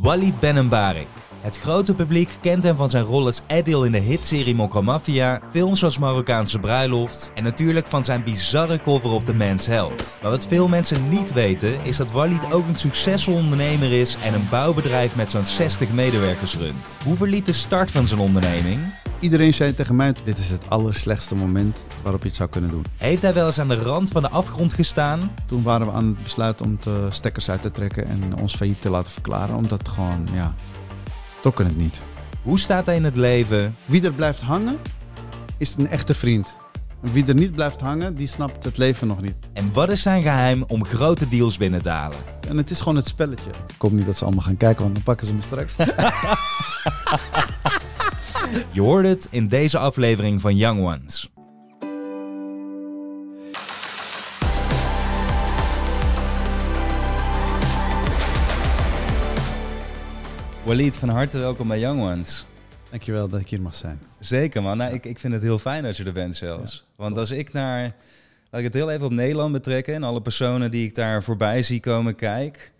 Walid Benenbarik. Het grote publiek kent hem van zijn rol als Edil in de hitserie Mokka Mafia, films zoals Marokkaanse Bruiloft en natuurlijk van zijn bizarre cover op de Mens Held. Maar wat veel mensen niet weten is dat Walid ook een succesvol ondernemer is en een bouwbedrijf met zo'n 60 medewerkers runt. Hoe verliet de start van zijn onderneming? Iedereen zei tegen mij, dit is het allerslechtste moment waarop je het zou kunnen doen. Heeft hij wel eens aan de rand van de afgrond gestaan? Toen waren we aan het besluit om de stekkers uit te trekken en ons failliet te laten verklaren. Omdat gewoon, ja, tokken het niet. Hoe staat hij in het leven? Wie er blijft hangen, is een echte vriend. Wie er niet blijft hangen, die snapt het leven nog niet. En wat is zijn geheim om grote deals binnen te halen? En het is gewoon het spelletje. Ik hoop niet dat ze allemaal gaan kijken, want dan pakken ze me straks. Je hoort het in deze aflevering van Young Ones. Walid, van harte welkom bij Young Ones. Dankjewel dat ik hier mag zijn. Zeker man, nou, ik, ik vind het heel fijn dat je er bent zelfs. Want als ik naar, laat ik het heel even op Nederland betrekken... en alle personen die ik daar voorbij zie komen kijk...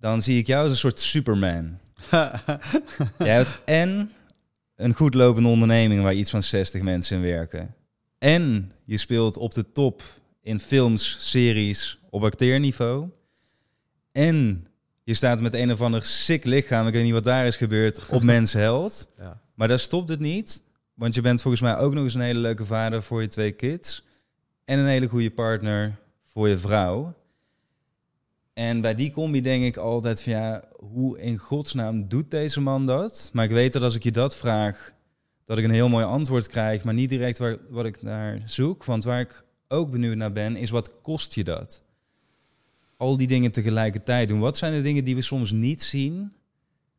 dan zie ik jou als een soort superman. Jij hebt en een goed lopende onderneming waar iets van 60 mensen in werken. En je speelt op de top in films, series op acteerniveau. En je staat met een of ander sick lichaam, ik weet niet wat daar is gebeurd, op mensheld. Ja. Maar daar stopt het niet. Want je bent volgens mij ook nog eens een hele leuke vader voor je twee kids. En een hele goede partner voor je vrouw. En bij die combi denk ik altijd van ja, hoe in godsnaam doet deze man dat? Maar ik weet dat als ik je dat vraag, dat ik een heel mooi antwoord krijg, maar niet direct waar, wat ik naar zoek. Want waar ik ook benieuwd naar ben, is wat kost je dat? Al die dingen tegelijkertijd doen. Wat zijn de dingen die we soms niet zien,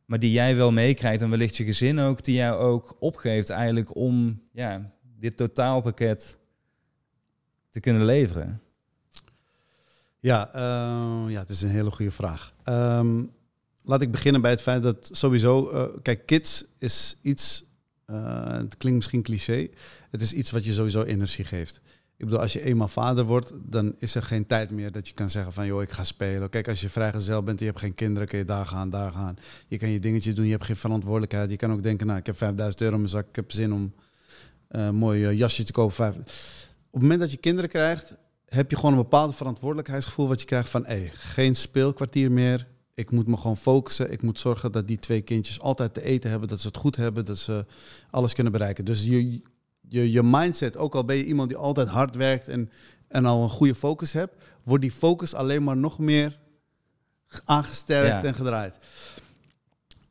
maar die jij wel meekrijgt en wellicht je gezin ook, die jou ook opgeeft eigenlijk om ja, dit totaalpakket te kunnen leveren? Ja, eh, ja, het is een hele goede vraag. Ehm, laat ik beginnen bij het feit dat sowieso, eh, kijk, kids is iets, eh, het klinkt misschien cliché, het is iets wat je sowieso energie geeft. Ik bedoel, als je eenmaal vader wordt, dan is er geen tijd meer dat je kan zeggen van, joh, ik ga spelen. Kijk, als je vrijgezel bent en je hebt geen kinderen, kun je daar gaan, daar gaan. Je kan je dingetjes doen, je hebt geen verantwoordelijkheid. Je kan ook denken, nou, ik heb 5000 euro in mijn zak, ik heb zin om een mooi jasje te kopen. Op het moment dat je kinderen krijgt, heb je gewoon een bepaald verantwoordelijkheidsgevoel wat je krijgt van hé, geen speelkwartier meer. Ik moet me gewoon focussen. Ik moet zorgen dat die twee kindjes altijd te eten hebben, dat ze het goed hebben, dat ze alles kunnen bereiken. Dus je, je, je mindset, ook al ben je iemand die altijd hard werkt en, en al een goede focus hebt, wordt die focus alleen maar nog meer aangesterkt Ja. en gedraaid.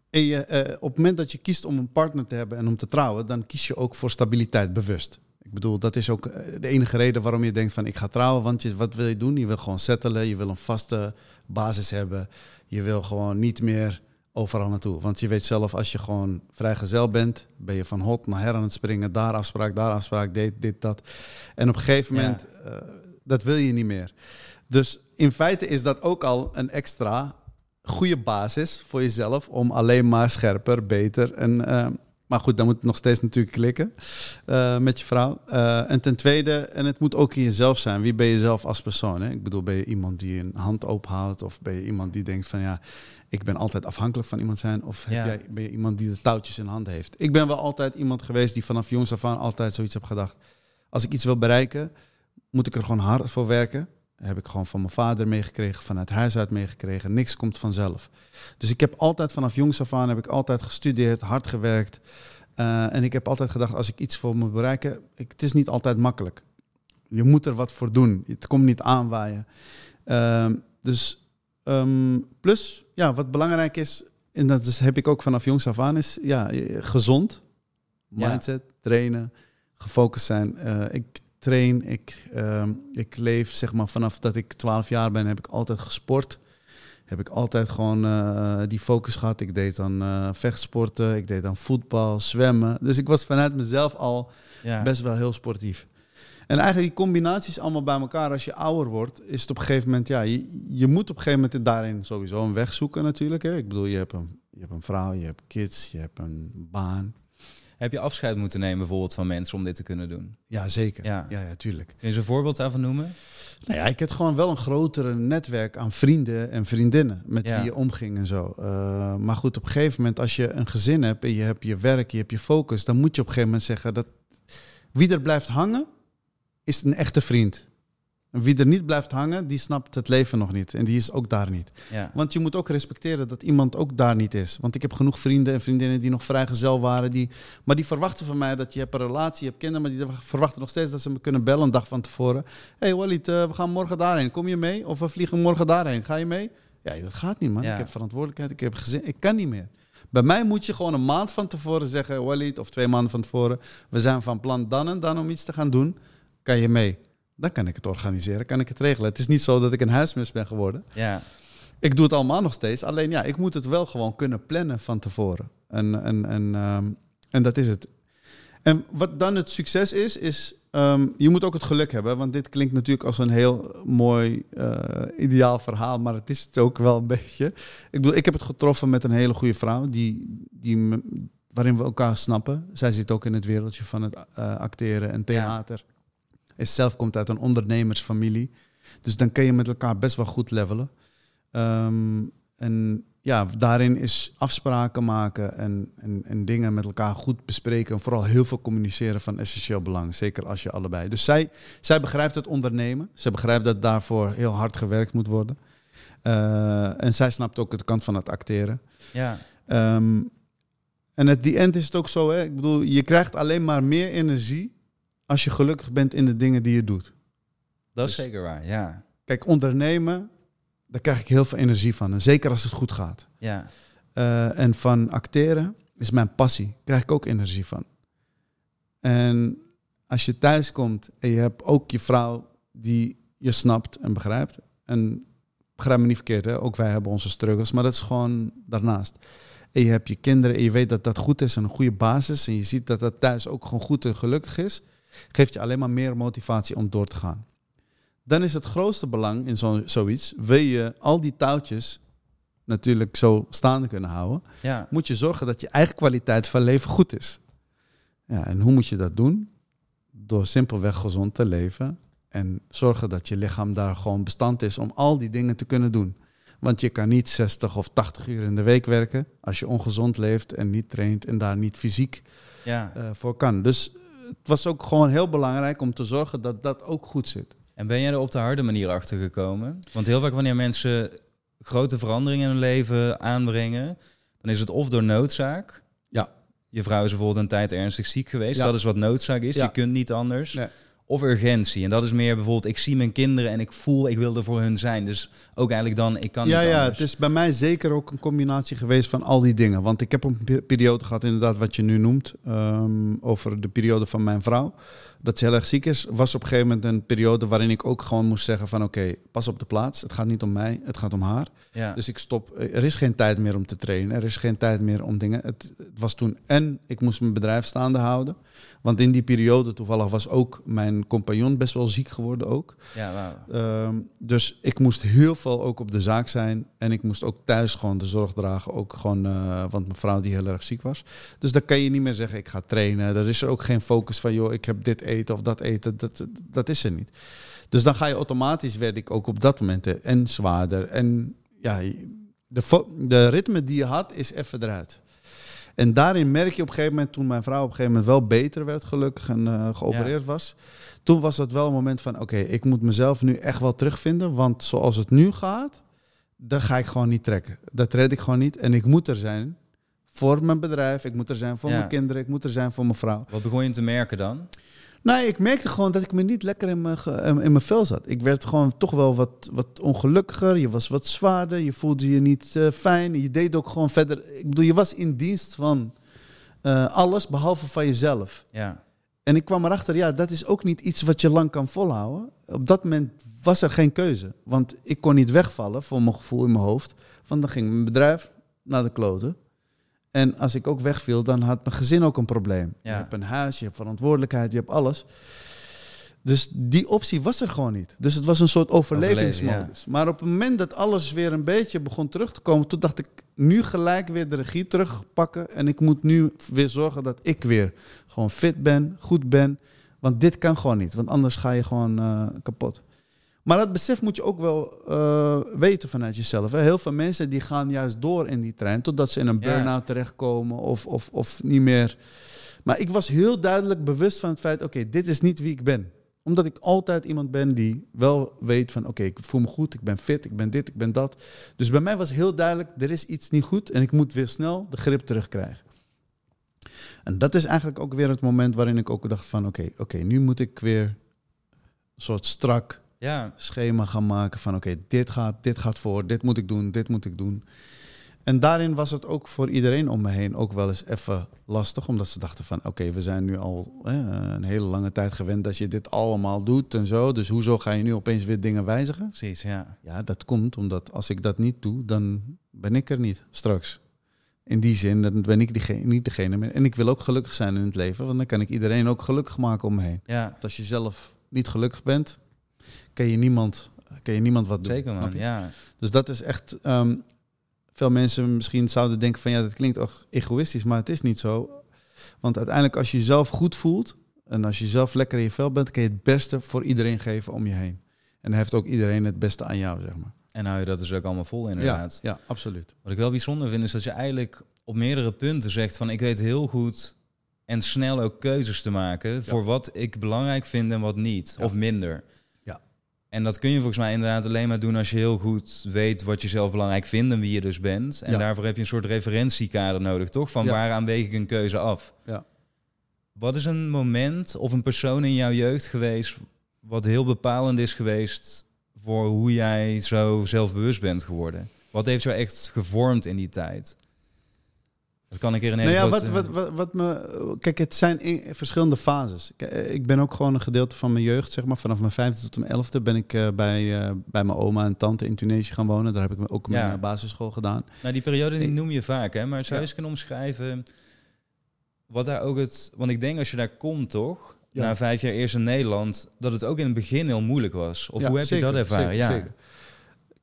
En je, eh, op het moment dat je kiest om een partner te hebben en om te trouwen, dan kies je ook voor stabiliteit bewust. Ik bedoel, dat is ook eh, de enige reden waarom je denkt van ik ga trouwen. Want je, wat wil je doen? Je wil gewoon settelen. Je wil een vaste basis hebben. Je wil gewoon niet meer overal naartoe. Want je weet zelf, als je gewoon vrijgezel bent, ben je van hot naar her aan het springen. Daar afspraak, daar afspraak, dit, dit, dat. En op een gegeven Ja. moment, eh, dat wil je niet meer. Dus in feite is dat ook al een extra goede basis voor jezelf om alleen maar scherper, beter en eh, maar goed, dan moet het nog steeds natuurlijk klikken eh, met je vrouw. Eh, en ten tweede, en het moet ook in jezelf zijn. Wie ben je zelf als persoon? Hè? Ik bedoel, ben je iemand die een hand openhoudt? Of ben je iemand die denkt van ja, ik ben altijd afhankelijk van iemand zijn? Of heb Ja. jij, ben je iemand die de touwtjes in handen heeft? Ik ben wel altijd iemand geweest die vanaf jongs af aan altijd zoiets heb gedacht. Als ik iets wil bereiken, moet ik er gewoon hard voor werken. Heb ik gewoon van mijn vader meegekregen, vanuit huis uit meegekregen. Niks komt vanzelf. Dus ik heb altijd vanaf jongs af aan heb ik altijd gestudeerd, hard gewerkt. Eh, en ik heb altijd gedacht, als ik iets voor moet bereiken, ik, het is niet altijd makkelijk. Je moet er wat voor doen. Het komt niet aanwaaien. Ehm, dus ehm, plus, ja, wat belangrijk is, en dat is, heb ik ook vanaf jongs af aan, is ja, eh, gezond. Ja. Mindset, trainen, gefocust zijn. Eh, ik train, ik, ehm, ik leef zeg maar vanaf dat ik 12 jaar ben, heb ik altijd gesport heb ik altijd gewoon eh, die focus gehad. Ik deed dan eh, vechtsporten, ik deed dan voetbal, zwemmen. Dus ik was vanuit mezelf al Ja. best wel heel sportief. En eigenlijk die combinaties allemaal bij elkaar, als je ouder wordt, is het op een gegeven moment, ja, je, je moet op een gegeven moment daarin sowieso een weg zoeken natuurlijk. Hè. Ik bedoel, je hebt een, je hebt een vrouw, je hebt kids, je hebt een baan. Heb je afscheid moeten nemen bijvoorbeeld van mensen om dit te kunnen doen? Ja, zeker. Ja. Ja, ja, tuurlijk. Kun je eens een voorbeeld daarvan noemen? Nou ja, ik had gewoon wel een grotere netwerk aan vrienden en vriendinnen met Ja. wie je omging en zo. Eh, maar goed, op een gegeven moment, als je een gezin hebt en je hebt je werk, je hebt je focus, dan moet je op een gegeven moment zeggen dat wie er blijft hangen, is een echte vriend. En wie er niet blijft hangen, die snapt het leven nog niet. En die is ook daar niet. Ja. Want je moet ook respecteren dat iemand ook daar niet is. Want ik heb genoeg vrienden en vriendinnen die nog vrijgezel waren. Die, maar die verwachten van mij dat je hebt een relatie, je hebt kinderen. Maar die verwachten nog steeds dat ze me kunnen bellen een dag van tevoren. Hé hey Walid, eh, we gaan morgen daarheen. Kom je mee? Of we vliegen morgen daarheen. Ga je mee? Ja, dat gaat niet man. Ja. Ik heb verantwoordelijkheid, ik heb gezin. Ik kan niet meer. Bij mij moet je gewoon een maand van tevoren zeggen... Walid, of twee maanden van tevoren... we zijn van plan dan en dan om iets te gaan doen. Kan je mee? Dan kan ik het organiseren, kan ik het regelen. Het is niet zo dat ik een huismus ben geworden. Ja. Ik doe het allemaal nog steeds. Alleen ja, ik moet het wel gewoon kunnen plannen van tevoren. En, en, en, ehm, en dat is het. En wat dan het succes is, is ehm, je moet ook het geluk hebben. Want dit klinkt natuurlijk als een heel mooi, eh, ideaal verhaal. Maar het is het ook wel een beetje. Ik bedoel, ik heb het getroffen met een hele goede vrouw. Die, die, me- waarin we elkaar snappen. Zij zit ook in het wereldje van het eh, acteren en theater. Is zelf komt uit een ondernemersfamilie. Dus dan kun je met elkaar best wel goed levelen. Ehm, en ja, daarin is afspraken maken en, en, en dingen met elkaar goed bespreken. En vooral heel veel communiceren van essentieel belang. Zeker als je allebei. Dus zij, zij begrijpt het ondernemen. Zij begrijpt dat daarvoor heel hard gewerkt moet worden. Eh, en zij snapt ook de kant van het acteren. Ja. Ehm, en at the end is het ook zo, hè? ik bedoel, je krijgt alleen maar meer energie als je gelukkig bent in de dingen die je doet. Dat is Dus- zeker waar. Ja. Kijk, ondernemen, daar krijg ik heel veel energie van. En zeker als het goed gaat. Ja. Eh, en van acteren is mijn passie. Daar krijg ik ook energie van. En als je thuis komt en je hebt ook je vrouw die je snapt en begrijpt. En begrijp me niet verkeerd, hè? ook wij hebben onze struggles, maar dat is gewoon daarnaast. En je hebt je kinderen en je weet dat dat goed is en een goede basis. En je ziet dat dat thuis ook gewoon goed en gelukkig is. Geeft je alleen maar meer motivatie om door te gaan. Dan is het grootste belang in zo, zoiets, wil je al die touwtjes natuurlijk zo staande kunnen houden, Ja. moet je zorgen dat je eigen kwaliteit van leven goed is. Ja, en hoe moet je dat doen? Door simpelweg gezond te leven en zorgen dat je lichaam daar gewoon bestand is om al die dingen te kunnen doen. Want je kan niet 60 of 80 uur in de week werken als je ongezond leeft en niet traint en daar niet fysiek Ja. eh, voor kan. Dus het was ook gewoon heel belangrijk om te zorgen dat dat ook goed zit. En ben jij er op de harde manier achter gekomen? Want heel vaak wanneer mensen grote veranderingen in hun leven aanbrengen, dan is het of door noodzaak. Ja. Je vrouw is bijvoorbeeld een tijd ernstig ziek geweest. Ja. Dat is wat noodzaak is. Ja. Je kunt niet anders. Nee. Of urgentie. En dat is meer bijvoorbeeld, ik zie mijn kinderen en ik voel, ik wil er voor hun zijn. Dus ook eigenlijk dan, ik kan Ja, niet ja, anders. het is bij mij zeker ook een combinatie geweest van al die dingen. Want ik heb een pe- periode gehad, inderdaad, wat je nu noemt, ehm, over de periode van mijn vrouw. Dat ze heel erg ziek is, was op een gegeven moment een periode waarin ik ook gewoon moest zeggen van oké, pas op de plaats. Het gaat niet om mij, het gaat om haar. Ja. Dus ik stop. Er is geen tijd meer om te trainen. Er is geen tijd meer om dingen. Het, het was toen en ik moest mijn bedrijf staande houden. Want in die periode toevallig was ook mijn compagnon best wel ziek geworden ook. ja. Ehm, dus ik moest heel veel ook op de zaak zijn. En ik moest ook thuis gewoon de zorg dragen. Ook gewoon, eh, want mijn vrouw die heel erg ziek was. Dus dan kan je niet meer zeggen, ik ga trainen. Er is er ook geen focus van, joh, ik heb dit eten of dat eten. Dat, dat is er niet. Dus dan ga je automatisch, werd ik ook op dat moment eh, en zwaarder. En ja, de, de ritme die je had, is even eruit. En daarin merk je op een gegeven moment, toen mijn vrouw op een gegeven moment wel beter werd, gelukkig en eh, geopereerd was. Toen was het wel een moment van, oké, ik moet mezelf nu echt wel terugvinden. Want zoals het nu gaat, daar ga ik gewoon niet trekken. Dat red ik gewoon niet. En ik moet er zijn voor mijn bedrijf. Ik moet er zijn voor Ja. mijn kinderen. Ik moet er zijn voor mijn vrouw. Wat begon je te merken dan? Nee, ik merkte gewoon dat ik me niet lekker in mijn, in mijn vel zat. Ik werd gewoon toch wel wat, wat ongelukkiger. Je was wat zwaarder. Je voelde je niet eh, fijn. Je deed ook gewoon verder. Ik bedoel, je was in dienst van eh, alles behalve van jezelf. Ja. En ik kwam erachter, ja, dat is ook niet iets wat je lang kan volhouden. Op dat moment was er geen keuze. Want ik kon niet wegvallen voor mijn gevoel in mijn hoofd. Want dan ging mijn bedrijf naar de kloten. En als ik ook wegviel, dan had mijn gezin ook een probleem. Ja. Je hebt een huis, je hebt verantwoordelijkheid, je hebt alles. Dus die optie was er gewoon niet. Dus het was een soort overlevingsmodus. Overleven, Maar op het moment dat alles weer een beetje begon terug te komen, toen dacht ik nu gelijk weer de regie terugpakken. En ik moet nu weer zorgen dat ik weer gewoon fit ben, goed ben. Want dit kan gewoon niet, want anders ga je gewoon eh, kapot. Maar dat besef moet je ook wel eh, weten vanuit jezelf. Hè. Heel veel mensen die gaan juist door in die trein totdat ze in een burn-out terechtkomen of, of, of niet meer. Maar ik was heel duidelijk bewust van het feit, oké, dit is niet wie ik ben. Omdat ik altijd iemand ben die wel weet van, oké, ik voel me goed, ik ben fit, ik ben dit, ik ben dat. Dus bij mij was heel duidelijk, er is iets niet goed en ik moet weer snel de grip terugkrijgen. En dat is eigenlijk ook weer het moment waarin ik ook dacht van, oké, oké, nu moet ik weer een soort strak Ja, schema gaan maken van oké, dit, gaat, dit gaat voor, dit moet ik doen, dit moet ik doen. En daarin was het ook voor iedereen om me heen ook wel eens even lastig, omdat ze dachten van oké, we zijn nu al een hele lange tijd gewend dat je dit allemaal doet en zo. Dus hoezo ga je nu opeens weer dingen wijzigen? precies, ja. Ja, dat komt omdat als ik dat niet doe, dan ben ik er niet straks. In die zin, dan ben ik diegene, niet degene meer. En ik wil ook gelukkig zijn in het leven, want dan kan ik iedereen ook gelukkig maken om me heen. Ja, Want als je zelf niet gelukkig bent, kan je niemand, kan je niemand wat doen. zeker man, ja. Dus dat is echt. ehm, veel mensen misschien zouden denken van ja, dat klinkt toch egoïstisch, maar het is niet zo. Want uiteindelijk, als je jezelf goed voelt en als je zelf lekker in je vel bent, kan je het beste voor iedereen geven om je heen. En dan heeft ook iedereen het beste aan jou, zeg maar. En hou je dat dus ook allemaal vol inderdaad. Ja, ja, absoluut. Wat ik wel bijzonder vind, is dat je eigenlijk op meerdere punten zegt van ik weet heel goed en snel ook keuzes te maken voor wat ik belangrijk vind en wat niet, Ja. of minder. En dat kun je volgens mij inderdaad alleen maar doen als je heel goed weet wat je zelf belangrijk vindt en wie je dus bent. En Ja. daarvoor heb je een soort referentiekader nodig, toch? Van Ja. waaraan weeg ik een keuze af? Ja. Wat is een moment of een persoon in jouw jeugd geweest wat heel bepalend is geweest voor hoe jij zo zelfbewust bent geworden? Wat heeft jou echt gevormd in die tijd? Dat kan hele Nou ja, grote- wat, wat, wat, wat me. Kijk, het zijn in- verschillende fases. Kijk, eh, Ik ben ook gewoon een gedeelte van mijn jeugd, zeg maar. Vanaf mijn vijfde tot mijn elfde ben ik eh, bij, eh, bij mijn oma en tante in Tunesië gaan wonen. Daar heb ik ook mijn Ja. eh, basisschool gedaan. Nou, die periode die Ik- noem je vaak, hè? Maar zou je Ja. eens kunnen omschrijven wat daar ook het... Want ik denk als je daar komt, toch? Ja. Na vijf jaar eerst in Nederland, dat het ook in het begin heel moeilijk was. Of hoe heb zeker, je dat ervaren? zeker, ja. zeker.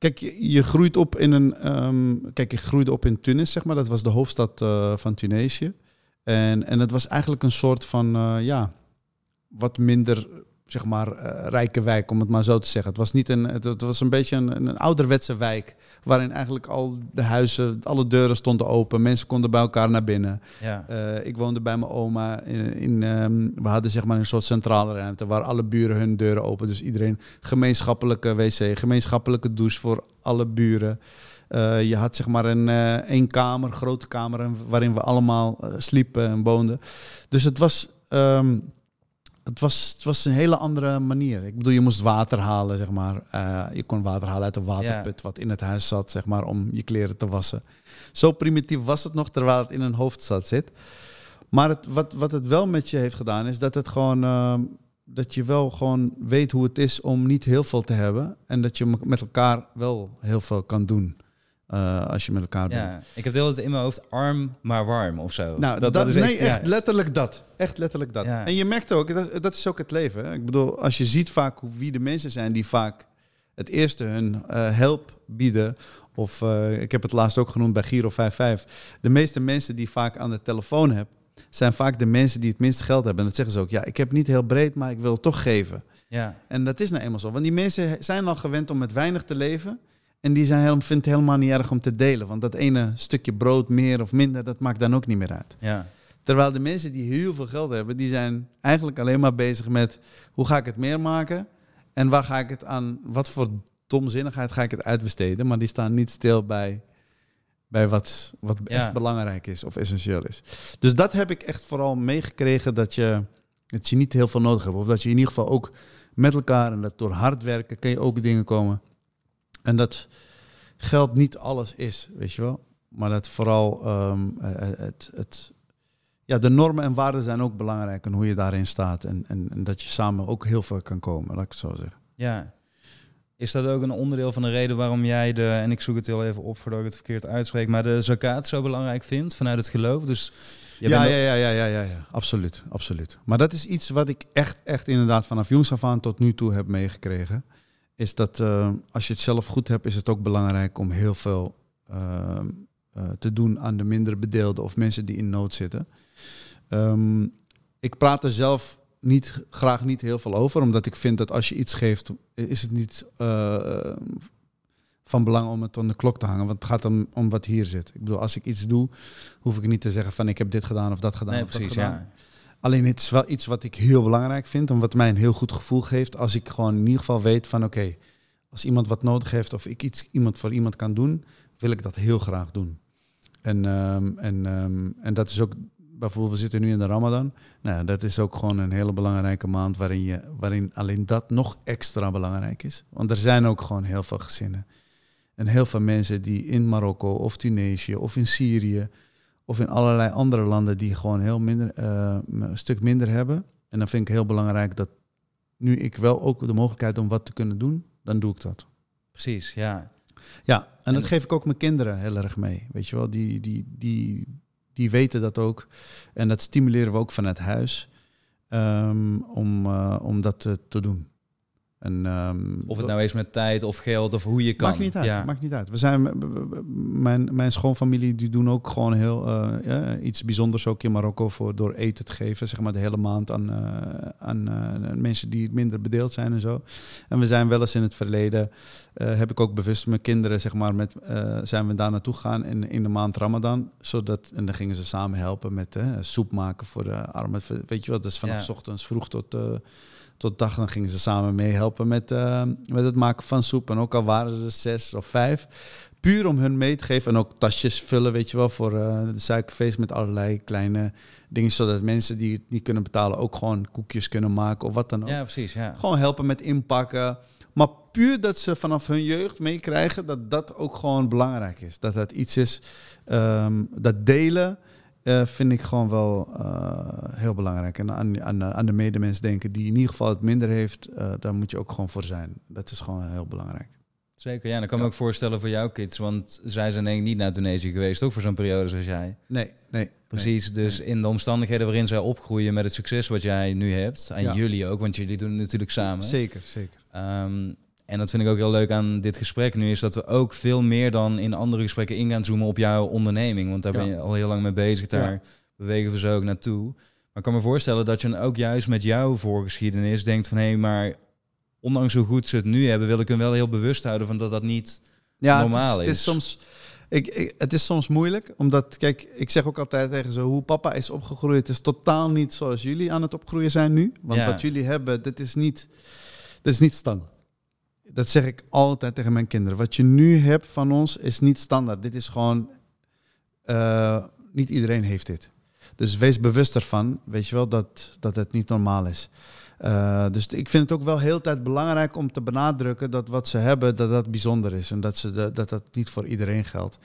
Kijk, je, groeit op in een. ehm, kijk, ik groeide op in Tunis, zeg maar. Dat was de hoofdstad eh, van Tunesië. En, en het was eigenlijk een soort van. eh, ja, wat minder. Zeg maar, eh, rijke wijk, om het maar zo te zeggen. Het was, niet een, het, het was een beetje een, een ouderwetse wijk. Waarin eigenlijk al de huizen, alle deuren stonden open. Mensen konden bij elkaar naar binnen. ja. Eh, ik woonde bij mijn oma. In, in, ehm, we hadden zeg maar een soort centrale ruimte waar alle buren hun deuren open. Dus iedereen gemeenschappelijke wc, gemeenschappelijke douche voor alle buren. Eh, je had zeg maar een één kamer, grote kamer, waarin we allemaal sliepen en woonden. Dus het was, ehm, het, was, het was een hele andere manier. Ik bedoel, je moest water halen, zeg maar. Eh, je kon water halen uit de waterput wat in het huis zat, zeg maar, om je kleren te wassen. Zo primitief was het nog, terwijl het in een hoofdstad zit. Maar het, wat, wat het wel met je heeft gedaan, is dat het gewoon. ehm, dat je wel gewoon weet hoe het is om niet heel veel te hebben. En dat je met elkaar wel heel veel kan doen. Eh, als je met elkaar bent. ja. Ik heb de hele tijd in mijn hoofd arm, maar warm of zo. Nou, dat, is nee, ja. echt letterlijk dat. Echt letterlijk dat. Ja. En je merkt ook, dat, dat is ook het leven. Hè? Ik bedoel, als je ziet vaak hoe, wie de mensen zijn die vaak het eerste hun eh, help bieden. Of eh, ik heb het laatst ook genoemd bij Giro 55. De meeste mensen die vaak aan de telefoon heb, zijn vaak de mensen die het minste geld hebben. En dat zeggen ze ook. Ja, ik heb niet heel breed, maar ik wil toch geven. Ja, En dat is nou eenmaal zo. Want die mensen zijn al gewend om met weinig te leven. En die zijn helemaal, vindt het helemaal niet erg om te delen. Want dat ene stukje brood, meer of minder, dat maakt dan ook niet meer uit. ja. Terwijl de mensen die heel veel geld hebben, die zijn eigenlijk alleen maar bezig met hoe ga ik het meer maken en waar ga ik het aan, wat voor domzinnigheid ga ik het uitbesteden. Maar die staan niet stil bij, bij wat, wat Ja. echt belangrijk is of essentieel is. Dus dat heb ik echt vooral meegekregen dat je, dat je niet heel veel nodig hebt. Of dat je in ieder geval ook met elkaar en dat door hard werken kun je ook dingen komen. En dat geld niet alles is, weet je wel. Maar dat vooral ehm, eh, het, het, ja, de normen en waarden zijn ook belangrijk en hoe je daarin staat. En, en, en dat je samen ook heel veel kan komen, laat ik het zo zeggen. ja. Is dat ook een onderdeel van de reden waarom jij de, en ik zoek het heel even op voordat ik het verkeerd uitspreek, maar de zakat zo belangrijk vindt vanuit het geloof? Dus Ja, ja, ja, ja, ja, ja, ja, absoluut, absoluut. Maar dat is iets wat ik echt, echt inderdaad vanaf jongs af aan tot nu toe heb meegekregen. Is dat eh, als je het zelf goed hebt, is het ook belangrijk om heel veel eh, eh, te doen aan de minder bedeelden of mensen die in nood zitten. Ehm, ik praat er zelf niet, graag niet heel veel over, omdat ik vind dat als je iets geeft, is het niet eh, van belang om het aan de klok te hangen. Want het gaat om, om wat hier zit. Ik bedoel, als ik iets doe, hoef ik niet te zeggen van ik heb dit gedaan of dat gedaan. Nee, of dat precies, gedaan. ja. Alleen het is wel iets wat ik heel belangrijk vind en wat mij een heel goed gevoel geeft als ik gewoon in ieder geval weet van oké, als iemand wat nodig heeft of ik iets iemand voor iemand kan doen, wil ik dat heel graag doen. En, ehm, en, ehm, en dat is ook bijvoorbeeld, we zitten nu in de Ramadan. Nou, dat is ook gewoon een hele belangrijke maand waarin, je, waarin alleen dat nog extra belangrijk is. Want er zijn ook gewoon heel veel gezinnen. En heel veel mensen die in Marokko of Tunesië of in Syrië of in allerlei andere landen die gewoon heel minder, eh, een stuk minder hebben. En dan vind ik heel belangrijk dat nu ik wel ook de mogelijkheid om wat te kunnen doen, dan doe ik dat. Precies, ja. Ja, en dat geef ik ook mijn kinderen heel erg mee. Weet je wel, die, die, die, die weten dat ook. En dat stimuleren we ook vanuit huis ehm, om, eh, om dat te, te doen. En, ehm, Of het nou is met tijd of geld of hoe je kan. Maakt niet uit. Ja. Maakt niet uit. We zijn, mijn, mijn schoonfamilie die doen ook gewoon heel eh, ja, iets bijzonders ook in Marokko voor door eten te geven, zeg maar de hele maand aan, eh, aan eh, mensen die minder bedeeld zijn en zo. En we zijn wel eens in het verleden, heb ik ook bewust mijn kinderen, zeg maar, met, zijn we daar naartoe gegaan in, in de maand Ramadan, zodat en dan gingen ze samen helpen met soep maken voor de armen. Weet je wat? Dus vanaf Ja. 's ochtends vroeg tot tot dag. Dan gingen ze samen meehelpen met, eh, met het maken van soep. En ook al waren ze zes of vijf. Puur om hun mee te geven. En ook tasjes vullen, weet je wel, voor eh, de suikerfeest met allerlei kleine dingen. Zodat mensen die het niet kunnen betalen ook gewoon koekjes kunnen maken of wat dan ook. ja, precies, ja. Gewoon helpen met inpakken. Maar puur dat ze vanaf hun jeugd meekrijgen dat dat ook gewoon belangrijk is. Dat dat iets is, ehm, dat delen eh, vind ik gewoon wel eh, heel belangrijk. En aan, aan, aan de medemens denken die in ieder geval het minder heeft, eh, daar moet je ook gewoon voor zijn. Dat is gewoon heel belangrijk. Zeker, ja. Dan kan ik me ook voorstellen voor jouw kids, want zij zijn denk ik niet naar Tunesië geweest, ook voor zo'n periode zoals jij. Nee, nee. Precies, dus in de omstandigheden waarin zij opgroeien met het succes wat jij nu hebt, en Ja. jullie ook, want jullie doen het natuurlijk samen. Zeker, zeker. Ehm, en dat vind ik ook heel leuk aan dit gesprek nu, is dat we ook veel meer dan in andere gesprekken in gaan zoomen op jouw onderneming. Want daar Ja. ben je al heel lang mee bezig, daar Ja. bewegen we zo ook naartoe. Maar ik kan me voorstellen dat je dan ook juist met jouw voorgeschiedenis denkt van hé, hey, maar ondanks hoe goed ze het nu hebben, wil ik hem wel heel bewust houden van dat dat niet... ja, normaal het is. Het is. soms, ik, ik- het is soms moeilijk, omdat, kijk, ik zeg ook altijd tegen ze, hoe papa is opgegroeid, is totaal niet zoals jullie aan het opgroeien zijn nu. Want Ja. wat jullie hebben, dit is niet, dit is niet standaard. Dat zeg ik altijd tegen mijn kinderen. Wat je nu hebt van ons is niet standaard. Dit is gewoon, eh, niet iedereen heeft dit. Dus wees bewust ervan, weet je wel, dat, dat het niet normaal is. Eh, dus ik vind het ook wel heel tijd belangrijk om te benadrukken dat wat ze hebben, dat dat bijzonder is. En dat ze dat, dat niet voor iedereen geldt.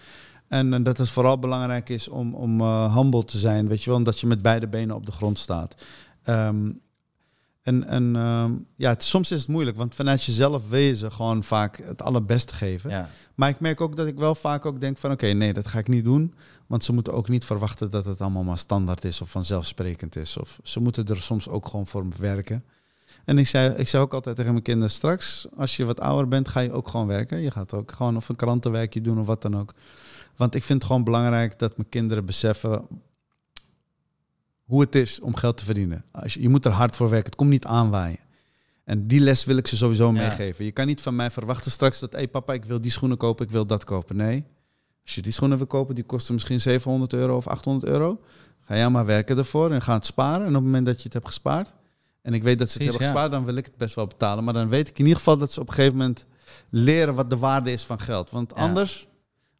En, dat het vooral belangrijk is om, om eh, humble te zijn, weet je wel, omdat je met beide benen op de grond staat. Ehm, en en ehm, ja, het, soms is het moeilijk, want vanuit jezelf wezen gewoon vaak het allerbeste geven. Ja, Maar ik merk ook dat ik wel vaak ook denk van oké, nee, dat ga ik niet doen. Want ze moeten ook niet verwachten dat het allemaal maar standaard is of vanzelfsprekend is. Of ze moeten er soms ook gewoon voor werken. En ik zei, ik zei ook altijd tegen mijn kinderen, straks als je wat ouder bent, ga je ook gewoon werken. Je gaat ook gewoon of een krantenwerkje doen of wat dan ook. Want ik vind het gewoon belangrijk dat mijn kinderen beseffen hoe het is om geld te verdienen. Als je, je moet er hard voor werken, het komt niet aanwaaien. En die les wil ik ze sowieso Ja. meegeven. Je kan niet van mij verwachten straks dat, hé hey papa, ik wil die schoenen kopen, ik wil dat kopen. Nee, als je die schoenen wil kopen, die kosten misschien 700 euro of 800 euro. Ga jij maar werken ervoor en ga het sparen. En op het moment dat je het hebt gespaard, en ik weet dat ze het Precies, hebben ja. gespaard, dan wil ik het best wel betalen. Maar dan weet ik in ieder geval dat ze op een gegeven moment leren wat de waarde is van geld. Want Ja. anders,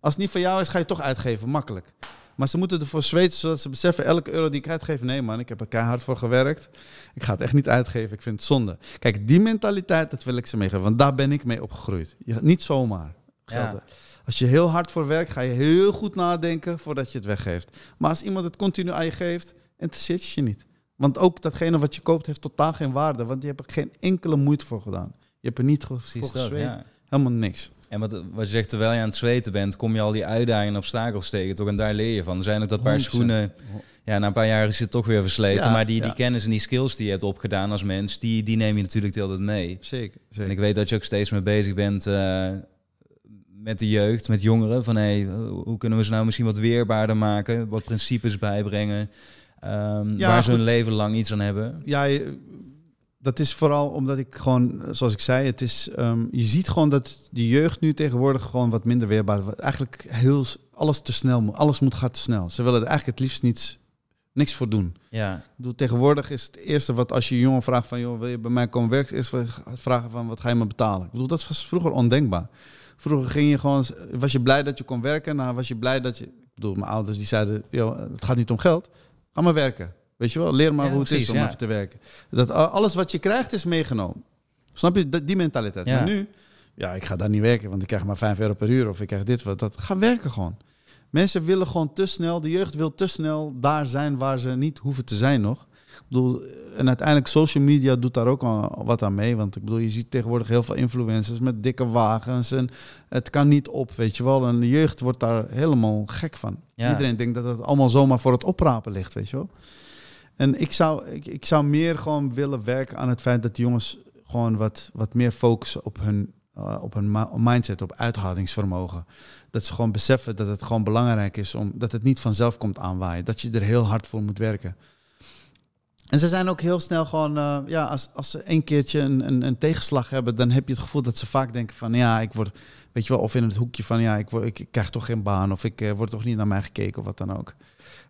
als het niet van jou is, ga je het toch uitgeven, makkelijk. Maar ze moeten ervoor zweten, zodat ze beseffen, elke euro die ik uitgeef, nee man, ik heb er keihard voor gewerkt. Ik ga het echt niet uitgeven, ik vind het zonde. Kijk, die mentaliteit, dat wil ik ze meegeven, want daar ben ik mee opgegroeid. Je niet zomaar geld. Ja. Als je heel hard voor werkt, ga je heel goed nadenken voordat je het weggeeft. Maar als iemand het continu aan je geeft, interesseert je niet. Want ook datgene wat je koopt heeft totaal geen waarde, want je hebt er geen enkele moeite voor gedaan. Je hebt er niet voor gezweet. ja. Helemaal niks. En wat, wat je zegt, terwijl je aan het zweten bent, kom je al die uitdagingen en obstakels tegen, toch? En daar leer je van. Er zijn ook dat paar 100%. schoenen, ja, na een paar jaar is het toch weer versleten. Ja, maar die, die kennis en die skills die je hebt opgedaan als mens, die, die neem je natuurlijk de hele tijd mee. Zeker. En zeker. ik weet dat je ook steeds mee bezig bent eh, met de jeugd, met jongeren. Van hey, hoe kunnen we ze nou misschien wat weerbaarder maken? Wat principes bijbrengen? Ja, waar ze hun leven lang iets aan hebben. Ja, dat is vooral omdat ik gewoon, zoals ik zei, het is, ehm, je ziet gewoon dat de jeugd nu tegenwoordig gewoon wat minder weerbaar is. Eigenlijk heel, alles te snel moet. Alles moet gaat te snel. Ze willen er eigenlijk het liefst niets, niks voor doen. Ja, Ik bedoel, tegenwoordig is het eerste wat als je een jongen vraagt van, joh, wil je bij mij komen werken? Is vragen van, wat ga je me betalen? Ik bedoel, dat was vroeger ondenkbaar. Vroeger ging je gewoon, was je blij dat je kon werken? Nou, was je blij dat je, ik bedoel, mijn ouders die zeiden, joh, het gaat niet om geld, ga maar werken. Weet je wel, leer maar Ja, hoe het precies, is om even te werken. Dat alles wat je krijgt is meegenomen. Snap je, Dat- die mentaliteit. Ja. Maar nu, ja, ik ga daar niet werken, want ik krijg maar 5 euro per uur of ik krijg dit, wat dat. Ga werken gewoon. Mensen willen gewoon te snel, de jeugd wil te snel daar zijn waar ze niet hoeven te zijn nog. Ik bedoel, en uiteindelijk social media doet daar ook al wat aan mee. Want ik bedoel, je ziet tegenwoordig heel veel influencers met dikke wagens. En het kan niet op, weet je wel. En de jeugd wordt daar helemaal gek van. Ja. Iedereen denkt dat het allemaal zomaar voor het oprapen ligt, weet je wel. En ik zou, ik, ik zou meer gewoon willen werken aan het feit dat de jongens gewoon wat, wat meer focussen op hun, eh, op hun mindset, op uithoudingsvermogen. Dat ze gewoon beseffen dat het gewoon belangrijk is om dat het niet vanzelf komt aanwaaien. Dat je er heel hard voor moet werken. En ze zijn ook heel snel gewoon, eh, ja, als, als ze een keertje een, een, tegenslag hebben, dan heb je het gevoel dat ze vaak denken van, ja, ik word, weet je wel, of in het hoekje van, ja, ik, word, ik, ik krijg toch geen baan, of ik eh, word toch niet naar mij gekeken, of wat dan ook.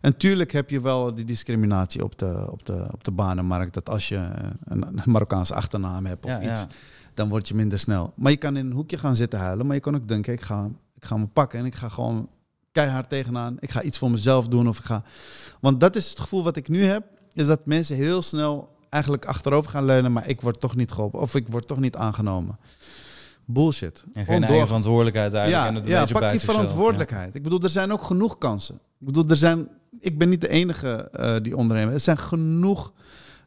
En tuurlijk heb je wel die discriminatie op de, op de, op de banenmarkt, dat als je een, Marokkaanse achternaam hebt of ja, iets, ja. dan word je minder snel. Maar je kan in een hoekje gaan zitten huilen, maar je kan ook denken, ik ga, ik ga me pakken en ik ga gewoon keihard tegenaan. Ik ga iets voor mezelf doen of ik ga... Want dat is het gevoel wat ik nu heb, is dat mensen heel snel eigenlijk achterover gaan leunen, maar ik word toch niet geholpen of ik word toch niet aangenomen. Bullshit. En geen eigen verantwoordelijkheid eigenlijk. Ja, en het ja pak je verantwoordelijkheid. Ik bedoel, er zijn ook genoeg kansen. Ik bedoel, er zijn, ik ben niet de enige eh, die ondernemen. Er zijn genoeg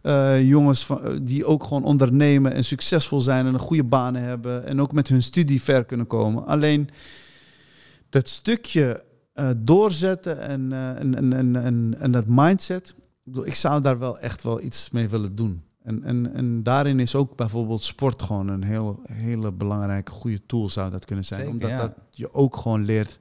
eh, jongens van, eh, die ook gewoon ondernemen en succesvol zijn en een goede banen hebben en ook met hun studie ver kunnen komen. Alleen dat stukje doorzetten en, en, en, en, en, en dat mindset, ik, zou daar wel echt wel iets mee willen doen. En, en, en daarin is ook bijvoorbeeld sport gewoon een heel, hele belangrijke, goede tool zou dat kunnen zijn. Zeker, Omdat ja. dat je ook gewoon leert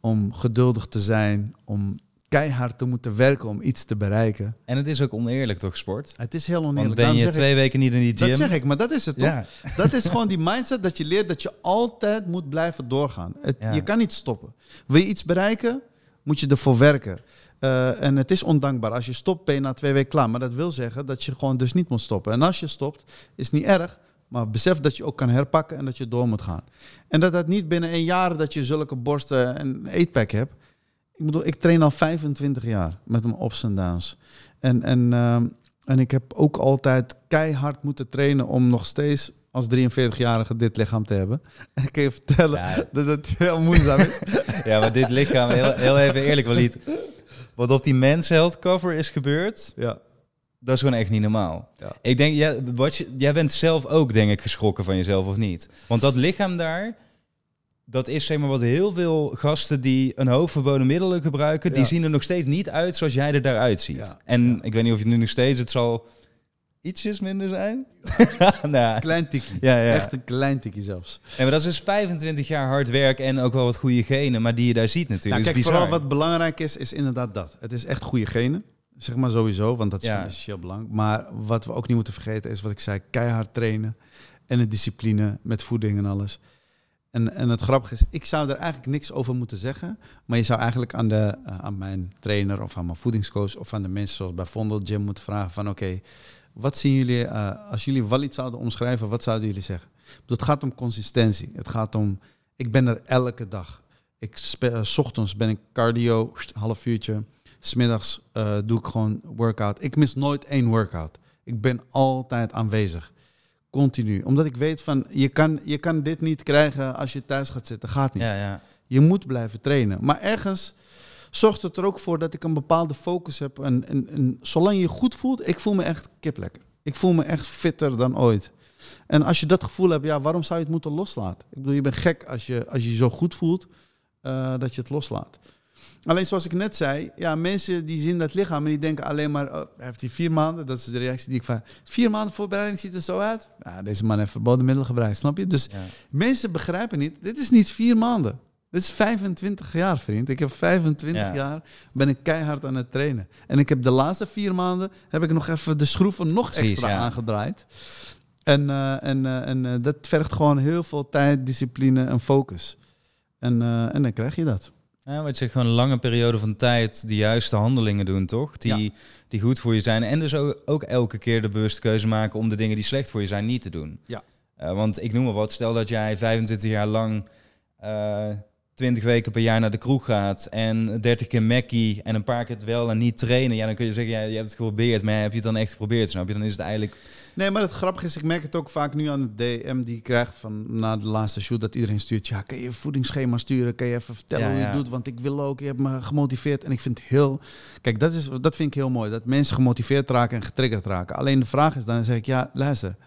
om geduldig te zijn, om keihard te moeten werken om iets te bereiken. En het is ook oneerlijk toch, sport? Het is heel Want oneerlijk. ben Daarom je ik- twee weken niet in die gym... dat zeg ik, maar dat is het toch? ja. Dat is gewoon die mindset dat je leert dat je altijd moet blijven doorgaan. Het, Ja. Je kan niet stoppen. Wil je iets bereiken, moet je ervoor werken. Eh, en het is ondankbaar. Als je stopt, ben je na twee weken klaar. Maar dat wil zeggen dat je gewoon dus niet moet stoppen. En als je stopt, is niet erg. Maar besef dat je ook kan herpakken en dat je door moet gaan. En dat dat niet binnen een jaar dat je zulke borsten en een eetpack hebt. Ik bedoel, ik train al 25 jaar met mijn ups en downs. En, en, ehm, en ik heb ook altijd keihard moeten trainen om nog steeds als 43-jarige dit lichaam te hebben. En ik kan je vertellen Ja. dat het heel moeizaam is. ja, maar dit lichaam, heel, heel even eerlijk Walid. Wat op die Men's Health cover is gebeurd, ja. dat is gewoon echt niet normaal. Ja. Ik denk, jij, wat je, jij bent zelf ook denk ik geschrokken van jezelf of niet? Want dat lichaam daar, dat is zeg maar wat heel veel gasten die een hoop verboden middelen gebruiken, die Ja. zien er nog steeds niet uit zoals jij er daaruit ziet. Ja. En Ja. ik weet niet of je nu nog steeds, het zal ietsjes minder zijn. nou, ja. Klein. Ja, ja. Echt een klein tikkie zelfs. Nee, maar dat is dus 25 jaar hard werk en ook wel wat goede genen, maar die je daar ziet Nou, natuurlijk. kijk, is vooral wat belangrijk is, is inderdaad dat. Het is echt goede genen. Zeg maar sowieso, want dat is Ja. van essentieel belang. Maar wat we ook niet moeten vergeten is wat ik zei, keihard trainen. En een discipline met voeding en alles. En, en het grappige is, ik zou er eigenlijk niks over moeten zeggen. Maar je zou eigenlijk aan, de, eh, aan mijn trainer of aan mijn voedingscoach... of aan de mensen zoals bij Vondel Gym moeten vragen van... oké, wat zien jullie, eh, als jullie Walid zouden omschrijven, wat zouden jullie zeggen? Het gaat om consistentie. Het gaat om, ik ben er elke dag. Ik eh, 's ochtends ben ik cardio, half uurtje. Smiddags doe ik gewoon workout. Ik mis nooit één workout. Ik ben altijd aanwezig. Continu. Omdat ik weet van, je kan, je kan dit niet krijgen als je thuis gaat zitten. Gaat niet. Ja, ja. Je moet blijven trainen. Maar ergens zorgt het er ook voor dat ik een bepaalde focus heb. En, en, en zolang je je goed voelt, ik voel me echt kiplekker. Ik voel me echt fitter dan ooit. En als je dat gevoel hebt, ja, waarom zou je het moeten loslaten? Ik bedoel, je bent gek als je als je, je zo goed voelt eh, dat je het loslaat. Alleen zoals ik net zei, ja, mensen die zien dat lichaam en die denken alleen maar, oh, heeft hij vier maanden? Dat is de reactie die ik van, vier maanden voorbereiding ziet er zo uit? Ja, deze man heeft verboden middelen gebruikt, snap je? Dus Ja. mensen begrijpen niet, dit is niet vier maanden. Dit is 25 jaar, vriend. Ik heb 25 Ja. jaar, ben ik keihard aan het trainen. En ik heb de laatste vier maanden, heb ik nog even de schroeven nog Precies, extra ja. aangedraaid. En, eh, en, eh, en eh, dat vergt gewoon heel veel tijd, discipline en focus. En, en dan krijg je dat. Ja, wat je gewoon een lange periode van tijd de juiste handelingen doen, toch? Die, die goed voor je zijn. En dus ook, ook elke keer de bewuste keuze maken om de dingen die slecht voor je zijn niet te doen. Ja. Eh, want ik noem maar wat, stel dat jij 25 jaar lang eh 20 weken per jaar naar de kroeg gaat en 30 keer Mackie en een paar keer het wel en niet trainen. Ja, dan kun je zeggen, ja, je hebt het geprobeerd, maar heb je het dan echt geprobeerd? Snap je? Dan is het eigenlijk... Nee, maar het grappige is, ik merk het ook vaak nu aan het DM die ik krijg van na de laatste shoot, dat iedereen stuurt, ja, kan je een voedingsschema sturen? Kan je even vertellen Ja, hoe je ja. het doet? Want ik wil ook, je hebt me gemotiveerd. En ik vind het heel, kijk, dat, is, dat vind ik heel mooi, dat mensen gemotiveerd raken en getriggerd raken. Alleen de vraag is dan, dan zeg ik, ja, luister, ben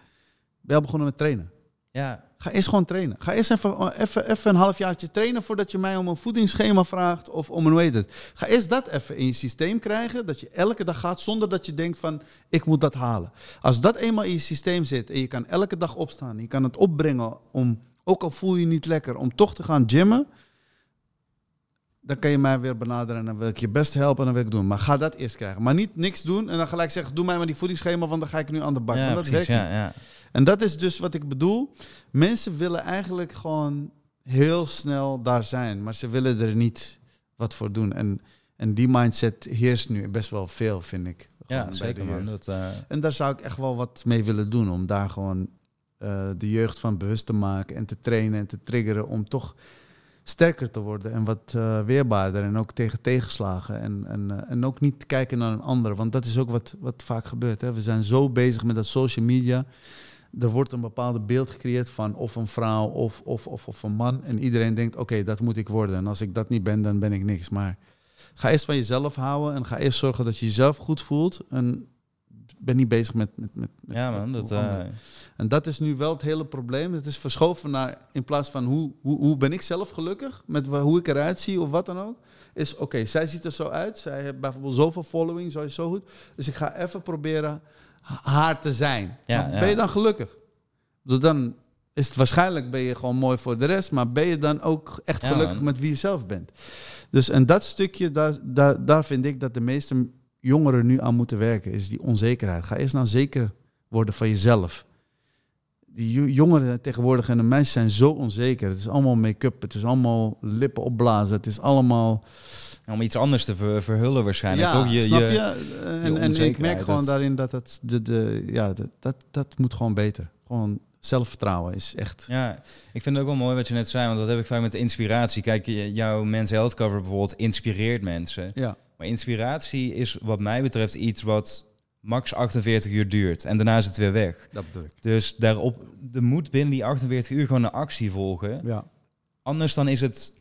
je al begonnen met trainen? Ja, Ga eerst gewoon trainen. Ga eerst even, even, even een halfjaartje trainen voordat je mij om een voedingsschema vraagt of om een weet het. Ga eerst dat even in je systeem krijgen, dat je elke dag gaat zonder dat je denkt van ik moet dat halen. Als dat eenmaal in je systeem zit en je kan elke dag opstaan, je kan het opbrengen om, ook al voel je je niet lekker, om toch te gaan gymmen, dan kan je mij weer benaderen en dan wil ik je best helpen en dan wil ik doen. Maar ga dat eerst krijgen. Maar niet niks doen en dan gelijk zeggen, doe mij maar die voedingsschema, want dan ga ik nu aan de bak. ja dat precies, werkt niet. ja, ja. En dat is dus wat ik bedoel. Mensen willen eigenlijk gewoon heel snel daar zijn, maar ze willen er niet wat voor doen. En, en die mindset heerst nu best wel veel, vind ik. Ja, zeker man. Dat, eh, En daar zou ik echt wel wat mee willen doen, om daar gewoon eh, de jeugd van bewust te maken en te trainen en te triggeren om toch sterker te worden en wat eh, weerbaarder en ook tegen tegenslagen. En, en, eh, en ook niet kijken naar een ander, want dat is ook wat, wat vaak gebeurt. Hè. We zijn zo bezig met dat social media. Er wordt een bepaald beeld gecreëerd van of een vrouw of, of, of, of een man. En iedereen denkt, oké, dat moet ik worden. En als ik dat niet ben, dan ben ik niks. Maar ga eerst van jezelf houden en ga eerst zorgen dat je jezelf goed voelt. En ben niet bezig met... met, met, met ja man, dat... eh, En dat is nu wel het hele probleem. Het is verschoven naar, in plaats van hoe, hoe, hoe ben ik zelf gelukkig, met hoe ik eruit zie of wat dan ook. Is oké, zij ziet er zo uit. Zij heeft bijvoorbeeld zoveel following, zo is zo goed. Dus ik ga even proberen ha- haar te zijn. Ja, Maar ja. Ben je dan gelukkig? Dus dan is het waarschijnlijk ben je gewoon mooi voor de rest, maar ben je dan ook echt Ja, gelukkig man. met wie je zelf bent? Dus en dat stukje, daar, daar, daar vind ik dat de meeste jongeren nu aan moeten werken, is die onzekerheid. Ga eerst nou zeker worden van jezelf. Die jo- jongeren tegenwoordig en de meisjes zijn zo onzeker. Het is allemaal make-up, het is allemaal lippen opblazen, het is allemaal... om iets anders te ver- verhullen waarschijnlijk, ja, toch? Je, snap je, je? En, en ik merk gewoon dat- daarin dat het de, de, ja, dat, dat, dat moet gewoon beter. Gewoon zelfvertrouwen is echt... Ja, ik vind het ook wel mooi wat je net zei, want dat heb ik vaak met inspiratie. Kijk, jouw Men's Health cover bijvoorbeeld inspireert mensen. Ja, Maar inspiratie is wat mij betreft iets wat max 48 uur duurt. En daarna is het weer weg. dat bedoel ik. Dus daarop, er moet binnen die 48 uur gewoon een actie volgen. Ja. Anders dan is het,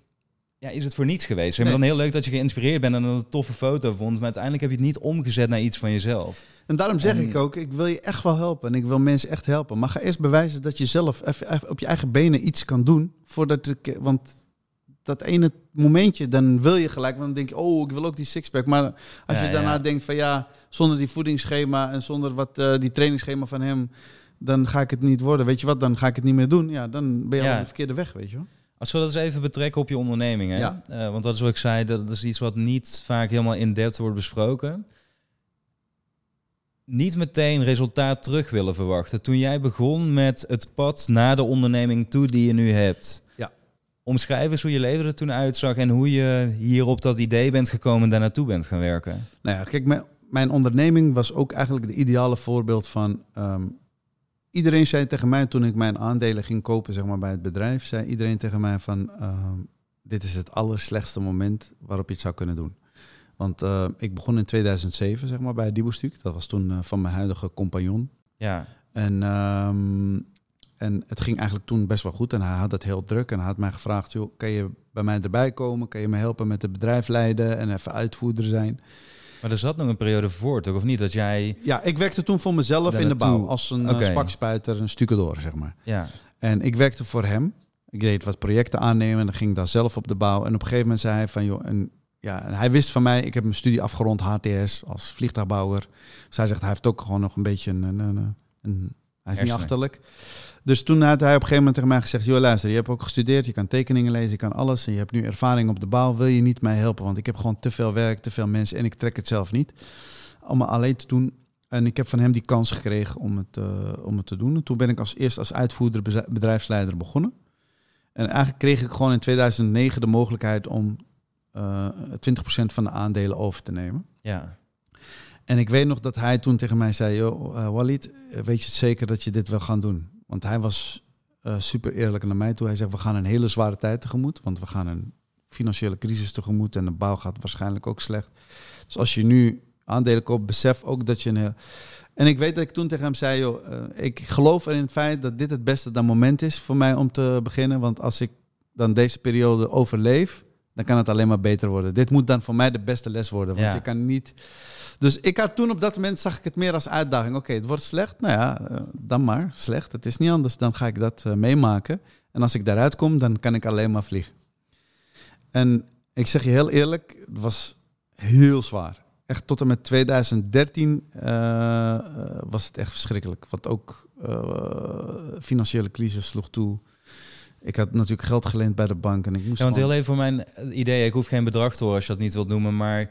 ja, is het voor niets geweest. Nee. dan heel leuk dat je geïnspireerd bent en een toffe foto vond. Maar uiteindelijk heb je het niet omgezet naar iets van jezelf. En daarom zeg En- ik ook, ik wil je echt wel helpen. En ik wil mensen echt helpen. Maar ga eerst bewijzen dat je zelf even op je eigen benen iets kan doen. Voordat ik, want dat ene momentje, dan wil je gelijk. Want dan denk je, oh, ik wil ook die sixpack. Maar als Ja, je daarna ja. denkt van ja, zonder die voedingsschema en zonder wat, eh, die trainingsschema van hem... dan ga ik het niet worden. Weet je wat, dan ga ik het niet meer doen. Ja, dan ben je al Ja. op de verkeerde weg, weet je wel. Als we dat eens even betrekken op je onderneming. Hè? Ja. Eh, want dat is wat ik zei, dat is iets wat niet vaak helemaal in depth wordt besproken. Niet meteen resultaat terug willen verwachten. Toen jij begon met het pad naar de onderneming toe die je nu hebt. Ja. Omschrijf eens hoe je leven er toen uitzag en hoe je hier op dat idee bent gekomen en daar naartoe bent gaan werken. Nou ja, kijk, mijn, mijn onderneming was ook eigenlijk de ideale voorbeeld van. ehm, iedereen zei tegen mij toen ik mijn aandelen ging kopen, zeg maar bij het bedrijf, zei iedereen tegen mij van. ehm, dit is het allerslechtste moment waarop je het zou kunnen doen. Want eh, ik begon in 2007, zeg maar, bij Dibostuk. Dat was toen eh, van mijn huidige compagnon. Ja, En, ehm, en het ging eigenlijk toen best wel goed. En hij had het heel druk. En hij had mij gevraagd, joh, kan je bij mij erbij komen? Kan je me helpen met het bedrijf leiden en even uitvoerder zijn? Maar er zat nog een periode voor, toch? Of niet? Dat jij... Ja, ik werkte toen voor mezelf in de bouw. Als een eh, spakspuiter, een stucadoor, zeg maar. Ja, En ik werkte voor hem. Ik deed wat projecten aannemen en dan ging ik daar zelf op de bouw. En op een gegeven moment zei hij van, joh, en, ja, en hij wist van mij, ik heb mijn studie afgerond HTS als vliegtuigbouwer. Dus hij zegt, hij heeft ook gewoon nog een beetje een, een, een, een- hij is niet achterlijk. Dus toen had hij op een gegeven moment tegen mij gezegd, joh, luister, je hebt ook gestudeerd, je kan tekeningen lezen, je kan alles. En je hebt nu ervaring op de bouw, wil je niet mij helpen? Want ik heb gewoon te veel werk, te veel mensen en ik trek het zelf niet. Allemaal alleen te doen. En ik heb van hem die kans gekregen om het, eh, om het te doen. En toen ben ik als eerst als uitvoerder bedrijf- bedrijfsleider begonnen. En eigenlijk kreeg ik gewoon in 2009 de mogelijkheid om eh 20% van de aandelen over te nemen. ja. En ik weet nog dat hij toen tegen mij zei: Yo, eh, Walid, eh, weet je zeker dat je dit wil gaan doen? Want hij was eh, super eerlijk naar mij toe. Hij zegt: We gaan een hele zware tijd tegemoet, want we gaan een financiële crisis tegemoet en de bouw gaat waarschijnlijk ook slecht. Dus als je nu aandelen koopt, besef ook dat je een. En ik weet dat ik toen tegen hem zei: Joh, eh, ik geloof er in het feit dat dit het beste moment is voor mij om te beginnen. Want als ik dan deze periode overleef, dan kan het alleen maar beter worden. Dit moet dan voor mij de beste les worden. Want Ja. je kan niet. Dus ik had toen op dat moment zag ik het meer als uitdaging. Oké, het wordt slecht. Nou ja, eh, dan maar slecht. Het is niet anders. Dan ga ik dat eh, meemaken. En als ik daaruit kom, dan kan ik alleen maar vliegen. En ik zeg je heel eerlijk, het was heel zwaar. Echt tot en met 2013 eh, was het echt verschrikkelijk. Want ook eh, financiële crisis sloeg toe. Ik had natuurlijk geld geleend bij de bank en ik moest Ja, want heel even voor mijn idee, ik hoef geen bedrag te horen als je dat niet wilt noemen, maar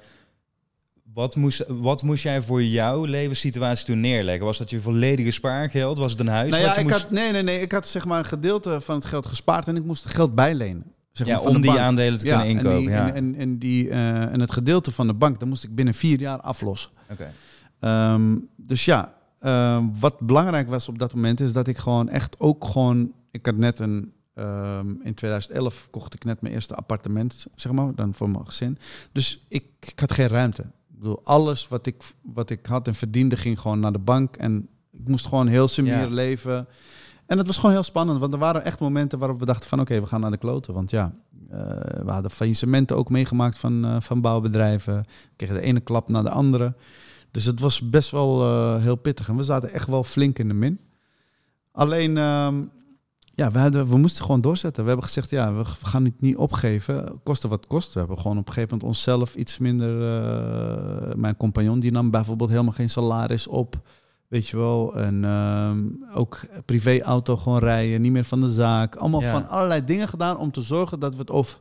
wat moest, wat moest jij voor jouw levenssituatie toen neerleggen? Was dat je volledige spaargeld? Was het een huis? Nou wat ja, je ik moest, had, nee, nee, nee. Ik had zeg maar een gedeelte van het geld gespaard en ik moest het geld bijlenen. Zeg maar, om die bank. aandelen te kunnen en, inkopen. die, ja. en, en, en, die, eh, en het gedeelte van de bank, dat moest ik binnen vier jaar aflossen. Oké. Ehm, dus ja, ehm, wat belangrijk was op dat moment is dat ik gewoon echt ook gewoon... Ik had net een... ehm, in 2011 kocht ik net mijn eerste appartement, zeg maar, dan voor mijn gezin. Dus ik, ik had geen ruimte. Ik bedoel, alles wat ik, wat ik had en verdiende ging gewoon naar de bank. En ik moest gewoon heel sumier Ja. leven. En het was gewoon heel spannend, want er waren echt momenten waarop we dachten van... oké, we gaan naar de kloten. Want ja, eh, we hadden faillissementen ook meegemaakt van, eh, van bouwbedrijven. We kregen de ene klap naar de andere. Dus het was best wel eh, heel pittig. En we zaten echt wel flink in de min. Alleen, ehm, ja, we, hadden, we moesten gewoon doorzetten. We hebben gezegd, ja, we, gaan het niet opgeven. Koste wat kost. We hebben gewoon op een gegeven moment onszelf iets minder... eh, mijn compagnon, die nam bijvoorbeeld helemaal geen salaris op. Weet je wel. En ehm, ook privéauto gewoon rijden. Niet meer van de zaak. Allemaal Ja. van allerlei dingen gedaan om te zorgen dat we het over,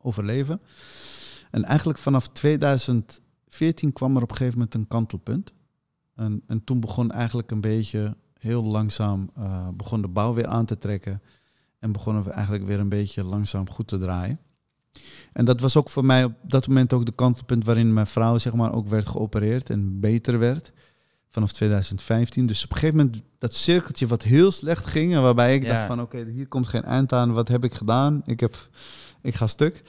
overleven. En eigenlijk vanaf 2014 kwam er op een gegeven moment een kantelpunt. En, en toen begon eigenlijk een beetje heel langzaam eh, begon de bouw weer aan te trekken. En begonnen we eigenlijk weer een beetje langzaam goed te draaien. En dat was ook voor mij op dat moment ook de kantelpunt waarin mijn vrouw zeg maar ook werd geopereerd en beter werd. Vanaf 2015. Dus op een gegeven moment dat cirkeltje wat heel slecht ging. En waarbij ik Ja. dacht van oké, hier komt geen eind aan. Wat heb ik gedaan? Ik, heb, ik ga stuk.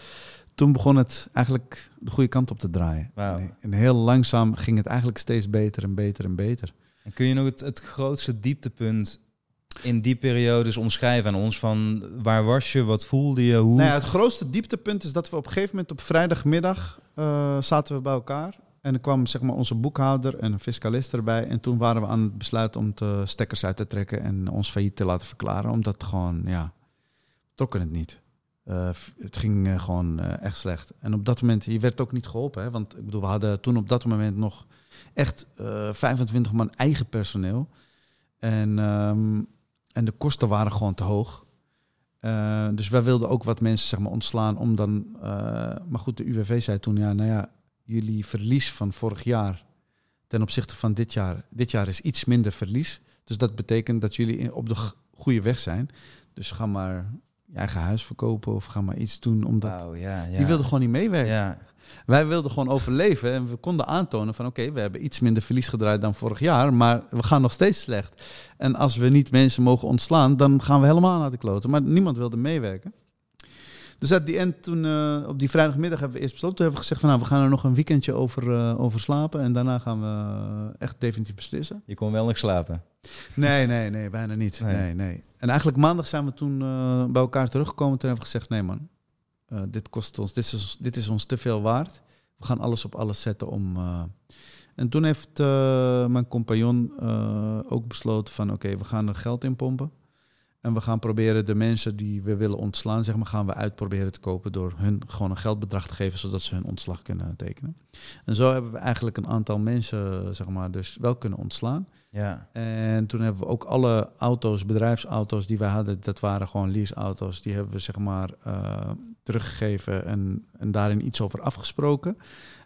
Toen begon het eigenlijk de goede kant op te draaien. En heel langzaam ging het eigenlijk steeds beter en beter en beter. Kun je nog het, grootste dieptepunt in die periodes omschrijven aan ons? Van waar was je? Wat voelde je? Hoe? Nou het grootste dieptepunt is dat we op een gegeven moment op vrijdagmiddag eh, zaten we bij elkaar. En er kwam zeg maar onze boekhouder en een fiscalist erbij. En toen waren we aan het besluit om de stekkers uit te trekken en ons failliet te laten verklaren. Omdat gewoon, ja, trokken het niet. Eh, het ging eh, gewoon echt slecht. En op dat moment, je werd ook niet geholpen. Hè? Want ik bedoel, we hadden toen op dat moment nog echt eh 25 man eigen personeel. En, ehm, en de kosten waren gewoon te hoog. Eh, dus wij wilden ook wat mensen zeg maar, ontslaan om dan... eh, maar goed, de UWV zei toen, ja, nou ja, jullie verlies van vorig jaar ten opzichte van dit jaar... Dit jaar is iets minder verlies. Dus dat betekent dat jullie in- op de goede weg zijn. Dus ga maar je eigen huis verkopen of ga maar iets doen. Omdat ja. die wilden gewoon niet meewerken. Ja, Wij wilden gewoon overleven en we konden aantonen van oké, we hebben iets minder verlies gedraaid dan vorig jaar, maar we gaan nog steeds slecht. En als we niet mensen mogen ontslaan, dan gaan we helemaal naar de kloten. Maar niemand wilde meewerken. Dus at die end, toen, eh, op die vrijdagmiddag hebben we eerst besloten. Toen hebben we gezegd van nou, we gaan er nog een weekendje over, eh, over slapen. En daarna gaan we eh, echt definitief beslissen. je kon wel nog slapen. Nee, nee, nee, bijna niet. Nee. Nee, nee. En eigenlijk maandag zijn we toen bij elkaar teruggekomen. Toen hebben we gezegd, nee man, eh, dit kost ons, dit is, dit is ons te veel waard. we gaan alles op alles zetten om... eh, en toen heeft eh, mijn compagnon ook besloten van... oké, we gaan er geld in pompen. En we gaan proberen de mensen die we willen ontslaan... zeg maar, gaan we uitproberen te kopen... door hun gewoon een geldbedrag te geven... zodat ze hun ontslag kunnen tekenen. En zo hebben we eigenlijk een aantal mensen... zeg maar, dus wel kunnen ontslaan. Ja. En toen hebben we ook alle auto's, bedrijfsauto's die wij hadden, dat waren gewoon leaseauto's. Die hebben we zeg maar teruggegeven en, en daarin iets over afgesproken.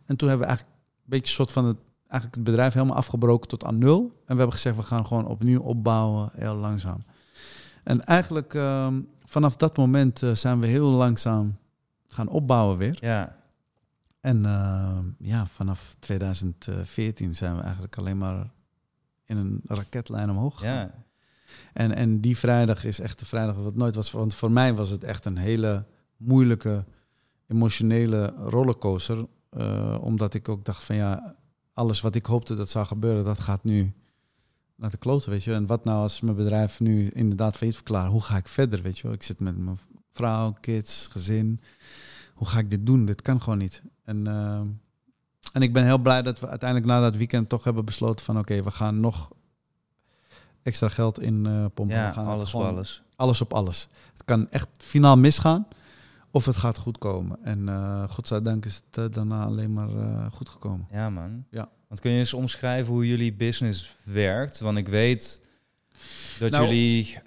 En toen hebben we eigenlijk een beetje een soort van het, eigenlijk het bedrijf helemaal afgebroken tot aan nul. En we hebben gezegd, we gaan gewoon opnieuw opbouwen, heel langzaam. En eigenlijk ehm, vanaf dat moment eh, zijn we heel langzaam gaan opbouwen weer. Ja. En eh, ja, vanaf 2014 zijn we eigenlijk alleen maar in een raketlijn omhoog gegaan. Ja. En, en die vrijdag is echt de vrijdag wat nooit was. Want voor mij was het echt een hele moeilijke, emotionele rollercoaster. eh, omdat ik ook dacht van ja, alles wat ik hoopte dat zou gebeuren, dat gaat nu naar de kloten, weet je. En wat nou als mijn bedrijf nu inderdaad failliet verklaart? Hoe ga ik verder, weet je wel? Ik zit met mijn vrouw, kids, gezin. Hoe ga ik dit doen? Dit kan gewoon niet. En, eh, en ik ben heel blij dat we uiteindelijk na dat weekend toch hebben besloten van... oké, we gaan nog extra geld in eh pompen. Ja, we gaan alles gewoon- alles. alles op alles. Het kan echt finaal misgaan of het gaat goed komen. En eh godzijdank is het eh, daarna alleen maar eh, goed gekomen. Ja, man. Ja. Want kun je eens omschrijven hoe jullie business werkt? Want ik weet dat Nou- jullie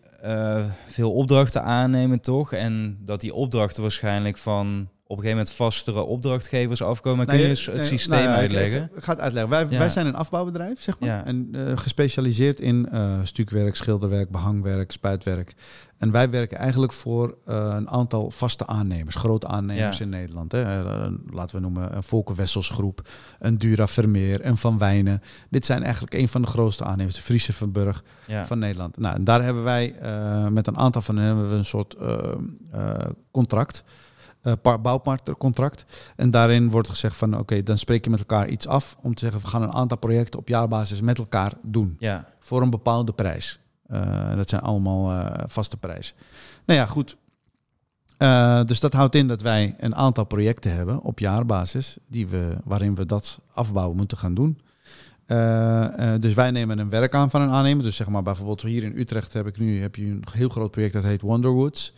veel opdrachten aannemen, toch? En dat die opdrachten waarschijnlijk van op een gegeven moment vastere opdrachtgevers afkomen. Kun je eens het systeem nou uitleggen? Ik, ik ga het uitleggen. Wij, Ja. wij zijn een afbouwbedrijf, zeg maar. Ja. En gespecialiseerd in stukwerk, schilderwerk, behangwerk, spuitwerk. En wij werken eigenlijk voor eh, een aantal vaste aannemers, grote aannemers Ja. in Nederland. Hè. Eh, laten we noemen een Volker Wesselsgroep, een Dura Vermeer, een Van Wijnen. Dit zijn eigenlijk een van de grootste aannemers, de Friese Verburg Ja. van Nederland. Nou, en daar hebben wij eh, met een aantal van hen hebben we een soort contract, par- bouwpartnercontract. En daarin wordt gezegd van oké, dan spreek je met elkaar iets af om te zeggen we gaan een aantal projecten op jaarbasis met elkaar doen ja. voor een bepaalde prijs. Eh, dat zijn allemaal eh, vaste prijzen. Nou ja, goed. Eh, dus dat houdt in dat wij een aantal projecten hebben op jaarbasis die we, waarin we dat afbouwen moeten gaan doen. Dus wij nemen een werk aan van een aannemer. Dus zeg maar bijvoorbeeld hier in Utrecht heb ik nu heb je een heel groot project dat heet Wonderwoods.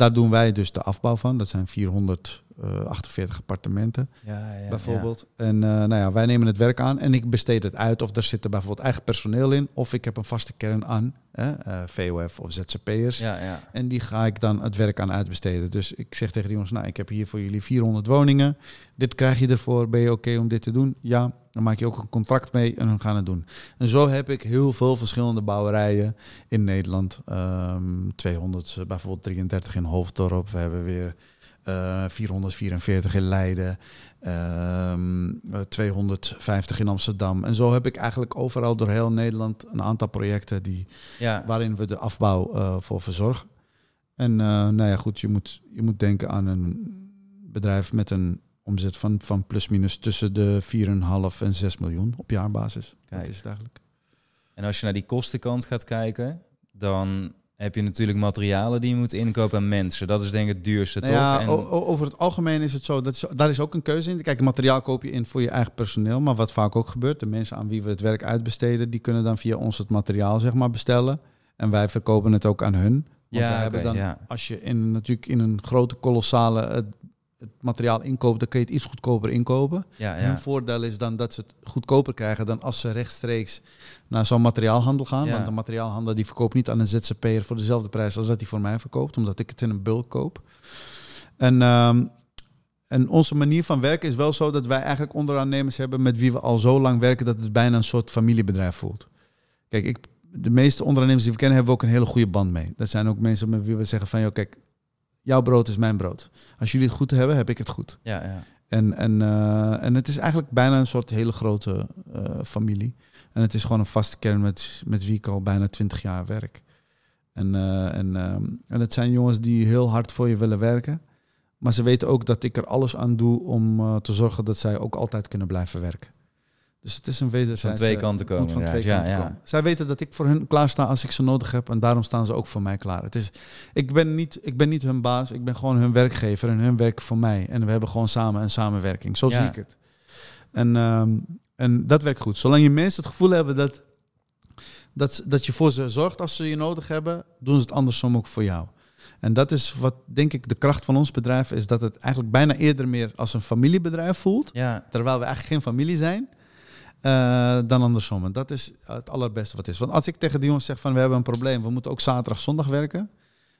Daar doen wij dus de afbouw van. Dat zijn 448 appartementen Ja, ja, bijvoorbeeld. En eh, nou ja, wij nemen het werk aan en ik besteed het uit. Of er zit er bijvoorbeeld eigen personeel in. Of ik heb een vaste kern aan, hè, eh, VOF of ZZP'ers. Ja, ja. En die ga ik dan het werk aan uitbesteden. Dus ik zeg tegen die jongens, nou, ik heb hier voor jullie 400 woningen. Dit krijg je ervoor. Ben je oké om dit te doen? Ja. Dan maak je ook een contract mee en dan gaan het doen. En zo heb ik heel veel verschillende bouwerijen in Nederland. Ehm 200, eh, bijvoorbeeld 33 in Hoofddorp. We hebben weer eh 444 in Leiden. Ehm, eh, 250 in Amsterdam. En zo heb ik eigenlijk overal door heel Nederland een aantal projecten die ja. waarin we de afbouw eh, voor verzorgen. En nou ja, goed, je moet, je moet denken aan een bedrijf met een omzet van, van plus minus tussen de 4,5 en 6 miljoen op jaarbasis. Kijk. Dat is het eigenlijk. En als je naar die kostenkant gaat kijken, dan heb je natuurlijk materialen die je moet inkopen en mensen. Dat is denk ik het duurste, Nou toch? ja, En- o- o- over het algemeen is het zo, dat is, daar is ook een keuze in. Kijk, materiaal koop je in voor je eigen personeel, maar wat vaak ook gebeurt, de mensen aan wie we het werk uitbesteden, die kunnen dan via ons het materiaal zeg maar bestellen. En wij verkopen het ook aan hun. Want Ja, wij hebben dan, ja. als je in, natuurlijk in een grote, kolossale het, het materiaal inkoopt, dan kun je het iets goedkoper inkopen. ja, Hun voordeel is dan dat ze het goedkoper krijgen dan als ze rechtstreeks naar zo'n materiaalhandel gaan. Ja. Want de materiaalhandel die verkoopt niet aan een ZZP'er voor dezelfde prijs als dat hij voor mij verkoopt, omdat ik het in een bulk koop. En, ehm, en onze manier van werken is wel zo dat wij eigenlijk onderaannemers hebben met wie we al zo lang werken dat het bijna een soort familiebedrijf voelt. Kijk, ik, de meeste onderaannemers die we kennen hebben we ook een hele goede band mee. Dat zijn ook mensen met wie we zeggen van, joh, kijk, jouw brood is mijn brood. Als jullie het goed hebben, heb ik het goed. ja, ja. En, en, eh, en het is eigenlijk bijna een soort hele grote eh, familie. En het is gewoon een vaste kern met, met wie ik al bijna twintig jaar werk. En, eh, en, ehm, en het zijn jongens die heel hard voor je willen werken. Maar ze weten ook dat ik er alles aan doe om eh, te zorgen dat zij ook altijd kunnen blijven werken. Dus het is een wederzijdse... Van twee kanten komen. van twee inderdaad. kanten ja, komen. Zij weten dat ik voor hun klaar sta als ik ze nodig heb. En daarom staan ze ook voor mij klaar. Het is, ik, ben niet, ik ben niet hun baas. Ik ben gewoon hun werkgever. En hun werken voor mij. En we hebben gewoon samen een samenwerking. Zo Ja. zie ik het. En, ehm, en dat werkt goed. Zolang je mensen het gevoel hebben dat, dat, dat je voor ze zorgt als ze je nodig hebben, doen ze het andersom ook voor jou. En dat is wat, denk ik, de kracht van ons bedrijf is dat het eigenlijk bijna eerder meer als een familiebedrijf voelt. Ja, Terwijl we eigenlijk geen familie zijn. eh, dan andersom. En dat is het allerbeste wat is. Want als ik tegen die jongens zeg van we hebben een probleem, we moeten ook zaterdag, zondag werken.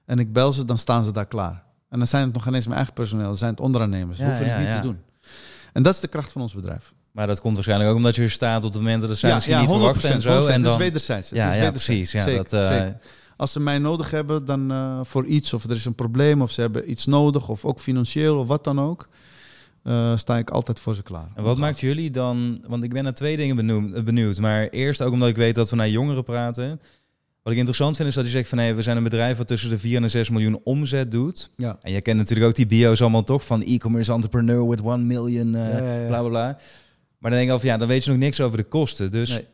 En ik bel ze, dan staan ze daar klaar. En dan zijn het nog geen eens mijn eigen personeel, dan zijn het onderaannemers. Ja, Ja, hoeven ja, het niet te doen. En dat is de kracht van ons bedrijf. Maar dat komt waarschijnlijk ook omdat je er staat op de momenten dat zij misschien niet 100%, verwachten en zo. 100%. En Het dan, is wederzijds. Het ja, is ja, wederzijds. precies. Ja, zeker, dat, eh, zeker. Als ze mij nodig hebben dan eh, voor iets, of er is een probleem, of ze hebben iets nodig, of ook financieel, of wat dan ook, eh, sta ik altijd voor ze klaar. En wat maakt jullie dan, want ik ben naar twee dingen benoemd, benieuwd. Maar eerst ook omdat ik weet dat we naar jongeren praten. Wat ik interessant vind is dat je zegt van nee, we zijn een bedrijf wat tussen de 4 en de 6 miljoen omzet doet. Ja. En je kent natuurlijk ook die bio's allemaal toch van e-commerce entrepreneur with 1 million, Ja, ja, ja. bla bla bla. Maar dan denk ik al van ja, dan weet je nog niks over de kosten. Dus Nee.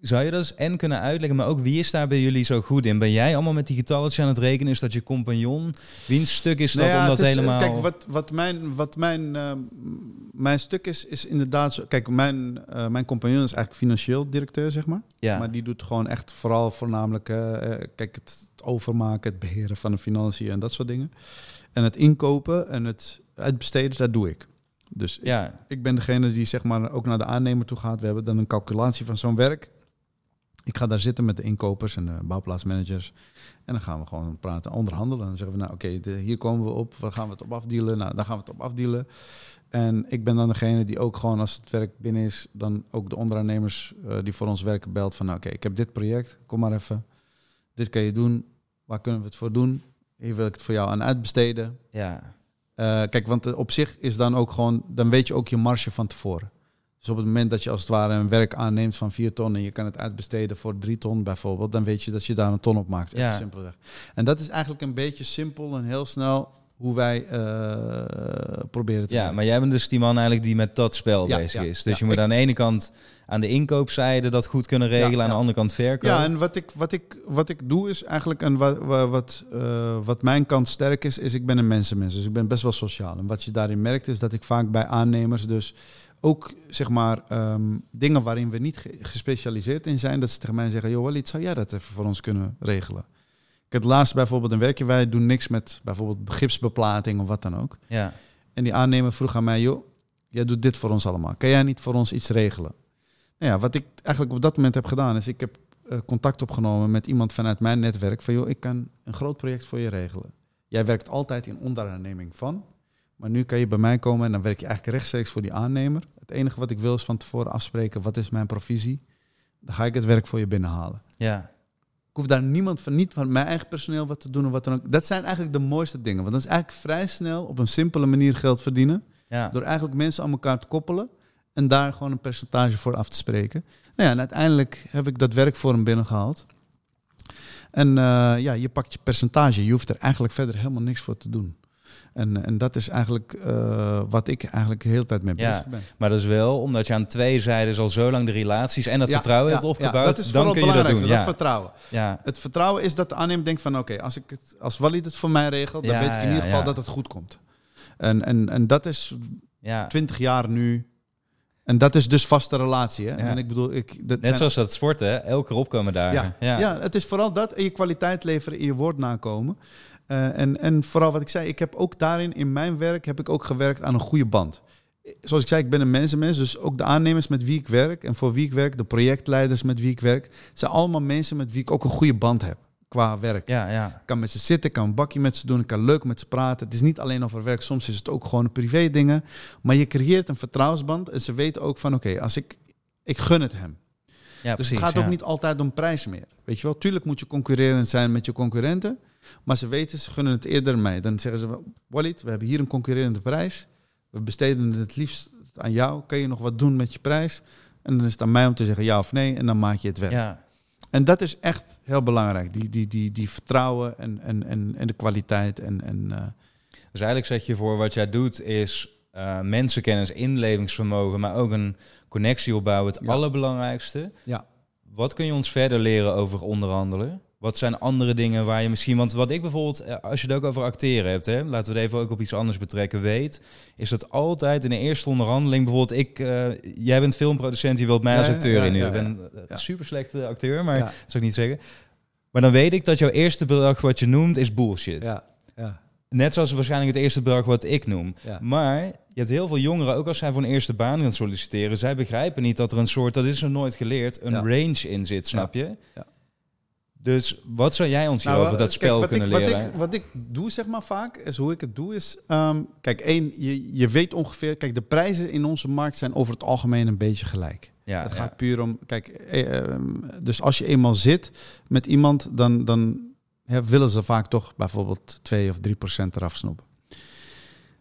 zou je dat eens en kunnen uitleggen, maar ook wie is daar bij jullie zo goed in? Ben jij allemaal met die getalletjes aan het rekenen? Is dat je compagnon? Wiens stuk is dat Nou ja, om dat het is, eh, helemaal... Kijk, wat, wat, mijn, wat mijn, eh, mijn stuk is, is inderdaad zo. Kijk, mijn, eh, mijn compagnon is eigenlijk financieel directeur, zeg maar. ja. Maar die doet gewoon echt vooral voornamelijk kijk, het, het overmaken, het beheren van de financiën en dat soort dingen. En het inkopen en het uitbesteden, dat doe ik. Dus ja, ik ben degene die zeg maar ook naar de aannemer toe gaat. We hebben dan een calculatie van zo'n werk. Ik ga daar zitten met de inkopers en de bouwplaatsmanagers. En dan gaan we gewoon praten, onderhandelen. En dan zeggen we, nou oké, hier komen we op. Waar gaan we het op afdealen? Nou, dan gaan we het op afdealen. En ik ben dan degene die ook gewoon als het werk binnen is, dan ook de onderaannemers eh, die voor ons werken belt van, nou oké, ik heb dit project, kom maar even. Dit kan je doen. Waar kunnen we het voor doen? Hier wil ik het voor jou aan uitbesteden. ja. Eh, kijk, want eh, op zich is dan ook gewoon, dan weet je ook je marge van tevoren. Dus op het moment dat je als het ware een werk aanneemt van 4 ton en je kan het uitbesteden voor 3 ton bijvoorbeeld, dan weet je dat je daar een ton op maakt. Ja. simpelweg. En dat is eigenlijk een beetje simpel en heel snel hoe wij eh, proberen te Ja, maar jij bent dus die man eigenlijk die met dat spel Ja, bezig ja, is. Dus je moet aan de ene kant aan de inkoopzijde dat goed kunnen regelen, Ja, aan de andere kant verkoop. Ja, en wat ik, wat ik, wat ik doe is eigenlijk, en wat, wat, wat, eh, wat mijn kant sterk is, is ik ben een mensenmens. Dus ik ben best wel sociaal. En wat je daarin merkt is dat ik vaak bij aannemers dus ook, zeg maar, ehm, dingen waarin we niet ge- gespecialiseerd in zijn, dat ze tegen mij zeggen, joh Walid, zou jij dat even voor ons kunnen regelen? Ik heb laatst bijvoorbeeld een werkje, wij doen niks met bijvoorbeeld gipsbeplating of wat dan ook. ja. En die aannemer vroeg aan mij, joh, jij doet dit voor ons allemaal. Kan jij niet voor ons iets regelen? Ja, wat ik eigenlijk op dat moment heb gedaan, is ik heb eh, contact opgenomen met iemand vanuit mijn netwerk. Van joh, ik kan een groot project voor je regelen. Jij werkt altijd in onderaanneming van. Maar nu kan je bij mij komen en dan werk je eigenlijk rechtstreeks voor die aannemer. Het enige wat ik wil is van tevoren afspreken, wat is mijn provisie? Dan ga ik het werk voor je binnenhalen. ja. Ik hoef daar niemand van, niet van mijn eigen personeel wat te doen of wat dan ook. Dat zijn eigenlijk de mooiste dingen. Want dat is eigenlijk vrij snel op een simpele manier geld verdienen. ja. Door eigenlijk mensen aan elkaar te koppelen en daar gewoon een percentage voor af te spreken. Nou ja, en uiteindelijk heb ik dat werk voor hem binnengehaald. En eh, ja, je pakt je percentage. Je hoeft er eigenlijk verder helemaal niks voor te doen. En, en dat is eigenlijk eh, wat ik eigenlijk de hele tijd mee Ja, bezig ben. Maar dat is wel omdat je aan twee zijden al zo lang de relaties en dat Ja, vertrouwen ja, hebt ja, opgebouwd, dat is dan vooral kun je dat belangrijkste, doen. Dat Ja. vertrouwen. Ja. Het vertrouwen is dat de aannemer denkt van... oké, als ik het als Walid het voor mij regelt... dan Ja, weet ik in ja, ieder geval ja. dat het goed komt. En, en, en dat is Ja. 20 jaar nu. En dat is dus vaste relatie. Hè? Ja. En ik bedoel, ik, dat Net zijn- zoals dat sporten, hè? elke keer opkomen daar. ja, ja. het is vooral dat en je kwaliteit leveren je woord nakomen. Eh, en, en vooral wat ik zei, ik heb ook daarin in mijn werk heb ik ook gewerkt aan een goede band. Zoals ik zei, ik ben een mensenmens, dus ook de aannemers met wie ik werk en voor wie ik werk, de projectleiders met wie ik werk, zijn allemaal mensen met wie ik ook een goede band heb qua werk. Ja, ja. Ik kan met ze zitten, ik kan een bakje met ze doen, ik kan leuk met ze praten. Het is niet alleen over werk, soms is het ook gewoon privé dingen. Maar je creëert een vertrouwensband en ze weten ook van oké, als ik, ik gun het hem. ja dus precies, het gaat ook niet altijd om prijs meer. Weet je wel, tuurlijk moet je concurrerend zijn met je concurrenten. Maar ze weten, ze gunnen het eerder mij. Dan zeggen ze, Walid, we hebben hier een concurrerende prijs. We besteden het liefst aan jou. Kan je nog wat doen met je prijs? En dan is het aan mij om te zeggen ja of nee. En dan maak je het werk. Ja. En dat is echt heel belangrijk. Die, die, die, die vertrouwen en, en, en, en de kwaliteit. En, en, eh, Dus eigenlijk zeg je voor wat jij doet is eh, mensenkennis, inlevingsvermogen, maar ook een connectie opbouwen, het Ja. allerbelangrijkste. Ja. Wat kun je ons verder leren over onderhandelen? Wat zijn andere dingen waar je misschien... Want wat ik bijvoorbeeld, eh, als je het ook over acteren hebt... Hè, laten we het even ook op iets anders betrekken, weet... is dat altijd in de eerste onderhandeling... bijvoorbeeld ik, eh, jij bent filmproducent, je wilt mij als acteur ja, in. ja, Ik ben een super slechte acteur, maar dat zou ik niet zeggen. Maar dan weet ik dat jouw eerste bedrag wat je noemt is bullshit. Ja, ja, Net zoals waarschijnlijk het eerste bedrag wat ik noem. ja. Maar je hebt heel veel jongeren, ook als zij voor een eerste baan gaan solliciteren, zij begrijpen niet dat er een soort, dat is er nooit geleerd, een Ja. range in zit, snap je? Ja. Dus wat zou jij ons Nou, hierover eh, dat spel kijk, kunnen ik, leren? Wat ik, wat ik doe, zeg maar vaak, is hoe ik het doe, is... ehm, kijk, één, je, je weet ongeveer... Kijk, de prijzen in onze markt zijn over het algemeen een beetje gelijk. ja, het ja. gaat puur om... Kijk, eh, ehm, dus als je eenmaal zit met iemand, dan, dan hè, willen ze vaak toch bijvoorbeeld 2 of 3 procent eraf snoepen.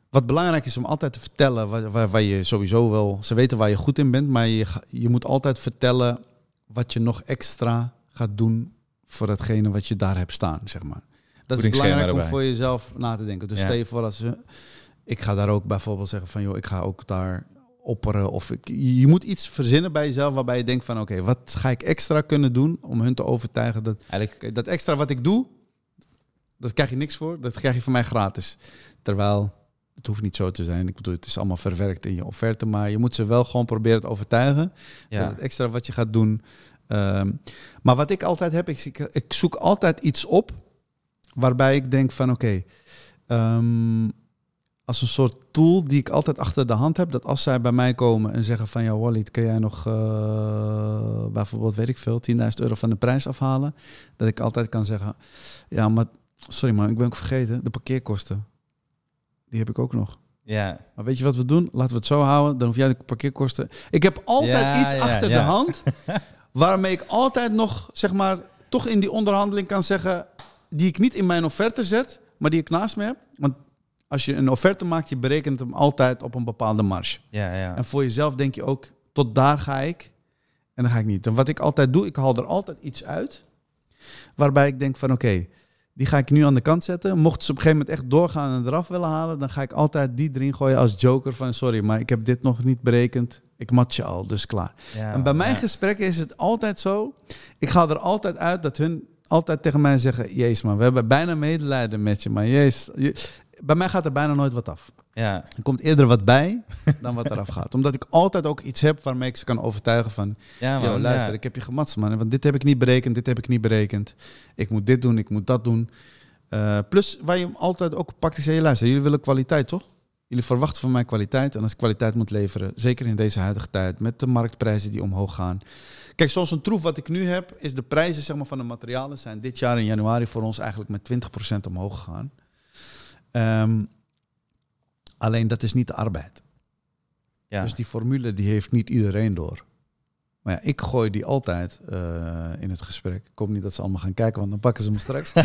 Wat belangrijk is om altijd te vertellen waar, waar, waar je sowieso wel... Ze weten waar je goed in bent, maar je, je moet altijd vertellen wat je nog extra gaat doen voor datgene wat je daar hebt staan, zeg maar. Dat is belangrijk om voor jezelf na te denken. Dus Ja. stel je voor als ze... Ik ga daar ook bijvoorbeeld zeggen van, joh, ik ga ook daar opperen. Of ik, je moet iets verzinnen bij jezelf waarbij je denkt van, oké, wat ga ik extra kunnen doen om hun te overtuigen dat Eigenlijk, dat extra wat ik doe, dat krijg je niks voor. Dat krijg je van mij gratis. Terwijl, het hoeft niet zo te zijn. Ik bedoel, het is allemaal verwerkt in je offerte. Maar je moet ze wel gewoon proberen te overtuigen. ja. Dat het extra wat je gaat doen. Ehm, maar wat ik altijd heb, ik, ik, ik zoek altijd iets op. Waarbij ik denk van, oké... ehm, als een soort tool die ik altijd achter de hand heb. Dat als zij bij mij komen en zeggen van... Ja, Walid, kun jij nog eh, bijvoorbeeld, weet ik veel... 10.000 euro van de prijs afhalen? Dat ik altijd kan zeggen... Ja, maar sorry man, ik ben ook vergeten. De parkeerkosten. Die heb ik ook nog. ja. Maar weet je wat we doen? Laten we het zo houden. Dan hoef jij de parkeerkosten. Ik heb altijd Ja, iets ja, achter de hand. waarmee ik altijd nog, zeg maar, toch in die onderhandeling kan zeggen. die ik niet in mijn offerte zet, maar die ik naast me heb. Want als je een offerte maakt, je berekent hem altijd op een bepaalde marge. Ja, ja. En voor jezelf denk je ook, tot daar ga ik. En dan ga ik niet. En wat ik altijd doe, ik haal er altijd iets uit. Waarbij ik denk van oké, die ga ik nu aan de kant zetten. Mocht ze op een gegeven moment echt doorgaan en eraf willen halen, dan ga ik altijd die erin gooien als joker van sorry, maar ik heb dit nog niet berekend. Ik mat je al, dus klaar. ja, en bij mijn ja. gesprekken is het altijd zo. Ik ga er altijd uit dat hun altijd tegen mij zeggen: Jezus, man, we hebben bijna medelijden met je, maar Jezus. je- bij mij gaat er bijna nooit wat af. Ja, Er komt eerder wat bij dan wat eraf gaat. Omdat ik altijd ook iets heb waarmee ik ze kan overtuigen van... ja, man, luister, ja. ik heb je gematst, man. Want dit heb ik niet berekend, dit heb ik niet berekend. Ik moet dit doen, ik moet dat doen. Eh, plus, waar je hem altijd ook pakt, is... Hey, luister, jullie willen kwaliteit, toch? Jullie verwachten van mij kwaliteit. En als ik kwaliteit moet leveren, zeker in deze huidige tijd... met de marktprijzen die omhoog gaan... Kijk, zoals een troef wat ik nu heb... is de prijzen zeg maar, van de materialen... zijn dit jaar in januari voor ons eigenlijk met 20% omhoog gegaan. Ehm, alleen dat is niet de arbeid. ja. Dus die formule die heeft niet iedereen door. Maar ja, ik gooi die altijd eh, in het gesprek. Ik hoop niet dat ze allemaal gaan kijken, want dan pakken ze me straks.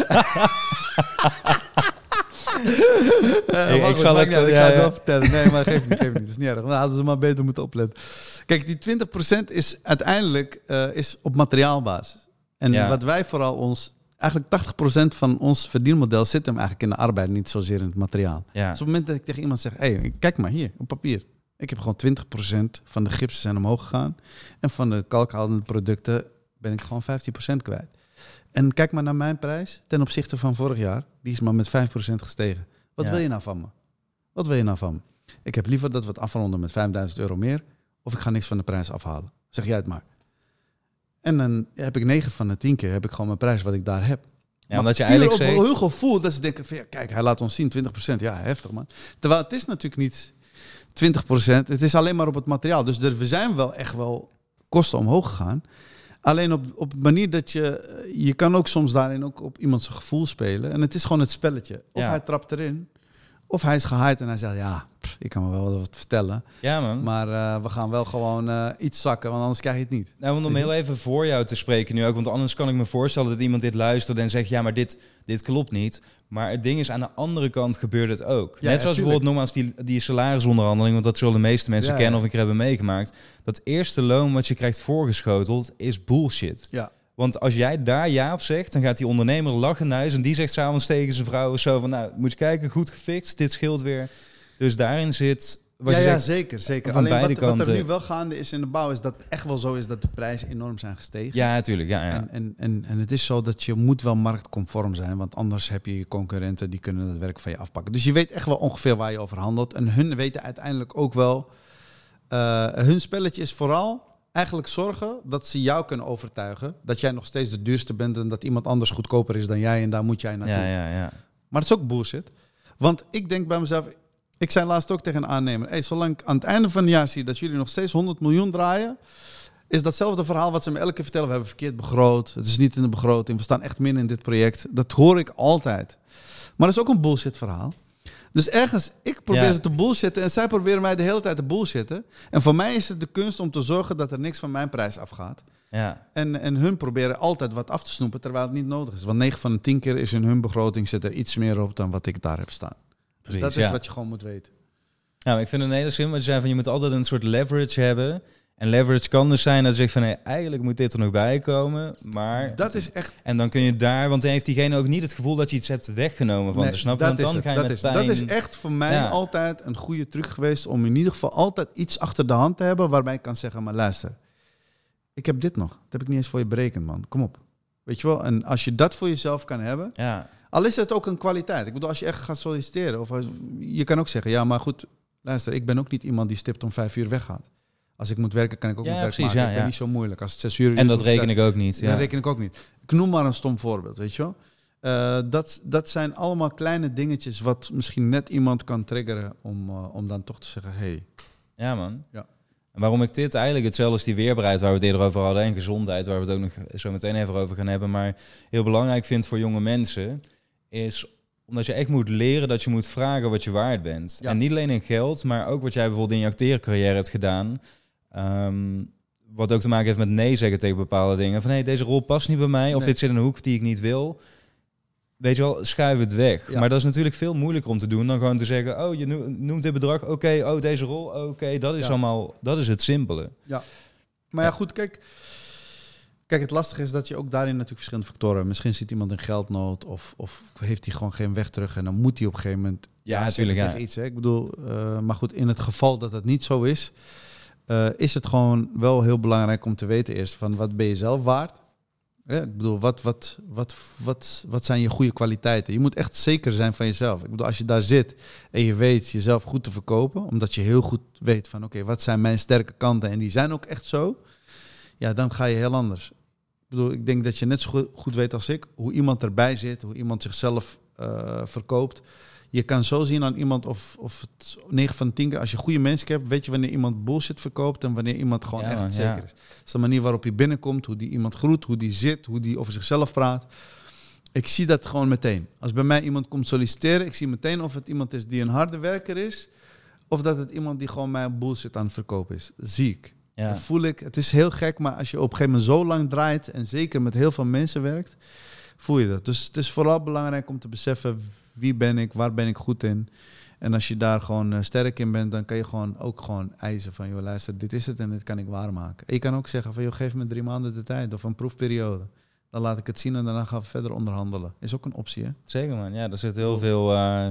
Eh, Ik- zal het, niet ik ja, ga het wel vertellen. Nee, maar geef niet, geef niet. Dat is niet erg. Dan hadden ze maar beter moeten opletten. Kijk, die 20% is uiteindelijk eh, is op materiaalbasis. En Ja. wat wij vooral ons... Eigenlijk 80% van ons verdienmodel zit hem eigenlijk in de arbeid, niet zozeer in het materiaal. ja. Dus op het moment dat ik tegen iemand zeg, hey, kijk maar hier, op papier. Ik heb gewoon 20% van de gipsen zijn omhoog gegaan. En van de kalkhoudende producten ben ik gewoon 15% kwijt. En kijk maar naar mijn prijs ten opzichte van vorig jaar. Die is maar met 5% gestegen. Wat Ja. wil je nou van me? Wat wil je nou van me? Ik heb liever dat we het afronden met 5000 euro meer. Of ik ga niks van de prijs afhalen. Zeg jij het maar. En dan heb ik 9 van de 10 keer heb ik gewoon mijn prijs wat ik daar heb. ja, omdat je eigenlijk op hun gevoel dat ze denken van ja, kijk, hij laat ons zien 20%. Ja, heftig man. Terwijl het is natuurlijk niet 20%. Het is alleen maar op het materiaal. Dus er, we zijn wel echt wel kosten omhoog gegaan. Alleen op, op manier dat je... Je kan ook soms daarin ook op iemand zijn gevoel spelen. En het is gewoon het spelletje. Of Ja. hij trapt erin. Of hij is gehyped en hij zegt... Ja, pff, ik kan me wel wat vertellen. Ja, man. Maar eh, we gaan wel gewoon eh, iets zakken. Want anders krijg je het niet. Nou, want om heel even voor jou te spreken nu ook, want anders kan ik me voorstellen dat iemand dit luistert en zegt, ja, maar dit, dit klopt niet. Maar het ding is, aan de andere kant gebeurt het ook. Ja, Net zoals ja, bijvoorbeeld nogmaals die, die salarisonderhandeling, want dat zullen de meeste mensen Ja, kennen of keer hebben meegemaakt. Dat eerste loon wat je krijgt voorgeschoteld is bullshit. Ja. Want als jij daar ja op zegt, dan gaat die ondernemer lachen naar huis en die zegt s'avonds tegen zijn vrouw zo van, nou, moet je kijken, goed gefixt, dit scheelt weer. Dus daarin zit wat ja, je ja, zegt, zeker. zeker. van Alleen wat, wat er nu wel gaande is in de bouw, is dat het echt wel zo is dat de prijzen enorm zijn gestegen. Ja, natuurlijk. Ja, ja. En, en, en, en het is zo dat je moet wel marktconform zijn, want anders heb je je concurrenten die kunnen het werk van je afpakken. Dus je weet echt wel ongeveer waar je over handelt. En hun weten uiteindelijk ook wel, eh, hun spelletje is vooral eigenlijk zorgen dat ze jou kunnen overtuigen dat jij nog steeds de duurste bent en dat iemand anders goedkoper is dan jij en daar moet jij naartoe. ja, ja, ja. Maar dat is ook bullshit. Want ik denk bij mezelf, ik zei laatst ook tegen een aannemer, hey, zolang ik aan het einde van het jaar zie dat jullie nog steeds 100 miljoen draaien, is datzelfde verhaal wat ze me elke keer vertellen. We hebben verkeerd begroot, het is niet in de begroting, we staan echt min in dit project. Dat hoor ik altijd. Maar dat is ook een bullshit verhaal. Dus ergens, ik probeer Ja. ze te bullshitten en zij proberen mij de hele tijd te bullshitten. En voor mij is het de kunst om te zorgen dat er niks van mijn prijs afgaat. ja. En, en hun proberen altijd wat af te snoepen terwijl het niet nodig is. Want 9 van de 10 keer is in hun begroting zit er iets meer op dan wat ik daar heb staan. Dus dat is ja. wat je gewoon moet weten. Maar ik vind het een hele slim wat je zei van je moet altijd een soort leverage hebben. En leverage kan dus zijn dat je zegt van nee, eigenlijk moet dit er nog bij komen. Maar Dat is echt. en dan kun je daar, want dan heeft diegene ook niet het gevoel dat je iets hebt weggenomen van nee, te snappen. dat Want dan is ga je dat, met is, pijn... dat is echt voor mij Ja. altijd een goede truc geweest om in ieder geval altijd iets achter de hand te hebben waarbij ik kan zeggen, maar luister, ik heb dit nog. Dat heb ik niet eens voor je berekend, man. Kom op. Weet je wel? En als je dat voor jezelf kan hebben, Ja, al is het ook een kwaliteit. Ik bedoel, als je echt gaat solliciteren, of als, je kan ook zeggen, ja, maar goed, luister, ik ben ook niet iemand die stipt om vijf uur weggaat. Als ik moet werken, kan ik ook Ja, mijn werk precies, maken. ja, ik ben niet zo moeilijk. Als het zes uur en dat reken ik ook niet. Dat reken ik ook niet. Ik noem maar een stom voorbeeld, weet je wel. Eh, dat, dat zijn allemaal kleine dingetjes wat misschien net iemand kan triggeren om, eh, om dan toch te zeggen, hey, ja, man. Ja. En waarom ik dit eigenlijk hetzelfde als die weerbaarheid waar we het eerder over hadden en gezondheid, waar we het ook nog zo meteen even over gaan hebben, maar heel belangrijk vind voor jonge mensen, is omdat je echt moet leren dat je moet vragen wat je waard bent. Ja. En niet alleen in geld, maar ook wat jij bijvoorbeeld in je acteercarrière hebt gedaan. Ehm, wat ook te maken heeft met nee zeggen tegen bepaalde dingen. Van hé, hey, deze rol past niet bij mij. Of Nee. dit zit in een hoek die ik niet wil. Weet je wel, schuif het weg. Ja. Maar dat is natuurlijk veel moeilijker om te doen dan gewoon te zeggen... oh, je no- noemt dit bedrag, oké, oh, deze rol, oké. dat is Ja. allemaal, dat is het simpele. Maar ja, goed, kijk. Kijk, het lastige is dat je ook daarin natuurlijk verschillende factoren. Misschien ziet iemand in geldnood of, of heeft hij gewoon geen weg terug en dan moet hij op een gegeven moment Ja, natuurlijk, ja. iets. Hè? Ik bedoel, eh, maar goed, in het geval dat het niet zo is, eh, is het gewoon wel heel belangrijk om te weten eerst van wat ben je zelf waard? Ja, ik bedoel, wat, wat, wat, wat, wat zijn je goede kwaliteiten? Je moet echt zeker zijn van jezelf. Ik bedoel, als je daar zit en je weet jezelf goed te verkopen, omdat je heel goed weet van oké, wat zijn mijn sterke kanten en die zijn ook echt zo, ja, dan ga je heel anders. Ik bedoel, ik denk dat je net zo goed, weet als ik hoe iemand erbij zit, hoe iemand zichzelf eh, verkoopt. Je kan zo zien aan iemand of, of het 9 van de 10 keer, als je goede mensen hebt, weet je wanneer iemand bullshit verkoopt en wanneer iemand gewoon Ja, echt man, zeker ja. is. Dat is de manier waarop je binnenkomt, hoe die iemand groet, hoe die zit, hoe die over zichzelf praat. Ik zie dat gewoon meteen. Als bij mij iemand komt solliciteren, ik zie meteen of het iemand is die een harde werker is, of dat het iemand die gewoon mij bullshit aan het verkopen is. Dat zie ik. Ja. Dat voel ik. Het is heel gek, maar als je op een gegeven moment zo lang draait en zeker met heel veel mensen werkt, voel je dat. Dus het is vooral belangrijk om te beseffen wie ben ik, waar ben ik goed in. En als je daar gewoon eh, sterk in bent, dan kan je gewoon ook gewoon eisen van, joh, luister, dit is het en dit kan ik waarmaken. En je kan ook zeggen van, joh, geef me drie maanden de tijd of een proefperiode. Dan laat ik het zien en daarna gaan we verder onderhandelen. Is ook een optie, hè? Zeker man, ja, er zit heel veel, eh,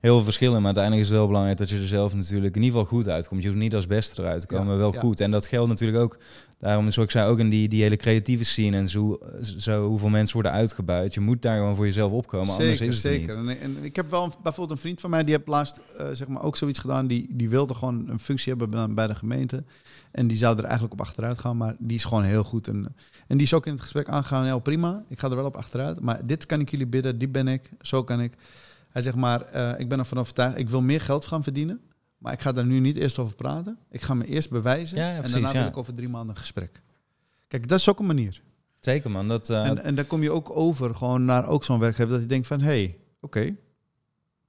heel veel verschil in. Maar uiteindelijk is het wel belangrijk dat je er zelf natuurlijk in ieder geval goed uitkomt. Je hoeft niet als beste eruit te komen, maar wel goed. En dat geldt natuurlijk ook, daarom zoals ik zei, ook in die, die hele creatieve scene en zo, zo hoeveel mensen worden uitgebuit. Je moet daar gewoon voor jezelf opkomen, anders is het er zeker. niet. En, en ik heb wel een- bijvoorbeeld een vriend van mij, die heeft laatst eh, zeg maar ook zoiets gedaan. Die, die wilde gewoon een functie hebben bij- de gemeente. En die zou er eigenlijk op achteruit gaan, maar die is gewoon heel goed. En, en die is ook in het gesprek aangegaan, ja prima, ik ga er wel op achteruit. Maar dit kan ik jullie bidden, die ben ik, zo kan ik. Hij zegt maar, eh, ik ben ervan overtuigd, ik wil meer geld gaan verdienen. Maar ik ga daar nu niet eerst over praten. Ik ga me eerst bewijzen Ja, ja, en daarna wil ik over drie maanden een gesprek. Kijk, dat is ook een manier. Zeker man, dat, eh, En, en dan kom je ook over gewoon naar ook zo'n werkgever dat je denkt van, hé, hey, oké,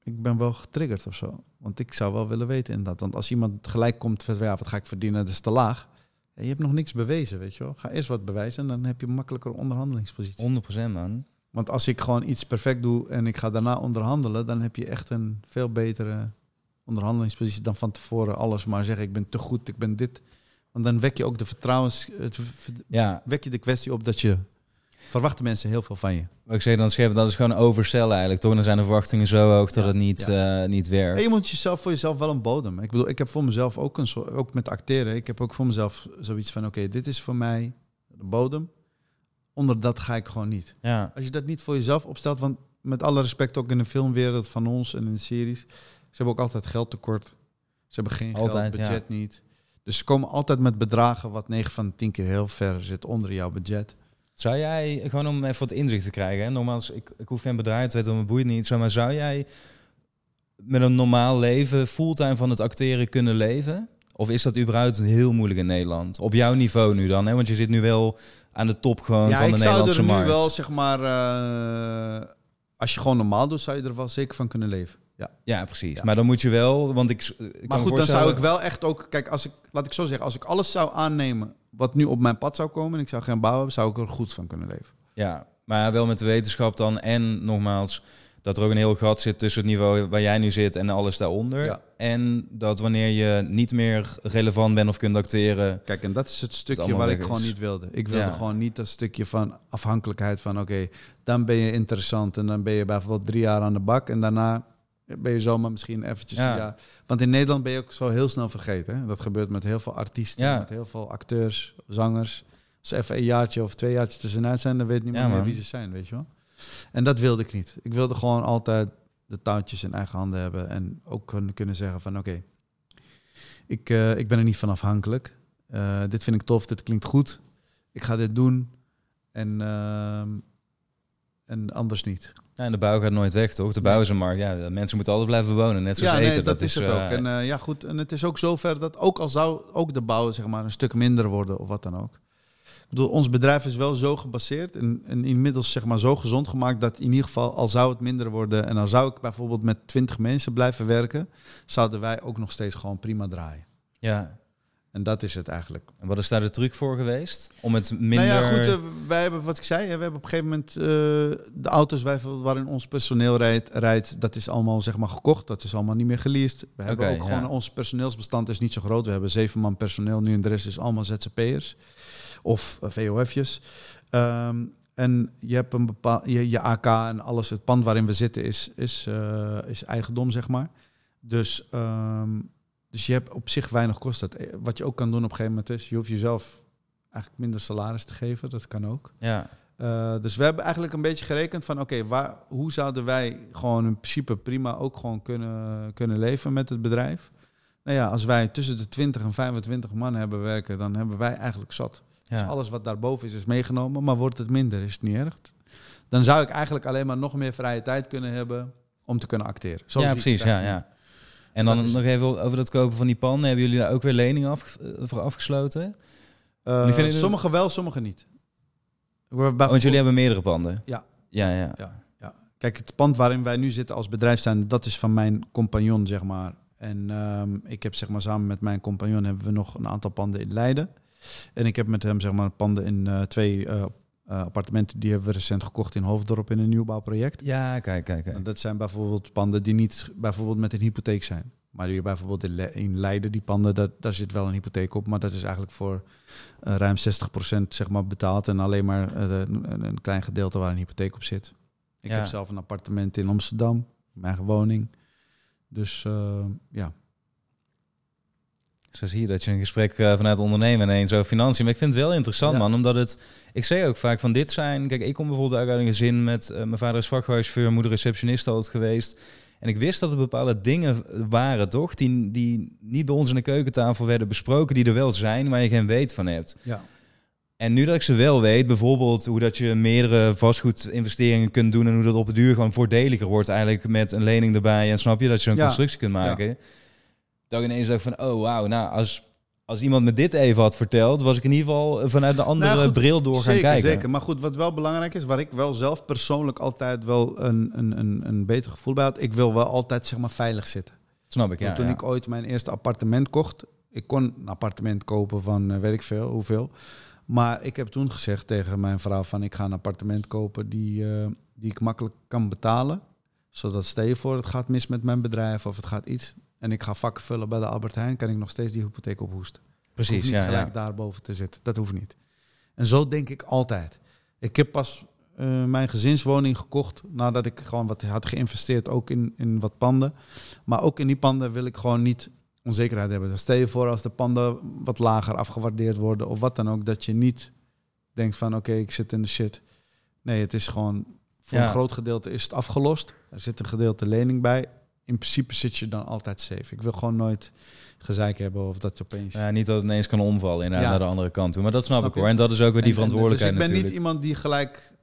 ik ben wel getriggerd of zo. Want ik zou wel willen weten inderdaad. Want als iemand gelijk komt van, ja, wat ga ik verdienen, dat is te laag. Ja, je hebt nog niks bewezen, weet je wel. Ga eerst wat bewijzen en dan heb je een makkelijker onderhandelingspositie. 100% man. Want als ik gewoon iets perfect doe en ik ga daarna onderhandelen, dan heb je echt een veel betere onderhandelingspositie dan van tevoren alles maar zeggen, ik ben te goed, ik ben dit. Want dan wek je ook de vertrouwens, het, Ja, wek je de kwestie op dat je verwachten mensen heel veel van je. Wat ik zeg dan scheppen, dat is gewoon overstellen eigenlijk. Toch dan zijn de verwachtingen zo hoog dat Ja, het niet, eh, niet werkt. En je moet jezelf voor jezelf wel een bodem. Ik bedoel, ik heb voor mezelf ook een soort, ook met acteren, ik heb ook voor mezelf zoiets van, oké, dit is voor mij de bodem. Onder dat ga ik gewoon niet. Ja, Als je dat niet voor jezelf opstelt, want met alle respect ook in de filmwereld van ons en in de series, ze hebben ook altijd geldtekort. Ze hebben geen Altijd, geld, budget niet. Dus ze komen altijd met bedragen wat 9 van de 10 keer heel ver zit onder jouw budget. Zou jij, gewoon om even wat inzicht te krijgen, hè? nogmaals, ik, ik hoef geen bedrijf te weten, me boeit niet, maar zou jij met een normaal leven fulltime van het acteren kunnen leven? Of is dat überhaupt heel moeilijk in Nederland? Op jouw niveau nu dan, hè? want je zit nu wel aan de top gewoon ja, van de ik zou Nederlandse er nu markt. wel, zeg maar, eh, als je gewoon normaal doet, zou je er wel zeker van kunnen leven. Ja. Ja, precies. Ja. Maar dan moet je wel, want ik, ik Maar goed, dan zou ik wel echt ook, kijk, als ik, laat ik zo zeggen, als ik alles zou aannemen wat nu op mijn pad zou komen en ik zou geen bouw hebben, zou ik er goed van kunnen leven. Ja, maar wel met de wetenschap dan. En nogmaals, dat er ook een heel gat zit tussen het niveau waar jij nu zit en alles daaronder. Ja. En dat wanneer je niet meer relevant bent of kunt acteren. Kijk, en dat is het stukje allemaal waar ik gewoon niet wilde. Ik wilde Ja. gewoon niet dat stukje van afhankelijkheid van, oké, dan ben je interessant en dan ben je bijvoorbeeld drie jaar aan de bak en daarna ben je zomaar misschien eventjes Ja. een jaar. Want in Nederland ben je ook zo heel snel vergeten. Hè? Dat gebeurt met heel veel artiesten, Ja. met heel veel acteurs, zangers. Als ze even een jaartje of twee jaartjes tussenuit zijn, dan weet niemand meer man. wie ze zijn, weet je wel. En dat wilde ik niet. Ik wilde gewoon altijd de touwtjes in eigen handen hebben en ook kunnen, kunnen zeggen van, oké, ik, eh, ik ben er niet van afhankelijk. Eh, dit vind ik tof, dit klinkt goed. Ik ga dit doen. En, ehm, en anders niet. Ja, en de bouw gaat nooit weg, toch? De bouw is een markt. Ja, mensen moeten altijd blijven wonen, net zoals ja, eten. nee, dat, is het eh, ook. En eh, ja, goed. En het is ook zover dat ook al zou ook de bouw zeg maar, een stuk minder worden of wat dan ook. Ik bedoel, ons bedrijf is wel zo gebaseerd en, en inmiddels zeg maar zo gezond gemaakt dat in ieder geval al zou het minder worden en dan zou ik bijvoorbeeld met 20 mensen blijven werken, zouden wij ook nog steeds gewoon prima draaien. ja. En dat is het eigenlijk. En wat is daar de truc voor geweest? Om het minder... Nou ja, goed, eh, wij hebben, wat ik zei, we hebben op een gegeven moment eh, de auto's wij, waarin ons personeel rijdt, rijdt, dat is allemaal zeg maar gekocht. Dat is allemaal niet meer geleased. We hebben ook gewoon, ons personeelsbestand is niet zo groot. We hebben zeven man personeel nu en de rest is allemaal ZZP'ers of eh, VOF'jes. Ehm, en je hebt een bepaal, je, je AK en alles, het pand waarin we zitten is, is, eh, is eigendom, zeg maar. Dus, ehm, dus je hebt op zich weinig kosten. Het- Wat je ook kan doen op een gegeven moment is, je hoeft jezelf eigenlijk minder salaris te geven. Dat kan ook. Ja, Eh, dus we hebben eigenlijk een beetje gerekend van, oké, waar hoe zouden wij gewoon in principe prima ook gewoon kunnen, kunnen leven met het bedrijf? Nou ja, als wij tussen de 20 en 25 man hebben werken, dan hebben wij eigenlijk zat. Dus alles wat daarboven is, is meegenomen, maar wordt het minder, is het niet erg. Dan zou ik eigenlijk alleen maar nog meer vrije tijd kunnen hebben om te kunnen acteren. Zo ja precies. Ja, ja. En dan is- nog even over dat kopen van die panden. Hebben jullie daar ook weer leningen af, eh, voor afgesloten? Vinden het- sommige wel, sommige niet. Want jullie hebben meerdere panden? Ja. Ja, ja. Ja, ja. Kijk, het pand waarin wij nu zitten als bedrijf zijn, dat is van mijn compagnon, zeg maar. En ehm, ik heb zeg maar samen met mijn compagnon hebben we nog een aantal panden in Leiden. En ik heb met hem zeg maar panden in eh, twee eh, eh, appartementen die hebben we recent gekocht in Hoofddorp in een nieuwbouwproject. Ja, kijk, kijk. kijk. En dat zijn bijvoorbeeld panden die niet bijvoorbeeld met een hypotheek zijn. Maar die bijvoorbeeld in, Le- in Leiden, die panden, dat, daar zit wel een hypotheek op. Maar dat is eigenlijk voor ruim 60% zeg maar betaald. En alleen maar een, een klein gedeelte waar een hypotheek op zit. Ik Ja. heb zelf een appartement in Amsterdam, mijn eigen woning. Dus ja. Zo zie je dat je een gesprek eh, vanuit ondernemen ineens over financiën. Maar ik vind het wel interessant, Ja. man. Omdat het... Ik zeg ook vaak van dit zijn... Kijk, ik kom bijvoorbeeld uit een gezin met... eh, mijn vader is vakhuisvuur, moeder receptionist altijd geweest. En ik wist dat er bepaalde dingen waren, toch? Die, die niet bij ons in de keukentafel werden besproken. Die er wel zijn, maar je geen weet van hebt. ja. En nu dat ik ze wel weet, bijvoorbeeld hoe dat je meerdere vastgoedinvesteringen kunt doen en hoe dat op het duur gewoon voordeliger wordt eigenlijk met een lening erbij en snap je dat je zo'n Ja. constructie kunt maken. Dat ik ineens dacht van, oh wauw, nou als, als iemand me dit even had verteld, was ik in ieder geval vanuit de andere Nou goed, bril door gaan zeker, kijken. Zeker, maar goed, wat wel belangrijk is, waar ik wel zelf persoonlijk altijd wel een, een, een, een beter gevoel bij had, ik wil wel altijd zeg maar veilig zitten. Snap ik, ja. toen ja. ik ooit mijn eerste appartement kocht, ik kon een appartement kopen van eh, weet ik veel, hoeveel. Maar ik heb toen gezegd tegen mijn vrouw van ik ga een appartement kopen die, eh, die ik makkelijk kan betalen. Zodat stel je voor het gaat mis met mijn bedrijf of het gaat iets. En ik ga vakken vullen bij de Albert Heijn, kan ik nog steeds die hypotheek ophoesten. Ik Precies, hoef niet ja, gelijk ja. daarboven te zitten. Dat hoeft niet. En zo denk ik altijd. Ik heb pas eh, mijn gezinswoning gekocht nadat ik gewoon wat had geïnvesteerd, ook in, in wat panden. Maar ook in die panden wil ik gewoon niet onzekerheid hebben. Dus stel je voor als de panden wat lager afgewaardeerd worden of wat dan ook, dat je niet denkt van oké, ik zit in de shit. Nee, het is gewoon voor Ja. een groot gedeelte is het afgelost. Er zit een gedeelte lening bij. In principe zit je dan altijd safe. Ik wil gewoon nooit gezeik hebben of dat je opeens... Ja, niet dat het ineens kan omvallen Ja. naar de andere kant toe. Maar dat snap, Snap ik hoor. En dat is ook weer die En- en- verantwoordelijkheid Dus ik ben natuurlijk. niet iemand die gelijk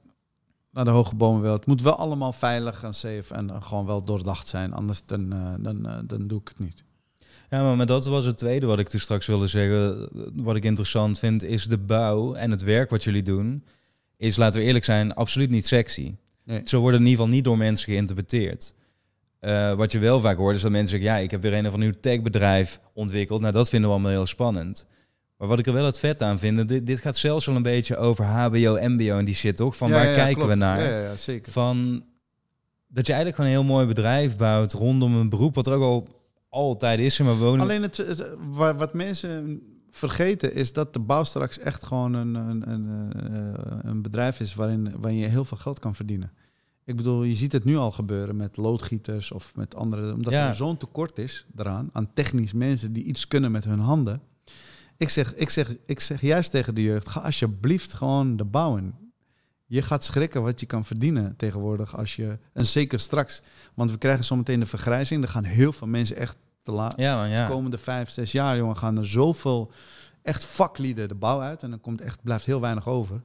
naar de hoge bomen wil. Het moet wel allemaal veilig en safe en eh, gewoon wel doordacht zijn. Anders dan, eh, dan, eh, dan doe ik het niet. Ja, maar, dat was het tweede wat ik toen straks wilde zeggen. Wat ik interessant vind, is de bouw en het werk wat jullie doen. Is, laten we eerlijk zijn, absoluut niet sexy. Nee. Zo worden in ieder geval niet door mensen geïnterpreteerd. Eh, wat je wel vaak hoort, is dat mensen zeggen... ja, ik heb weer een of ander nieuw techbedrijf ontwikkeld. Nou, dat vinden we allemaal heel spannend. Maar wat ik er wel het vet aan vind... dit, dit gaat zelfs wel een beetje over hbo, mbo en die shit, toch? Van Ja, waar ja, kijken klopt. we naar? Ja, zeker. Van dat je eigenlijk gewoon een heel mooi bedrijf bouwt... rondom een beroep wat er ook al altijd is. Maar we wonen... Alleen het, het- wa- wat mensen vergeten is dat de bouw straks echt gewoon een, een, een, eh, een bedrijf is waarin, waarin je heel veel geld kan verdienen. Ik bedoel, je ziet het nu al gebeuren met loodgieters of met andere, omdat Ja. er zo'n tekort is daaraan aan technisch mensen die iets kunnen met hun handen. Ik zeg, ik zeg, ik zeg juist tegen de jeugd, ga alsjeblieft gewoon de bouw in. Je gaat schrikken wat je kan verdienen tegenwoordig als je, en zeker straks, want we krijgen zometeen de vergrijzing. Er gaan heel veel mensen echt te laat, ja, man, ja. de komende vijf, zes jaar, jongen, gaan er zoveel echt vaklieden de bouw uit. En dan komt echt, blijft heel weinig over.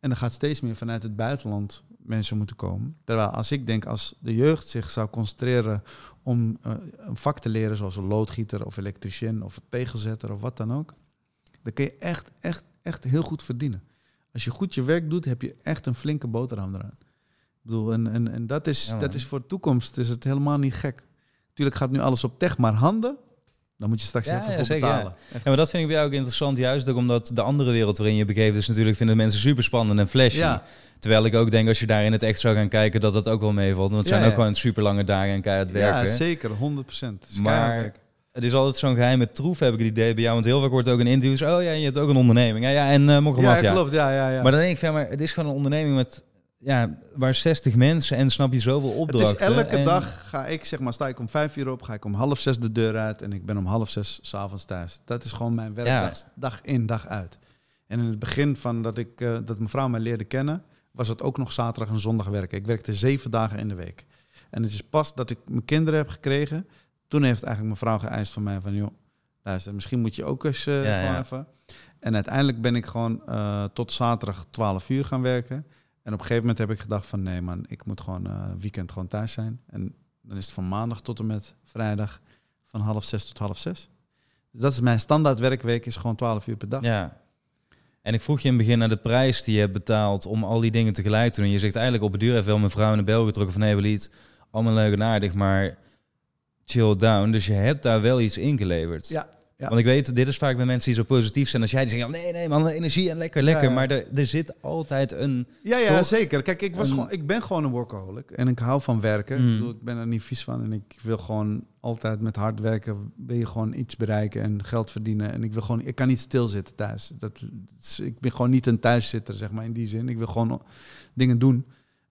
En dan gaat steeds meer vanuit het buitenland mensen moeten komen. Terwijl als ik denk, als de jeugd zich zou concentreren om eh, een vak te leren, zoals een loodgieter of elektricien of een tegelzetter of wat dan ook, dan kun je echt, echt, echt heel goed verdienen. Als je goed je werk doet, heb je echt een flinke boterham eraan. Ik bedoel, en, en, en dat, is, Ja, dat is voor de toekomst is het helemaal niet gek. Natuurlijk gaat nu alles op tech, maar handen, dan moet je straks Ja, even voor zeker, betalen. Ja, maar dat vind ik bij jou ook interessant, juist ook omdat de andere wereld waarin je begeeft is natuurlijk vinden mensen super spannend en flashy. Terwijl ik ook denk als je daar in het echt zou gaan kijken dat dat ook wel meevalt. Want het zijn ook gewoon super lange dagen en keihard werken. ja, zeker, 100 procent. Maar het is altijd zo'n geheime troef, heb ik het idee bij jou. Want heel vaak wordt ook in interviews, oh ja, je hebt ook een onderneming. Ja, ja en uh, mocht ja, klopt, ja, ja, ja. Maar dan denk ik, van, maar het is gewoon een onderneming met, ja, waar 60 mensen en snap je zoveel het opdrachten. is elke en- dag ga ik, zeg maar, sta ik om vijf uur op, ga ik om half zes de deur uit en ik ben om half zes s'avonds thuis. Dat is gewoon mijn werkdag, dag in, dag uit. En in het begin van dat ik, eh, dat mevrouw mij leerde kennen, was het ook nog zaterdag en zondag werken. Ik werkte zeven dagen in de week. En het is pas dat ik mijn kinderen heb gekregen, toen heeft eigenlijk mevrouw geëist van mij van, joh, luister, misschien moet je ook eens Ja, ja. even. En uiteindelijk ben ik gewoon eh, tot zaterdag 12 uur gaan werken. En op een gegeven moment heb ik gedacht van nee man, ik moet gewoon eh, weekend gewoon thuis zijn. En dan is het van maandag tot en met vrijdag van half zes tot half zes. Dus dat is mijn standaard werkweek, is gewoon 12 uur per dag. Ja. En ik vroeg je in het begin naar de prijs die je hebt betaald om al die dingen tegelijk te doen. En je zegt eigenlijk op het duur heeft wel mijn vrouw in de bel getrokken van... hé, hey, allemaal leuk en aardig, maar chill down. Dus je hebt daar wel iets ingeleverd. Ja, ja. Want ik weet, dit is vaak bij mensen die zo positief zijn als jij. Die zeggen, nee, nee man, energie en lekker, lekker. Ja, ja. Maar er, er zit altijd een... Ja, ja Toch? zeker. Kijk, ik, was Een- gewoon, ik ben gewoon een workaholic en ik hou van werken. Mm. Ik, bedoel, ik ben er niet vies van en ik wil gewoon altijd met hard werken. Wil je gewoon iets bereiken en geld verdienen. En ik wil gewoon, ik kan niet stilzitten thuis. Dat, ik ben gewoon niet een thuiszitter, zeg maar in die zin. Ik wil gewoon dingen doen.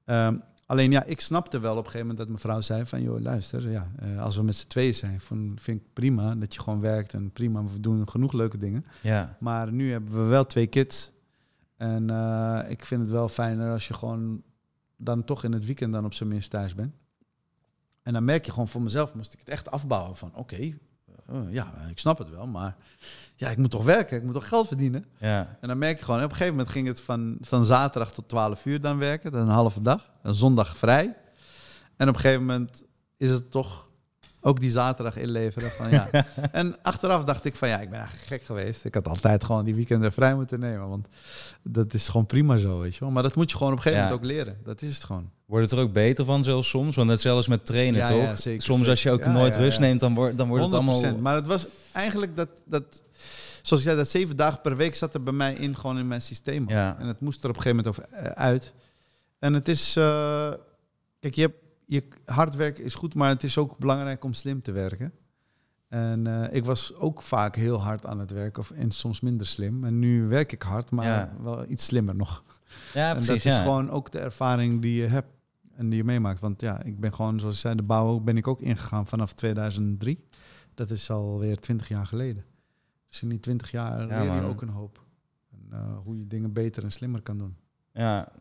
Ehm, alleen ja, ik snapte wel op een gegeven moment dat mevrouw zei van, joh, luister, ja, eh, als we met z'n tweeën zijn, vind ik prima dat je gewoon werkt en prima, we doen genoeg leuke dingen. Ja, Maar nu hebben we wel twee kids. En eh, ik vind het wel fijner als je gewoon dan toch in het weekend dan op zijn minst thuis bent. En dan merk je gewoon voor mezelf, moest ik het echt afbouwen van oké, eh, ja, ik snap het wel, maar ja, ik moet toch werken, ik moet toch geld verdienen. ja. En dan merk je gewoon, op een gegeven moment ging het van, van zaterdag tot 12 uur dan werken, dan een halve dag, een zondag vrij. En op een gegeven moment is het toch ook die zaterdag inleveren van ja. en achteraf dacht ik van ja, ik ben eigenlijk gek geweest. Ik had altijd gewoon die weekenden vrij moeten nemen, want dat is gewoon prima zo, weet je wel. Maar dat moet je gewoon op een gegeven Ja. moment ook leren. Dat is het gewoon. Wordt het er ook beter van zelfs soms? Want net zelfs met trainen, Ja, toch? ja, zeker, soms als je ook nooit rust neemt, dan wordt, dan wordt het 100%. allemaal... Maar het was eigenlijk dat, dat, zoals ik zei, dat zeven dagen per week zat er bij mij in, gewoon in mijn systeem. En het moest er op een gegeven moment over eh, uit. En het is, eh, kijk, je hebt, je hard werken is goed, maar het is ook belangrijk om slim te werken. En eh, ik was ook vaak heel hard aan het werken of, en soms minder slim. En nu werk ik hard, maar Ja. wel iets slimmer nog. Ja, en precies. dat is ja. gewoon ook de ervaring die je hebt en die je meemaakt. Want ja, ik ben gewoon, zoals ik zei, de bouw ben ik ook ingegaan vanaf 2003. Dat is alweer 20 jaar geleden. Dus in die 20 jaar Ja, leer je ook een hoop. En, eh, hoe je dingen beter en slimmer kan doen. Ja.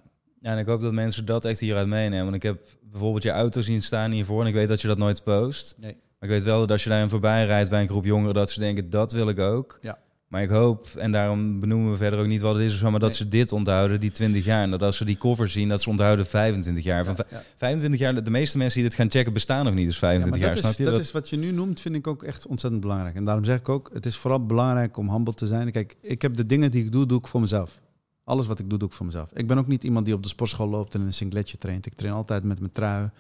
Ja, en ik hoop dat mensen dat echt hieruit meenemen. Want ik heb bijvoorbeeld je auto zien staan hiervoor en ik weet dat je dat nooit post. Nee. Maar ik weet wel dat als je daarin voorbij rijdt bij een groep jongeren, dat ze denken, dat wil ik ook. Ja. Maar ik hoop, en daarom benoemen we verder ook niet wat het is, of zo, maar dat Nee. ze dit onthouden, die 20 jaar. En dat als ze die cover zien, dat ze onthouden 25 jaar. Van Ja, vij- ja. 25 jaar, de meeste mensen die dit gaan checken, bestaan nog niet. Dus Ja, 25 maar jaar, dat, snap is, je? dat is wat je nu noemt, vind ik ook echt ontzettend belangrijk. En daarom zeg ik ook, het is vooral belangrijk om humble te zijn. Kijk, ik heb de dingen die ik doe, doe ik voor mezelf. Alles wat ik doe, doe ik voor mezelf. Ik ben ook niet iemand die op de sportschool loopt en een singletje traint. Ik train altijd met mijn trui.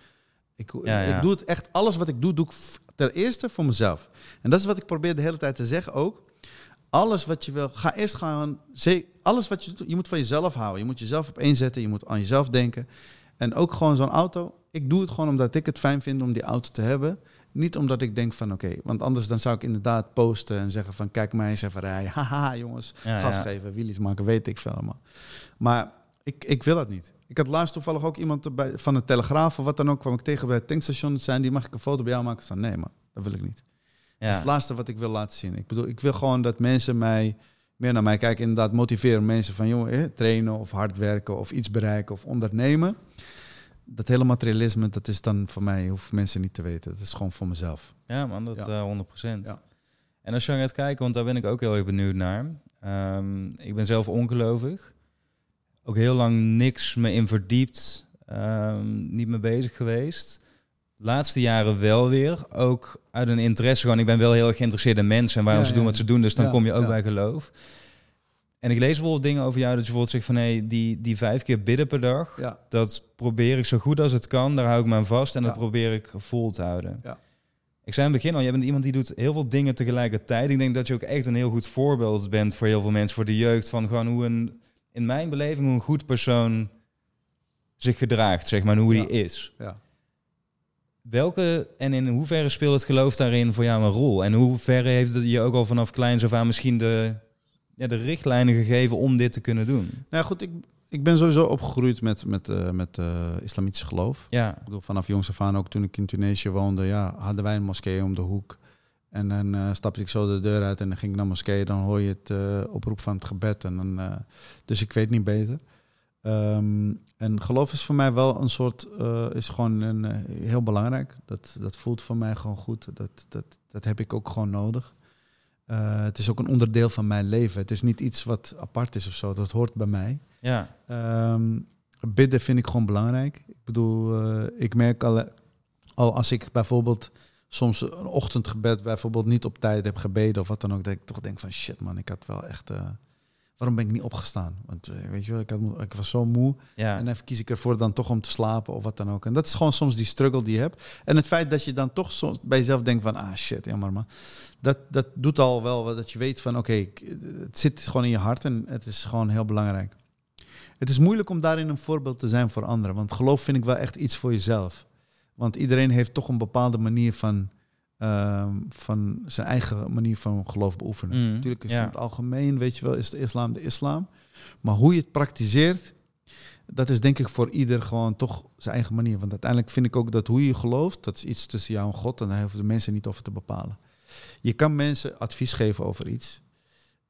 Ik, Ja, ja. ik doe het echt, alles wat ik doe, doe ik ter eerste voor mezelf. En dat is wat ik probeer de hele tijd te zeggen ook. Alles wat je wil, ga eerst gaan. Alles wat je doet, je moet van jezelf houden. Je moet jezelf op één zetten. Je moet aan jezelf denken. En ook gewoon zo'n auto. Ik doe het gewoon omdat ik het fijn vind om die auto te hebben. Niet omdat ik denk van oké, want anders dan zou ik inderdaad posten en zeggen van kijk mij eens even rijden. Haha jongens, Ja, gas ja. geven, wheelies maken, weet ik veel allemaal. Maar ik, ik wil dat niet. Ik had laatst toevallig ook iemand van de Telegraaf of wat dan ook, kwam ik tegen bij het tankstation. Zijn die mag ik een foto bij jou maken? Van nee man, dat wil ik niet. Dat is Ja. het laatste wat ik wil laten zien. Ik bedoel, ik wil gewoon dat mensen mij meer naar mij kijken. Inderdaad, motiveren mensen van jongen, eh, trainen of hard werken of iets bereiken of ondernemen. Dat hele materialisme, dat is dan voor mij, hoeven mensen niet te weten. Dat is gewoon voor mezelf. Ja, man, dat Ja. eh 100%. Ja. En als je gaat kijken, want daar ben ik ook heel erg benieuwd naar. Ehm, ik ben zelf ongelovig. Ook heel lang niks me in verdiept. ehm, niet mee bezig geweest. Laatste jaren wel weer. Ook uit een interesse gewoon. Ik ben wel heel erg geïnteresseerd in mensen en waarom Ja, ze doen wat ze doen. Dus dan kom je ook bij geloof. En ik lees bijvoorbeeld dingen over jou dat je bijvoorbeeld zegt van... hé, die, die vijf keer bidden per dag... Ja, dat probeer ik zo goed als het kan. Daar hou ik me aan vast en dat probeer ik vol te houden. Ja. Ik zei in het begin al, jij bent iemand die doet heel veel dingen tegelijkertijd. Ik denk dat je ook echt een heel goed voorbeeld bent voor heel veel mensen, voor de jeugd. Van gewoon hoe een, in mijn beleving, hoe een goed persoon zich gedraagt, zeg maar, en hoe die is. ja. Welke en in hoeverre speelt het geloof daarin voor jou een rol? En hoe verre heeft het je ook al vanaf kleins af aan misschien de, ja, de richtlijnen gegeven om dit te kunnen doen? Nou ja, goed, ik, ik ben sowieso opgegroeid met, met, eh, met eh, islamitisch geloof. Ja, Ik bedoel, vanaf jongs af aan, ook toen ik in Tunesië woonde, ja, hadden wij een moskee om de hoek. En dan eh, stapte ik zo de deur uit en dan ging ik naar moskee. Dan hoor je het oproep van het gebed. En dan, dus ik weet niet beter. Ehm, en geloof is voor mij wel een soort, is gewoon een, heel belangrijk. Dat, dat voelt voor mij gewoon goed. Dat, dat, dat heb ik ook gewoon nodig. Eh, het is ook een onderdeel van mijn leven. Het is niet iets wat apart is of zo. Dat hoort bij mij. ja, Ehm, bidden vind ik gewoon belangrijk. Ik bedoel, eh, ik merk al, al als ik bijvoorbeeld soms een ochtendgebed bijvoorbeeld niet op tijd heb gebeden of wat dan ook, dat ik toch denk van shit man, ik had wel echt, eh, waarom ben ik niet opgestaan? Want eh, weet je wel, ik, had, ik was zo moe ja. en dan kies ik ervoor dan toch om te slapen of wat dan ook. En dat is gewoon soms die struggle die je hebt. En het feit dat je dan toch soms bij jezelf denkt van ah shit, jammer man. Dat, dat doet al wel dat je weet van oké, het zit gewoon in je hart en het is gewoon heel belangrijk. Het is moeilijk om daarin een voorbeeld te zijn voor anderen. Want geloof vind ik wel echt iets voor jezelf. Want iedereen heeft toch een bepaalde manier van, ehm, van zijn eigen manier van geloof beoefenen. Mm, Natuurlijk is ja. in het algemeen, weet je wel, is de islam de islam. Maar hoe je het praktiseert, dat is denk ik voor ieder gewoon toch zijn eigen manier. Want uiteindelijk vind ik ook dat hoe je gelooft, dat is iets tussen jou en God. En daar hoeven de mensen niet over te bepalen. Je kan mensen advies geven over iets.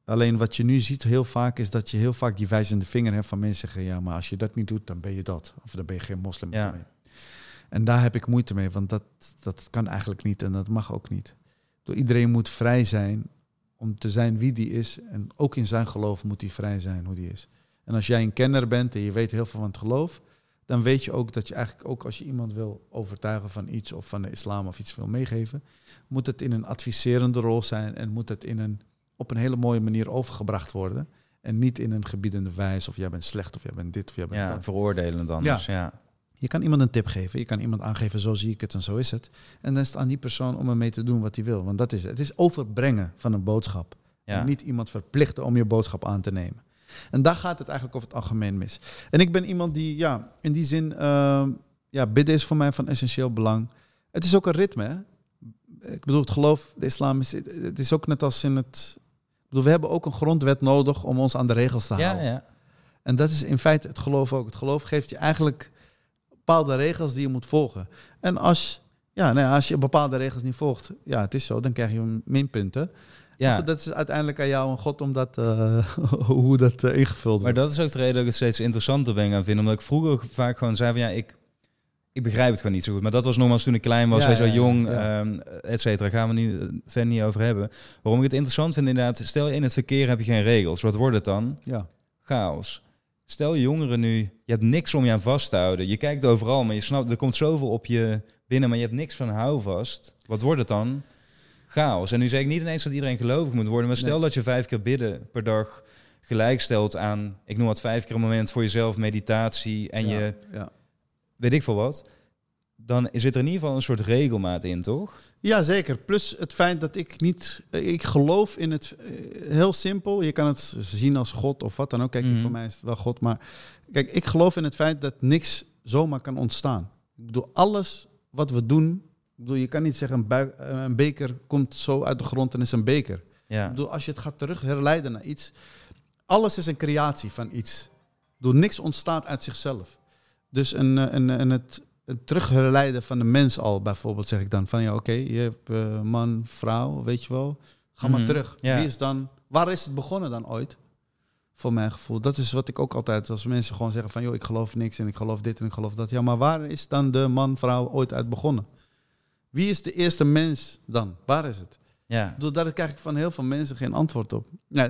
Alleen wat je nu ziet heel vaak is dat je heel vaak die wijzende vinger hebt van mensen zeggen, ja, maar als je dat niet doet, dan ben je dat. Of dan ben je geen moslim. Ja. En daar heb ik moeite mee, want dat, dat kan eigenlijk niet en dat mag ook niet. Door iedereen moet vrij zijn om te zijn wie die is. En ook in zijn geloof moet hij vrij zijn hoe die is. En als jij een kenner bent en je weet heel veel van het geloof, dan weet je ook dat je eigenlijk ook als je iemand wil overtuigen van iets of van de islam of iets wil meegeven, moet het in een adviserende rol zijn en moet het in een, op een hele mooie manier overgebracht worden. En niet in een gebiedende wijze of jij bent slecht of jij bent dit of jij bent ja dat. veroordelend anders. Ja. Je kan iemand een tip geven. Je kan iemand aangeven, zo zie ik het en zo is het. En dan is het aan die persoon om ermee te doen wat hij wil. Want dat is het. Het is overbrengen van een boodschap. Ja. En niet iemand verplichten om je boodschap aan te nemen. En daar gaat het eigenlijk over het algemeen mis. En ik ben iemand die, ja, in die zin, ehm, ja, bidden is voor mij van essentieel belang. Het is ook een ritme. Hè? ik bedoel, het geloof, de islam is, het is ook net als in het. Ik bedoel, we hebben ook een grondwet nodig om ons aan de regels te Ja, houden. ja. En dat is in feite het geloof ook. Het geloof geeft je eigenlijk bepaalde regels die je moet volgen. En als, ja, nou ja, als je bepaalde regels niet volgt, ja, het is zo, dan krijg je minpunten. ja. Dat is uiteindelijk aan jou en God om dat, eh, hoe dat eh, ingevuld Maar wordt. dat is ook de reden dat ik het steeds interessanter ben gaan vinden. Omdat ik vroeger vaak gewoon zei van ja, ik, ik begrijp het gewoon niet zo goed. Maar dat was nogmaals toen ik klein was, Ja, ja, ja, jong, ja. ehm, et cetera. Gaan we nu eh, verder niet over hebben. Waarom ik het interessant vind inderdaad, stel in het verkeer heb je geen regels. Wat wordt het dan? Ja, Chaos. Stel jongeren nu, je hebt niks om je aan vast te houden. Je kijkt overal, maar je snapt, er komt zoveel op je binnen, maar je hebt niks van houvast. Wat wordt het dan? Chaos. En nu zeg ik niet ineens dat iedereen gelovig moet worden, maar stel Nee. dat je vijf keer bidden per dag gelijk stelt aan, ik noem wat vijf keer een moment voor jezelf, meditatie en ja, je ja. weet ik veel wat. Dan zit er in ieder geval een soort regelmaat in, toch? Ja, zeker. Plus het feit dat ik niet... eh, Ik geloof in het... eh, Heel simpel. Je kan het zien als God of wat dan ook. Kijk, Mhm. voor mij is het wel God. Maar kijk, ik geloof in het feit dat niks zomaar kan ontstaan. Ik bedoel, alles wat we doen... Ik bedoel, je kan niet zeggen, een, eh, een beker komt zo uit de grond en is een beker. Ja. Ik bedoel, als je het gaat terug herleiden naar iets... Alles is een creatie van iets. Ik bedoel, niks ontstaat uit zichzelf. Dus een, een, een, het, het terugherleiden van de mens al, bijvoorbeeld, zeg ik dan. Van ja, oké, je hebt eh, man, vrouw, weet je wel. Ga maar Mhm, terug. ja. Wie is dan... Waar is het begonnen dan ooit? Voor mijn gevoel. Dat is wat ik ook altijd... Als mensen gewoon zeggen van... joh, ik geloof niks en ik geloof dit en ik geloof dat. Ja, maar waar is dan de man, vrouw ooit uit begonnen? Wie is de eerste mens dan? Waar is het? ja. Daar krijg ik van heel veel mensen geen antwoord op. Ja,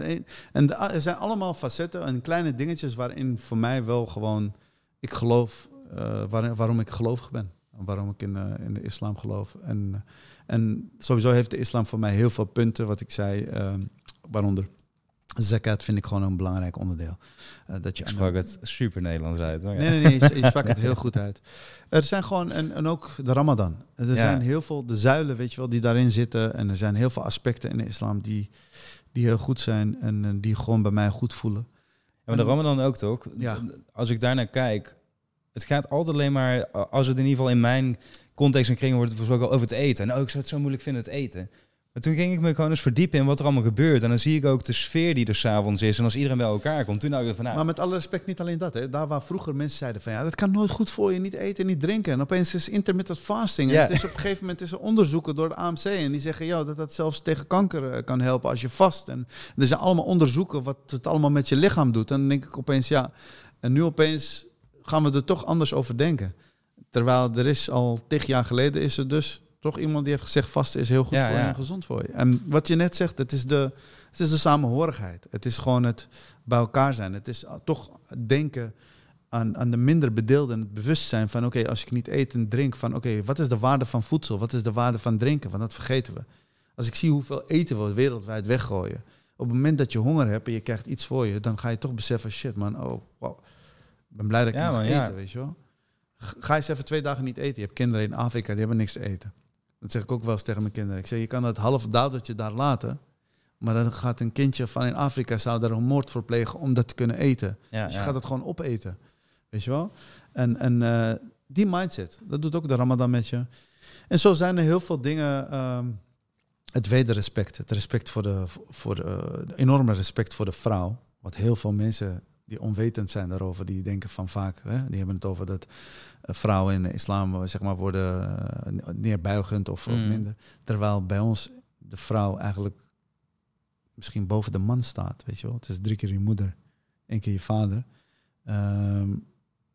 en de- er zijn allemaal facetten en kleine dingetjes waarin voor mij wel gewoon ik geloof, waar- waarom ik gelovig ben. En Waarom ik in, eh, in de islam geloof. En, eh, en sowieso heeft de islam voor mij heel veel punten, wat ik zei, eh, waaronder zakat vind ik gewoon een belangrijk onderdeel. Eh, dat je Ik sprak het super Nederlands uit. Hoor. Nee, nee, nee, je, je sprak het heel goed uit. Er zijn gewoon, en, en ook de Ramadan. Er Ja. zijn heel veel, de zuilen, weet je wel, die daarin zitten. En er zijn heel veel aspecten in de islam die, die heel goed zijn en die gewoon bij mij goed voelen. Ja, maar de Ramadan ook toch? Ja. Als ik daarnaar kijk, het gaat altijd alleen maar, als het in ieder geval in mijn context en kringen wordt het besproken over het eten. En oh, ik zou het zo moeilijk vinden, het eten. Maar toen ging ik me gewoon eens verdiepen in wat er allemaal gebeurt. En dan zie ik ook de sfeer die er s'avonds is. En als iedereen bij elkaar komt, toen dacht ik van, nou, Maar met alle respect niet alleen dat. Hè. Daar waar vroeger mensen zeiden van ja, dat kan nooit goed voor je, niet eten en niet drinken. En opeens is intermittent fasting. En Ja. het is op een gegeven moment is er onderzoeken door de AMC. En die zeggen ja, dat dat zelfs tegen kanker eh, kan helpen als je vast. En er zijn allemaal onderzoeken wat het allemaal met je lichaam doet. En dan denk ik opeens ja, en nu opeens gaan we er toch anders over denken. Terwijl er is al tig jaar geleden is er dus toch iemand die heeft gezegd vasten is heel goed Ja, voor je en gezond voor je. En wat je net zegt, het is de, het is de samenhorigheid. Het is gewoon het bij elkaar zijn. Het is toch denken aan, aan de minder bedeelden en het bewustzijn van oké, als ik niet eet en drink, van oké, wat is de waarde van voedsel? Wat is de waarde van drinken? Want dat vergeten we. Als ik zie hoeveel eten we wereldwijd weggooien. Op het moment dat je honger hebt en je krijgt iets voor je, dan ga je toch beseffen, shit man, oh wow. Ben blij dat ik Ja, man, eten, weet je wel. Ga eens even twee dagen niet eten. Je hebt kinderen in Afrika, die hebben niks te eten. Dat zeg ik ook wel eens tegen mijn kinderen. Ik zeg, je kan dat half dauwtje daar laten. Maar dan gaat een kindje van in Afrika zou daar een moord voor plegen om dat te kunnen eten. ja, Dus je ja. gaat het gewoon opeten. Weet je wel? En, en eh, die mindset, dat doet ook de Ramadan met je. En zo zijn er heel veel dingen. ehm, het wederrespect, het respect voor de, voor de, eh, de enorme respect voor de vrouw. Wat heel veel mensen die onwetend zijn daarover, die denken van vaak, hè, die hebben het over dat eh, vrouwen in de islam eh, zeg maar, worden eh, neerbuigend of, of Mm. minder. Terwijl bij ons de vrouw eigenlijk misschien boven de man staat. Weet je wel? Het is drie keer je moeder, één keer je vader. Ehm,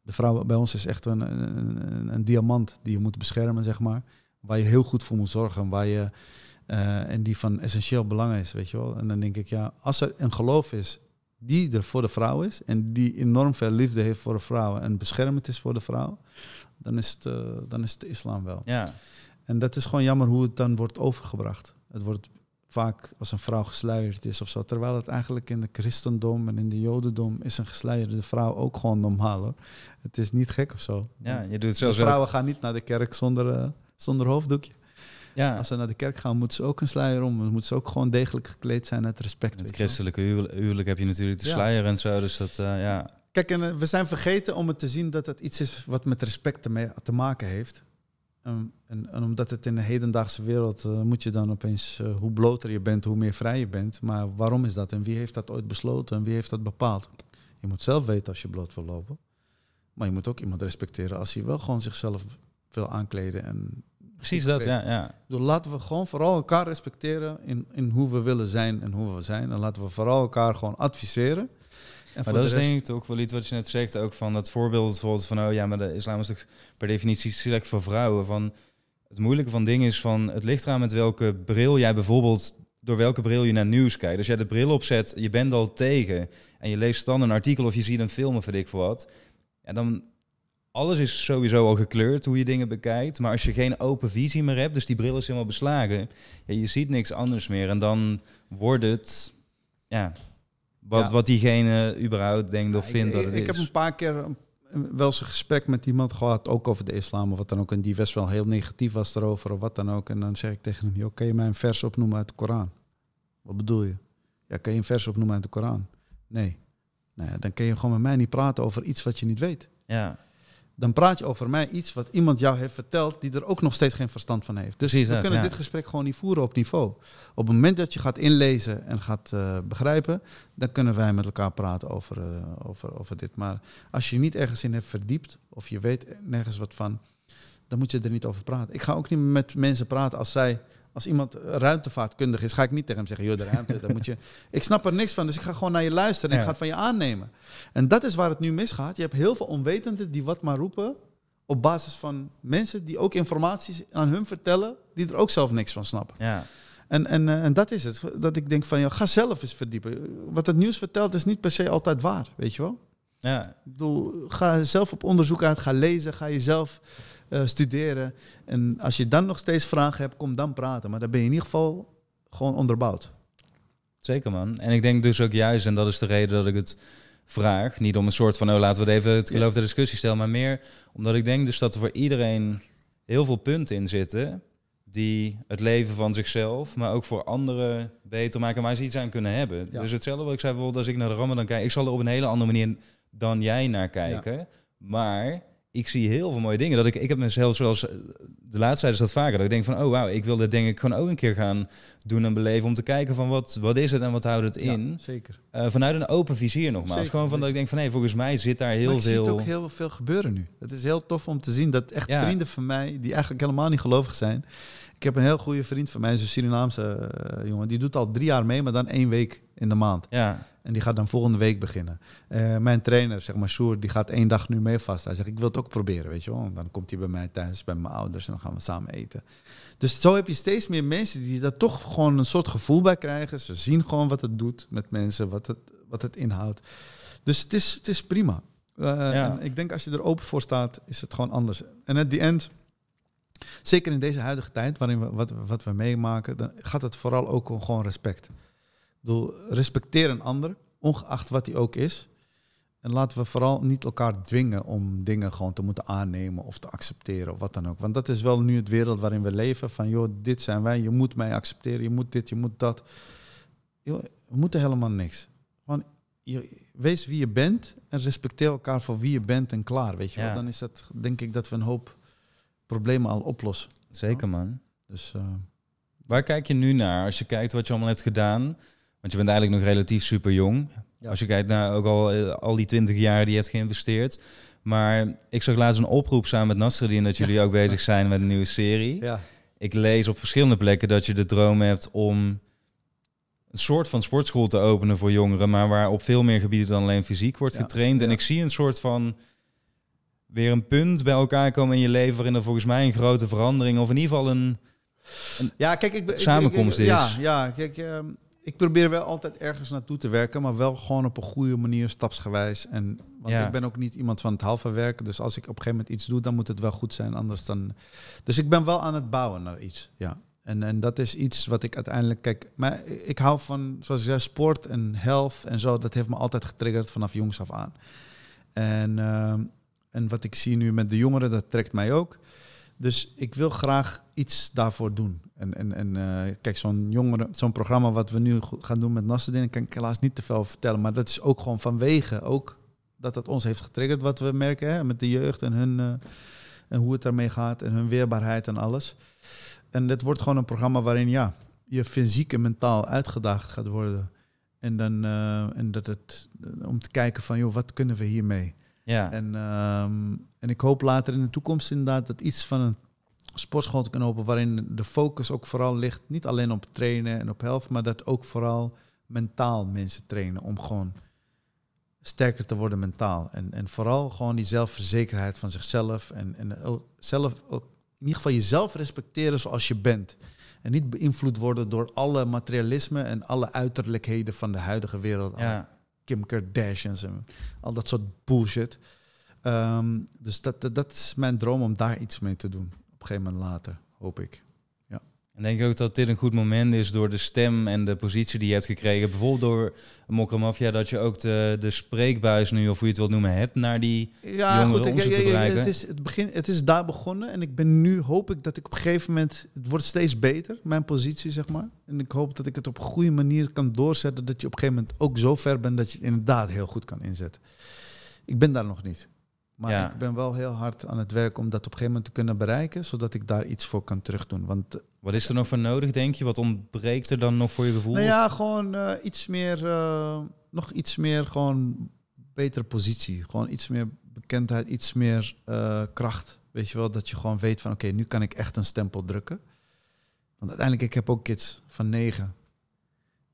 de vrouw bij ons is echt een, een, een, een diamant die je moet beschermen, zeg maar. Waar je heel goed voor moet zorgen. Waar je, en die van essentieel belang is, weet je wel. En dan denk ik, ja, als er een geloof is die er voor de vrouw is... en die enorm veel liefde heeft voor de vrouw... en beschermend is voor de vrouw... dan is het, eh, dan is het de islam wel. ja. En dat is gewoon jammer hoe het dan wordt overgebracht. Het wordt vaak als een vrouw gesluierd is of zo. Terwijl het eigenlijk in de christendom en in de jodendom is een gesluierde vrouw ook gewoon normaal hoor. Het is niet gek of zo. ja, je doet het de zelfs wel. vrouwen gaan niet naar de kerk zonder, eh, zonder hoofddoekje. Ja, Als ze naar de kerk gaan, moeten ze ook een sluier om. Dan moeten ze ook gewoon degelijk gekleed zijn uit respect. in het christelijke huwelijk, huwelijk heb je natuurlijk de sluier en zo. Dus dat, eh, ja. Kijk, en eh, we zijn vergeten om het te zien dat het iets is wat met respect te, maken heeft. en, en, en omdat het in de hedendaagse wereld uh, moet je dan opeens, uh, hoe bloter je bent, hoe meer vrij je bent. Maar waarom is dat en wie heeft dat ooit besloten en wie heeft dat bepaald? Je moet zelf weten als je bloot wil lopen. Maar je moet ook iemand respecteren als hij wel gewoon zichzelf wil aankleden. En Precies dat, ja. ja. Dus laten we gewoon vooral elkaar respecteren in, in hoe we willen zijn en hoe we zijn. En laten we vooral elkaar gewoon adviseren. En maar dat is denk ik ook wel iets wat je net zegt, ook van dat voorbeeld bijvoorbeeld van, oh ja, maar de islam is toch per definitie slecht voor vrouwen. Van, het moeilijke van dingen is van, het ligt eraan met welke bril jij bijvoorbeeld, door welke bril je naar nieuws kijkt. Als jij de bril opzet, je bent al tegen en je leest dan een artikel of je ziet een film of weet ik veel wat, ja, dan alles is sowieso al gekleurd hoe je dingen bekijkt. Maar als je geen open visie meer hebt, dus die bril is helemaal beslagen, ja, je ziet niks anders meer. En dan wordt het, ja, wat, wat diegene überhaupt denkt of vindt ik, dat het ik, heb een paar keer wel eens een gesprek met iemand gehad, ook over de islam of wat dan ook. En die best wel heel negatief was erover of wat dan ook. En dan zeg ik tegen hem, joh, kan je mij een vers opnoemen uit de Koran? Wat bedoel je? Ja, kan je een vers opnoemen uit de Koran? Nee. Nou ja, dan kun je gewoon met mij niet praten over iets wat je niet weet. Ja dan praat je over mij iets wat iemand jou heeft verteld die er ook nog steeds geen verstand van heeft. Dus we kunnen dit gesprek gewoon niet voeren op niveau. Op het moment dat je gaat inlezen en gaat uh, begrijpen, dan kunnen wij met elkaar praten over, uh, over, over dit. Maar als je niet ergens in hebt verdiept of je weet nergens wat van, dan moet je er niet over praten. Ik ga ook niet met mensen praten als zij als iemand ruimtevaartkundig is, ga ik niet tegen hem zeggen, joh, de ruimte, dan moet je... Ik snap er niks van, dus ik ga gewoon naar je luisteren en ik ga het van je aannemen. En dat is waar het nu misgaat. Je hebt heel veel onwetenden die wat maar roepen op basis van mensen die ook informatie aan hun vertellen, die er ook zelf niks van snappen. Ja. En, en, eh, en dat is het. Dat ik denk van, ja, ga zelf eens verdiepen. Wat het nieuws vertelt is niet per se altijd waar, weet je wel? Ja. Ik bedoel, ga zelf op onderzoek uit, ga lezen, ga jezelf uh, studeren. En als je dan nog steeds vragen hebt, kom dan praten. Maar dan ben je in ieder geval gewoon onderbouwd. Zeker man. En ik denk dus ook juist, en dat is de reden dat ik het vraag. Niet om een soort van, oh laten we het even het geloof de discussie stellen. Maar meer omdat ik denk dus dat er voor iedereen heel veel punten in zitten. Die het leven van zichzelf, maar ook voor anderen beter maken. Waar ze iets aan kunnen hebben. Dus hetzelfde wat ik zei bijvoorbeeld als ik naar de Ramadan kijk. Ik zal er op een hele andere manier dan jij naar kijken. Maar ik zie heel veel mooie dingen. Dat ik, ik heb mezelf zoals eh, de laatste tijd is dat vaker. Dat ik denk van, oh wauw, ik wil dit denk ik gewoon ook een keer gaan doen en beleven. Om te kijken van wat, wat is het en wat houdt het in. Ja, zeker. Uh, vanuit een open vizier nogmaals. Zeker, gewoon van dat ik denk van, hé, volgens mij zit daar heel maar veel... Ik zie ook heel veel gebeuren nu. Het is heel tof om te zien dat echt vrienden van mij, die eigenlijk helemaal niet gelovig zijn. Ik heb een heel goede vriend van mij, een Surinaamse uh, jongen. Die doet al drie jaar mee, maar dan één week in de maand. Ja. En die gaat dan volgende week beginnen. Uh, mijn trainer, zeg maar, Sjoer, die gaat één dag nu mee vast. Hij zegt, ik wil het ook proberen, weet je wel. En dan komt hij bij mij thuis, bij mijn ouders en dan gaan we samen eten. Dus zo heb je steeds meer mensen die daar toch gewoon een soort gevoel bij krijgen. Ze zien gewoon wat het doet met mensen, wat het, wat het inhoudt. Dus het is, het is prima. Uh, ja. ik denk als je er open voor staat, is het gewoon anders. En at the end, zeker in deze huidige tijd, waarin we wat, wat we meemaken, dan gaat het vooral ook om gewoon respect bedoel, respecteer een ander, ongeacht wat hij ook is. En laten we vooral niet elkaar dwingen om dingen gewoon te moeten aannemen of te accepteren of wat dan ook. Want dat is wel nu het wereld waarin we leven. Van joh, dit zijn wij, je moet mij accepteren, je moet dit, je moet dat. Joh, we moeten helemaal niks. Gewoon, je, wees wie je bent en respecteer elkaar voor wie je bent en klaar. Weet je wel? Dan is dat, denk ik, dat we een hoop problemen al oplossen. Zeker man. Dus, uh, Waar kijk je nu naar als je kijkt wat je allemaal hebt gedaan? Want je bent eigenlijk nog relatief super jong. Als je kijkt naar ook al, eh, al die 20 jaar die je hebt geïnvesteerd. Maar ik zag laatst een oproep samen met Nasreddin dat jullie ook bezig zijn met een nieuwe serie. Ja. Ik lees op verschillende plekken dat je de droom hebt om een soort van sportschool te openen voor jongeren, maar waar op veel meer gebieden dan alleen fysiek wordt getraind. En ik zie een soort van weer een punt bij elkaar komen in je leven waarin er volgens mij een grote verandering of in ieder geval een, een ja, kijk, ik, samenkomst ik, is. Ja, ja kijk, ehm, ik probeer wel altijd ergens naartoe te werken, maar wel gewoon op een goede manier, stapsgewijs. En want ik ben ook niet iemand van het halve werken, dus als ik op een gegeven moment iets doe, dan moet het wel goed zijn, anders dan. Dus ik ben wel aan het bouwen naar iets, ja. En, en dat is iets wat ik uiteindelijk, kijk, maar ik hou van, zoals ik zei, sport en health en zo, dat heeft me altijd getriggerd vanaf jongs af aan. En, uh, en wat ik zie nu met de jongeren, dat trekt mij ook. Dus ik wil graag iets daarvoor doen. En, en, en uh, kijk, zo'n jongere, zo'n programma wat we nu gaan doen met Nasreddin, kan ik helaas niet te veel vertellen. Maar dat is ook gewoon vanwege ook dat het ons heeft getriggerd, wat we merken hè, met de jeugd en hun. Uh, En hoe het ermee gaat en hun weerbaarheid en alles. En dit wordt gewoon een programma waarin ja, je fysiek en mentaal uitgedaagd gaat worden. En, dan, eh, en dat het, om te kijken van, joh, wat kunnen we hiermee? Ja. En, ehm, en ik hoop later in de toekomst inderdaad dat iets van een sportschool te kunnen openen waarin de focus ook vooral ligt, niet alleen op trainen en op health, maar dat ook vooral mentaal mensen trainen om gewoon sterker te worden mentaal. En, en vooral gewoon die zelfverzekerheid van zichzelf en, en zelf, ook in ieder geval jezelf respecteren zoals je bent. En niet beïnvloed worden door alle materialisme en alle uiterlijkheden van de huidige wereld. ja. Kim Kardashians en al dat soort bullshit. Ehm, dus dat, dat, dat is mijn droom om daar iets mee te doen. Op een gegeven moment later, hoop ik. En denk ook dat dit een goed moment is door de stem en de positie die je hebt gekregen? Bijvoorbeeld door Mokka Mafia, dat je ook de, de spreekbuis nu, of hoe je het wilt noemen, hebt naar die... Ja, jongeren goed. Ik, ja, het, is, het, begin, het is daar begonnen. En ik ben nu, hoop ik dat ik op een gegeven moment... Het wordt steeds beter, mijn positie, zeg maar. En ik hoop dat ik het op een goede manier kan doorzetten. Dat je op een gegeven moment ook zo ver bent dat je het inderdaad heel goed kan inzetten. Ik ben daar nog niet. Maar Ja. ik ben wel heel hard aan het werk om dat op een gegeven moment te kunnen bereiken. Zodat ik daar iets voor kan terugdoen. Want Wat is er nog voor nodig, denk je? Wat ontbreekt er dan nog voor je gevoel? Nou ja, gewoon eh, iets meer, eh, nog iets meer gewoon betere positie. Gewoon iets meer bekendheid, iets meer eh, kracht. Weet je wel, dat je gewoon weet van oké, nu kan ik echt een stempel drukken. Want uiteindelijk, ik heb ook kids van negen.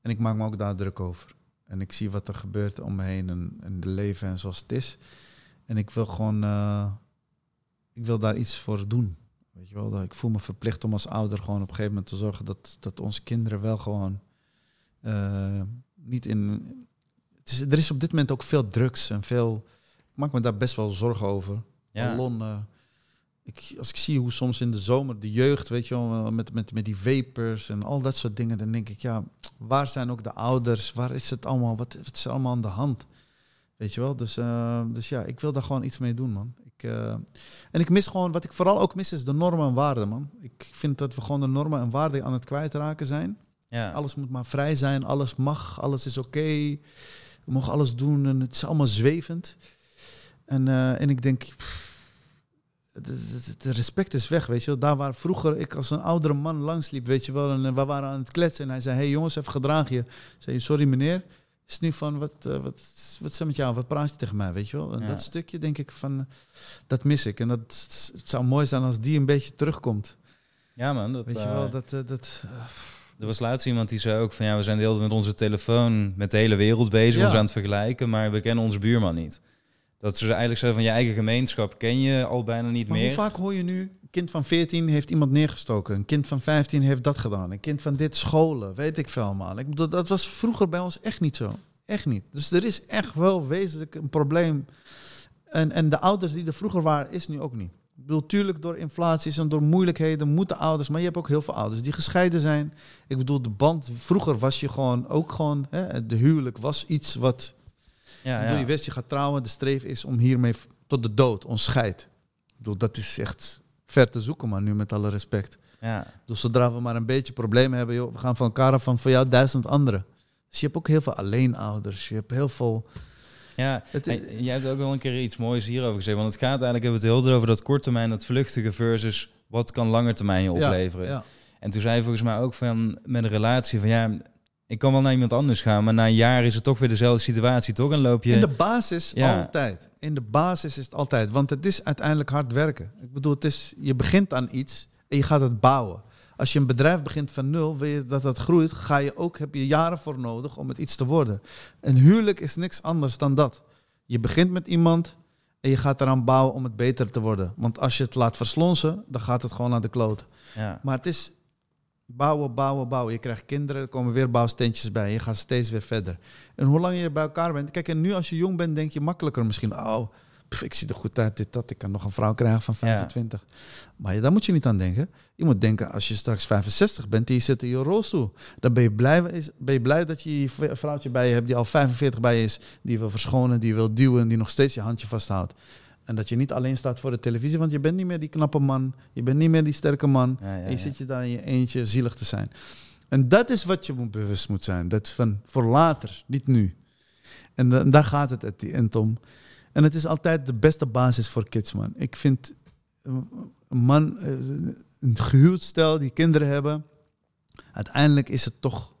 En ik maak me ook daar druk over. En ik zie wat er gebeurt om me heen en, en de leven en zoals het is. En ik wil gewoon, eh, ik wil daar iets voor doen. Weet je wel, dat ik voel me verplicht om als ouder gewoon op een gegeven moment te zorgen dat, dat onze kinderen wel gewoon eh, niet in. Het is, er is op dit moment ook veel drugs en veel. Ik maak me daar best wel zorgen over. ja. Eh, ik, als ik zie hoe soms in de zomer de jeugd, weet je wel, met, met, met die vapers en al dat soort dingen, dan denk ik, ja, waar zijn ook de ouders? Waar is het allemaal? Wat, wat is er allemaal aan de hand? Weet je wel? Dus, eh, dus ja, ik wil daar gewoon iets mee doen, man. Ik, eh, en ik mis gewoon, wat ik vooral ook mis, is de normen en waarden, man. Ik vind dat we gewoon de normen en waarden aan het kwijtraken zijn. ja. Alles moet maar vrij zijn, alles mag, alles is oké. We mogen alles doen en het is allemaal zwevend. En, eh, en ik denk, pff, het- het respect is weg, weet je wel. Daar waar vroeger ik als een oudere man langsliep, weet je wel, en eh, we waren aan het kletsen en hij zei, hey jongens, even gedraag je. Ik zei, sorry meneer. Is het nu van, wat, eh, wat, wat is er met jou? Wat praat je tegen mij, weet je wel? En Ja. dat stukje denk ik van, dat mis ik. En dat het zou mooi zijn als die een beetje terugkomt. ja, man. Dat, Weet je eh, wel, dat... eh, dat Er was laatst iemand die zei ook van ja, we zijn de hele tijd met onze telefoon met de hele wereld bezig, Ja. ons aan het vergelijken, maar we kennen onze buurman niet. Dat ze eigenlijk zeggen van je eigen gemeenschap ken je al bijna niet Maar meer. hoe vaak hoor je nu, kind van 14 heeft iemand neergestoken, een kind van 15 heeft dat gedaan, een kind van dit scholen, weet ik veel. Ik bedoel, dat was vroeger bij ons echt niet zo. Echt niet. Dus er is echt wel wezenlijk een probleem. En, en de ouders die er vroeger waren, is nu ook niet. Ik bedoel, tuurlijk door inflaties en door moeilijkheden moeten ouders, maar je hebt ook heel veel ouders die gescheiden zijn. Ik bedoel, de band, vroeger was je gewoon ook gewoon, hè, de huwelijk was iets wat ja, ik bedoel, ja. je wist, je gaat trouwen. De streef is om hiermee tot de dood, ons scheidt. Ik bedoel, dat is echt ver te zoeken, maar nu met alle respect. ja. Dus zodra we maar een beetje problemen hebben, joh, we gaan van elkaar af van voor jou duizend anderen. Dus je hebt ook heel veel alleenouders. Je hebt heel veel... Ja, Het- en jij hebt ook wel een keer iets moois hierover gezegd. Want het gaat eigenlijk, hebben we het heel over dat korttermijn, dat vluchtige versus wat kan langetermijn je opleveren. Ja, En toen zei je volgens mij ook van met een relatie van ja, ik kan wel naar iemand anders gaan, maar na een jaar is het toch weer dezelfde situatie, toch? En loop je. In de basis Ja. altijd. In de basis is het altijd. Want het is uiteindelijk hard werken. Ik bedoel, het is, je begint aan iets en je gaat het bouwen. Als je een bedrijf begint van nul, wil je dat dat groeit, ga je ook, heb je jaren voor nodig om het iets te worden. Een huwelijk is niks anders dan dat. Je begint met iemand en je gaat eraan bouwen om het beter te worden. Want als je het laat verslonsen, dan gaat het gewoon naar de kloot. Ja. Maar het is bouwen, bouwen, bouwen. Je krijgt kinderen, er komen weer bouwsteentjes bij. Je gaat steeds weer verder. En hoe lang je bij elkaar bent. Kijk, en nu als je jong bent, denk je makkelijker misschien. Oh, pff, ik zie er goed uit, dit, dat. Ik kan nog een vrouw krijgen van 25. Maar ja, daar moet je niet aan denken. Je moet denken, als je straks 65 bent en je zit in je rolstoel. Dan ben je blij, is- ben je blij dat je v- vrouwtje bij je hebt die al 45 bij je is. Die je wil verschonen, die je wil duwen, die nog steeds je handje vasthoudt. En dat je niet alleen staat voor de televisie, want je bent niet meer die knappe man. Je bent niet meer die sterke man. Ja, ja, En je zit je daar in je eentje zielig te zijn. En dat is wat je moet bewust moet zijn. Dat van voor later, niet nu. En da- daar gaat het at the end om. En het is altijd de beste basis voor kids, man. Ik vind, een man, eh, een gehuwd stel die kinderen hebben. Uiteindelijk is het toch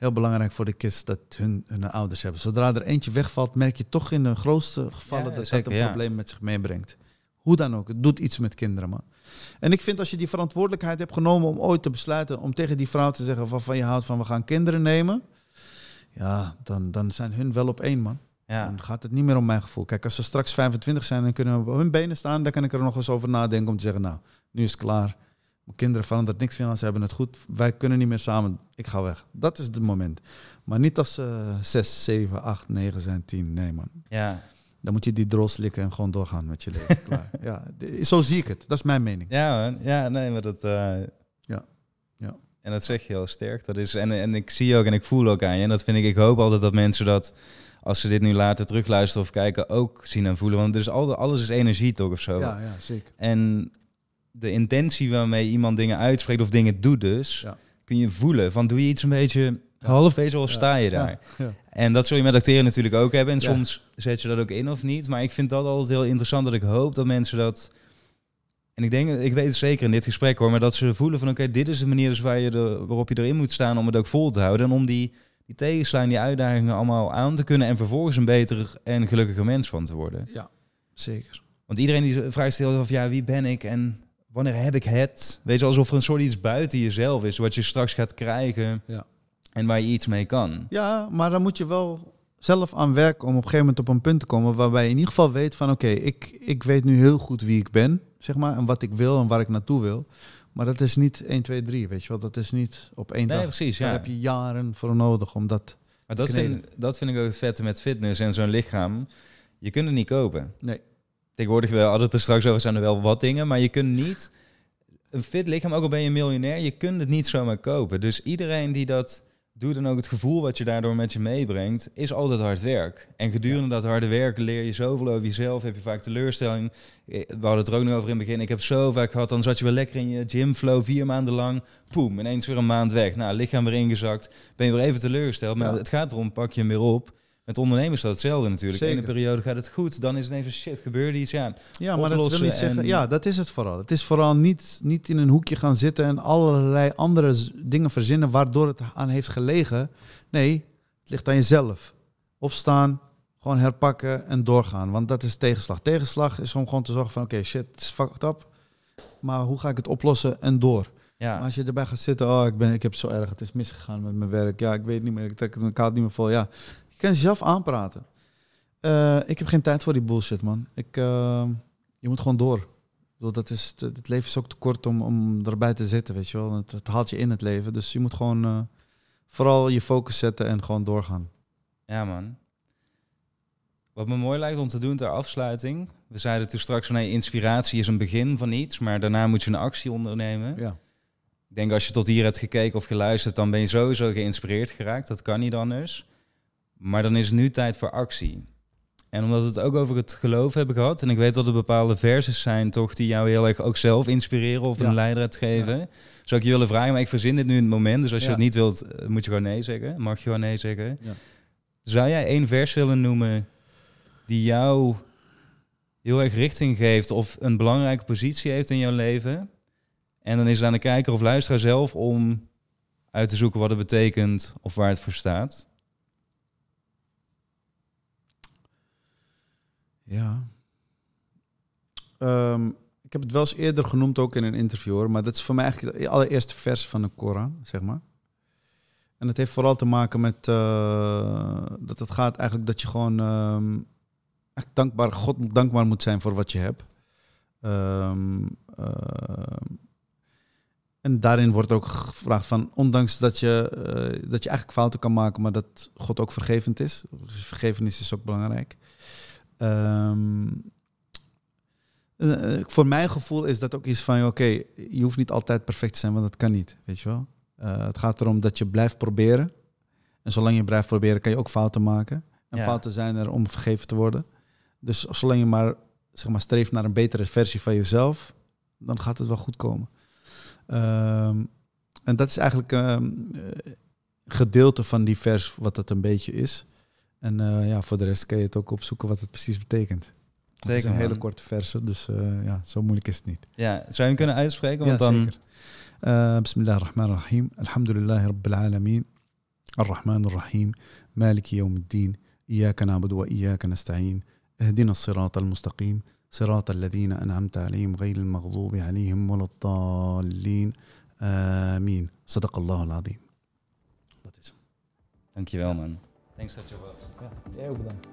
heel belangrijk voor de kids dat hun, hun ouders hebben. Zodra er eentje wegvalt, merk je toch in de grootste gevallen Ja, dat zeker, dat een ja. probleem met zich meebrengt. Hoe dan ook, het doet iets met kinderen, man. En ik vind als je die verantwoordelijkheid hebt genomen om ooit te besluiten om tegen die vrouw te zeggen waarvan je houdt van we gaan kinderen nemen, ja, dan, dan zijn hun wel op één, man. Ja. Dan gaat het niet meer om mijn gevoel. Kijk, als ze straks 25 zijn en kunnen we op hun benen staan, dan kan ik er nog eens over nadenken om te zeggen, nou, nu is het klaar. Mijn kinderen verandert niks van, ze hebben het goed. Wij kunnen niet meer samen. Ik ga weg. Dat is het moment. Maar niet als ze 6, 7, 8, 9 zijn, 10. Nee, man. Ja. Dan moet je die drol slikken en gewoon doorgaan met je leven. Klaar. Ja, zo zie ik het. Dat is mijn mening. Ja, man. ja, nee, maar dat. eh, Ja. Ja. En dat zeg je heel sterk. Dat is, en, en ik zie ook en ik voel ook aan je. En dat vind ik, ik hoop altijd dat mensen dat, als ze dit nu later terugluisteren of kijken, ook zien en voelen. Want er is al, alles is energie toch of zo. Ja, ja, zeker. En de intentie waarmee iemand dingen uitspreekt of dingen doet dus, Ja. kun je voelen. Van doe je iets een beetje Ja. halfwezen of sta je daar? En dat zul je met acteren natuurlijk ook hebben. En soms zet je dat ook in of niet. Maar ik vind dat altijd heel interessant dat ik hoop dat mensen dat... En ik denk, ik weet het zeker in dit gesprek hoor, maar dat ze voelen van oké, dit is de manier dus waar je er, waarop je erin moet staan om het ook vol te houden. En om die, die tegenslagen, die uitdagingen allemaal aan te kunnen en vervolgens een beter en gelukkiger mens van te worden. ja, zeker. Want iedereen die vraagt zich af, ja, wie ben ik en wanneer heb ik het? Weet je, alsof er een soort iets buiten jezelf is, wat je straks gaat krijgen Ja. en waar je iets mee kan. Ja, maar dan moet je wel zelf aan werken om op een gegeven moment op een punt te komen waarbij je in ieder geval weet van oké, ik, ik weet nu heel goed wie ik ben, zeg maar, en wat ik wil en waar ik naartoe wil. Maar dat is niet 1, 2, 3, weet je wel. Dat is niet op één Nee, dag. precies, Daar ja. heb je jaren voor nodig om dat... Maar dat kneden. vind, dat vind ik ook het vette met fitness en zo'n lichaam. Je kunt het niet kopen. Nee. Tegenwoordig wel, hadden het er straks over, zijn er wel wat dingen, maar je kunt niet... Een fit lichaam, ook al ben je miljonair, je kunt het niet zomaar kopen. Dus iedereen die dat doet en ook het gevoel wat je daardoor met je meebrengt, is altijd hard werk. En gedurende dat harde werk leer je zoveel over jezelf, heb je vaak teleurstelling. Eh, We hadden het er ook nog over in het begin. Ik heb zo vaak gehad, dan zat je wel lekker in je gymflow, vier maanden lang. Poem, ineens weer een maand weg. Nou, lichaam weer ingezakt. Ben je weer even teleurgesteld. Maar Ja. het gaat erom, pak je hem weer op. Met ondernemers is dat hetzelfde natuurlijk. In een periode gaat het goed, dan is het even shit, gebeurde iets. Ja, Ja, maar dat wil niet zeggen... en- Ja, dat is het vooral. Het is vooral niet, niet in een hoekje gaan zitten en allerlei andere dingen verzinnen waardoor het aan heeft gelegen. Nee, het ligt aan jezelf. Opstaan, gewoon herpakken en doorgaan. Want dat is tegenslag. Tegenslag is om gewoon te zorgen van oké, shit, het is fucked up. Maar hoe ga ik het oplossen en door? ja. Maar als je erbij gaat zitten, oh, ik, ben, ik heb zo erg, het is misgegaan met mijn werk. Ja, ik weet niet meer, ik trek het mijn kaart niet meer vol. Ja, kan jezelf aanpraten. Eh, ik heb geen tijd voor die bullshit, man. Ik, eh, je moet gewoon door. Bedoel, dat is, het, het leven is ook te kort om, om erbij te zitten, weet je wel. Het, het haalt je in het leven. Dus je moet gewoon eh, vooral je focus zetten en gewoon doorgaan. Ja, man. Wat me mooi lijkt om te doen ter afsluiting. We zeiden toen straks van nee, inspiratie is een begin van iets, maar daarna moet je een actie ondernemen. Ja. Ik denk als je tot hier hebt gekeken of geluisterd, dan ben je sowieso geïnspireerd geraakt. Dat kan niet anders. Maar dan is het nu tijd voor actie. En omdat we het ook over het geloof hebben gehad, en ik weet dat er bepaalde verses zijn toch die jou heel erg ook zelf inspireren of Ja. een leidraad geven, zou ik je willen vragen, maar ik verzin dit nu in het moment, dus als je het niet wilt, eh, moet je gewoon nee zeggen. Mag je gewoon nee zeggen. Zou jij één vers willen noemen die jou heel erg richting geeft of een belangrijke positie heeft in jouw leven? En dan is het aan de kijker of luisteraar zelf om uit te zoeken wat het betekent of waar het voor staat. Ja. Ehm, ik heb het wel eens eerder genoemd, ook in een interview hoor. Maar dat is voor mij eigenlijk de allereerste vers van de Koran, zeg maar. En het heeft vooral te maken met eh, dat het gaat eigenlijk dat je gewoon ehm, echt dankbaar, God dankbaar moet zijn voor wat je hebt. Ehm, ehm, en daarin wordt ook gevraagd van, ondanks dat je, eh, dat je eigenlijk fouten kan maken, maar dat God ook vergevend is. Dus vergevenis is ook belangrijk. Ehm, eh, voor mijn gevoel is dat ook iets van, oké, je hoeft niet altijd perfect te zijn, want dat kan niet, weet je wel. Eh, het gaat erom dat je blijft proberen. En zolang je blijft proberen, kan je ook fouten maken. En Ja. fouten zijn er om vergeven te worden. Dus zolang je maar, zeg maar streeft naar een betere versie van jezelf, dan gaat het wel goed komen. Ehm, en dat is eigenlijk een gedeelte van die vers wat dat een beetje is. En eh, ja, voor de rest kan je het ook opzoeken wat het precies betekent. Het is Zeker, een hele man. korte verse, dus eh, ja, zo moeilijk is het niet. Ja, zou je hem kunnen uitspreken? Want ja, dan... zeker. Uh, Bismillah ar-Rahman ar-Rahim. Alhamdulillah Rabbil Alameen. Ar-Rahman ar-Rahim. Maliki yawm الدين إياك نعبد وإياك نستعين اهدنا الصراط المستقيم صراط الذين أنعمت عليهم غير المغضوب عليهم ولا الضالين آمين صدق الله العظيم Dat is hem. Dankjewel, man. Thanks such a was. Ja, jij ook bedankt.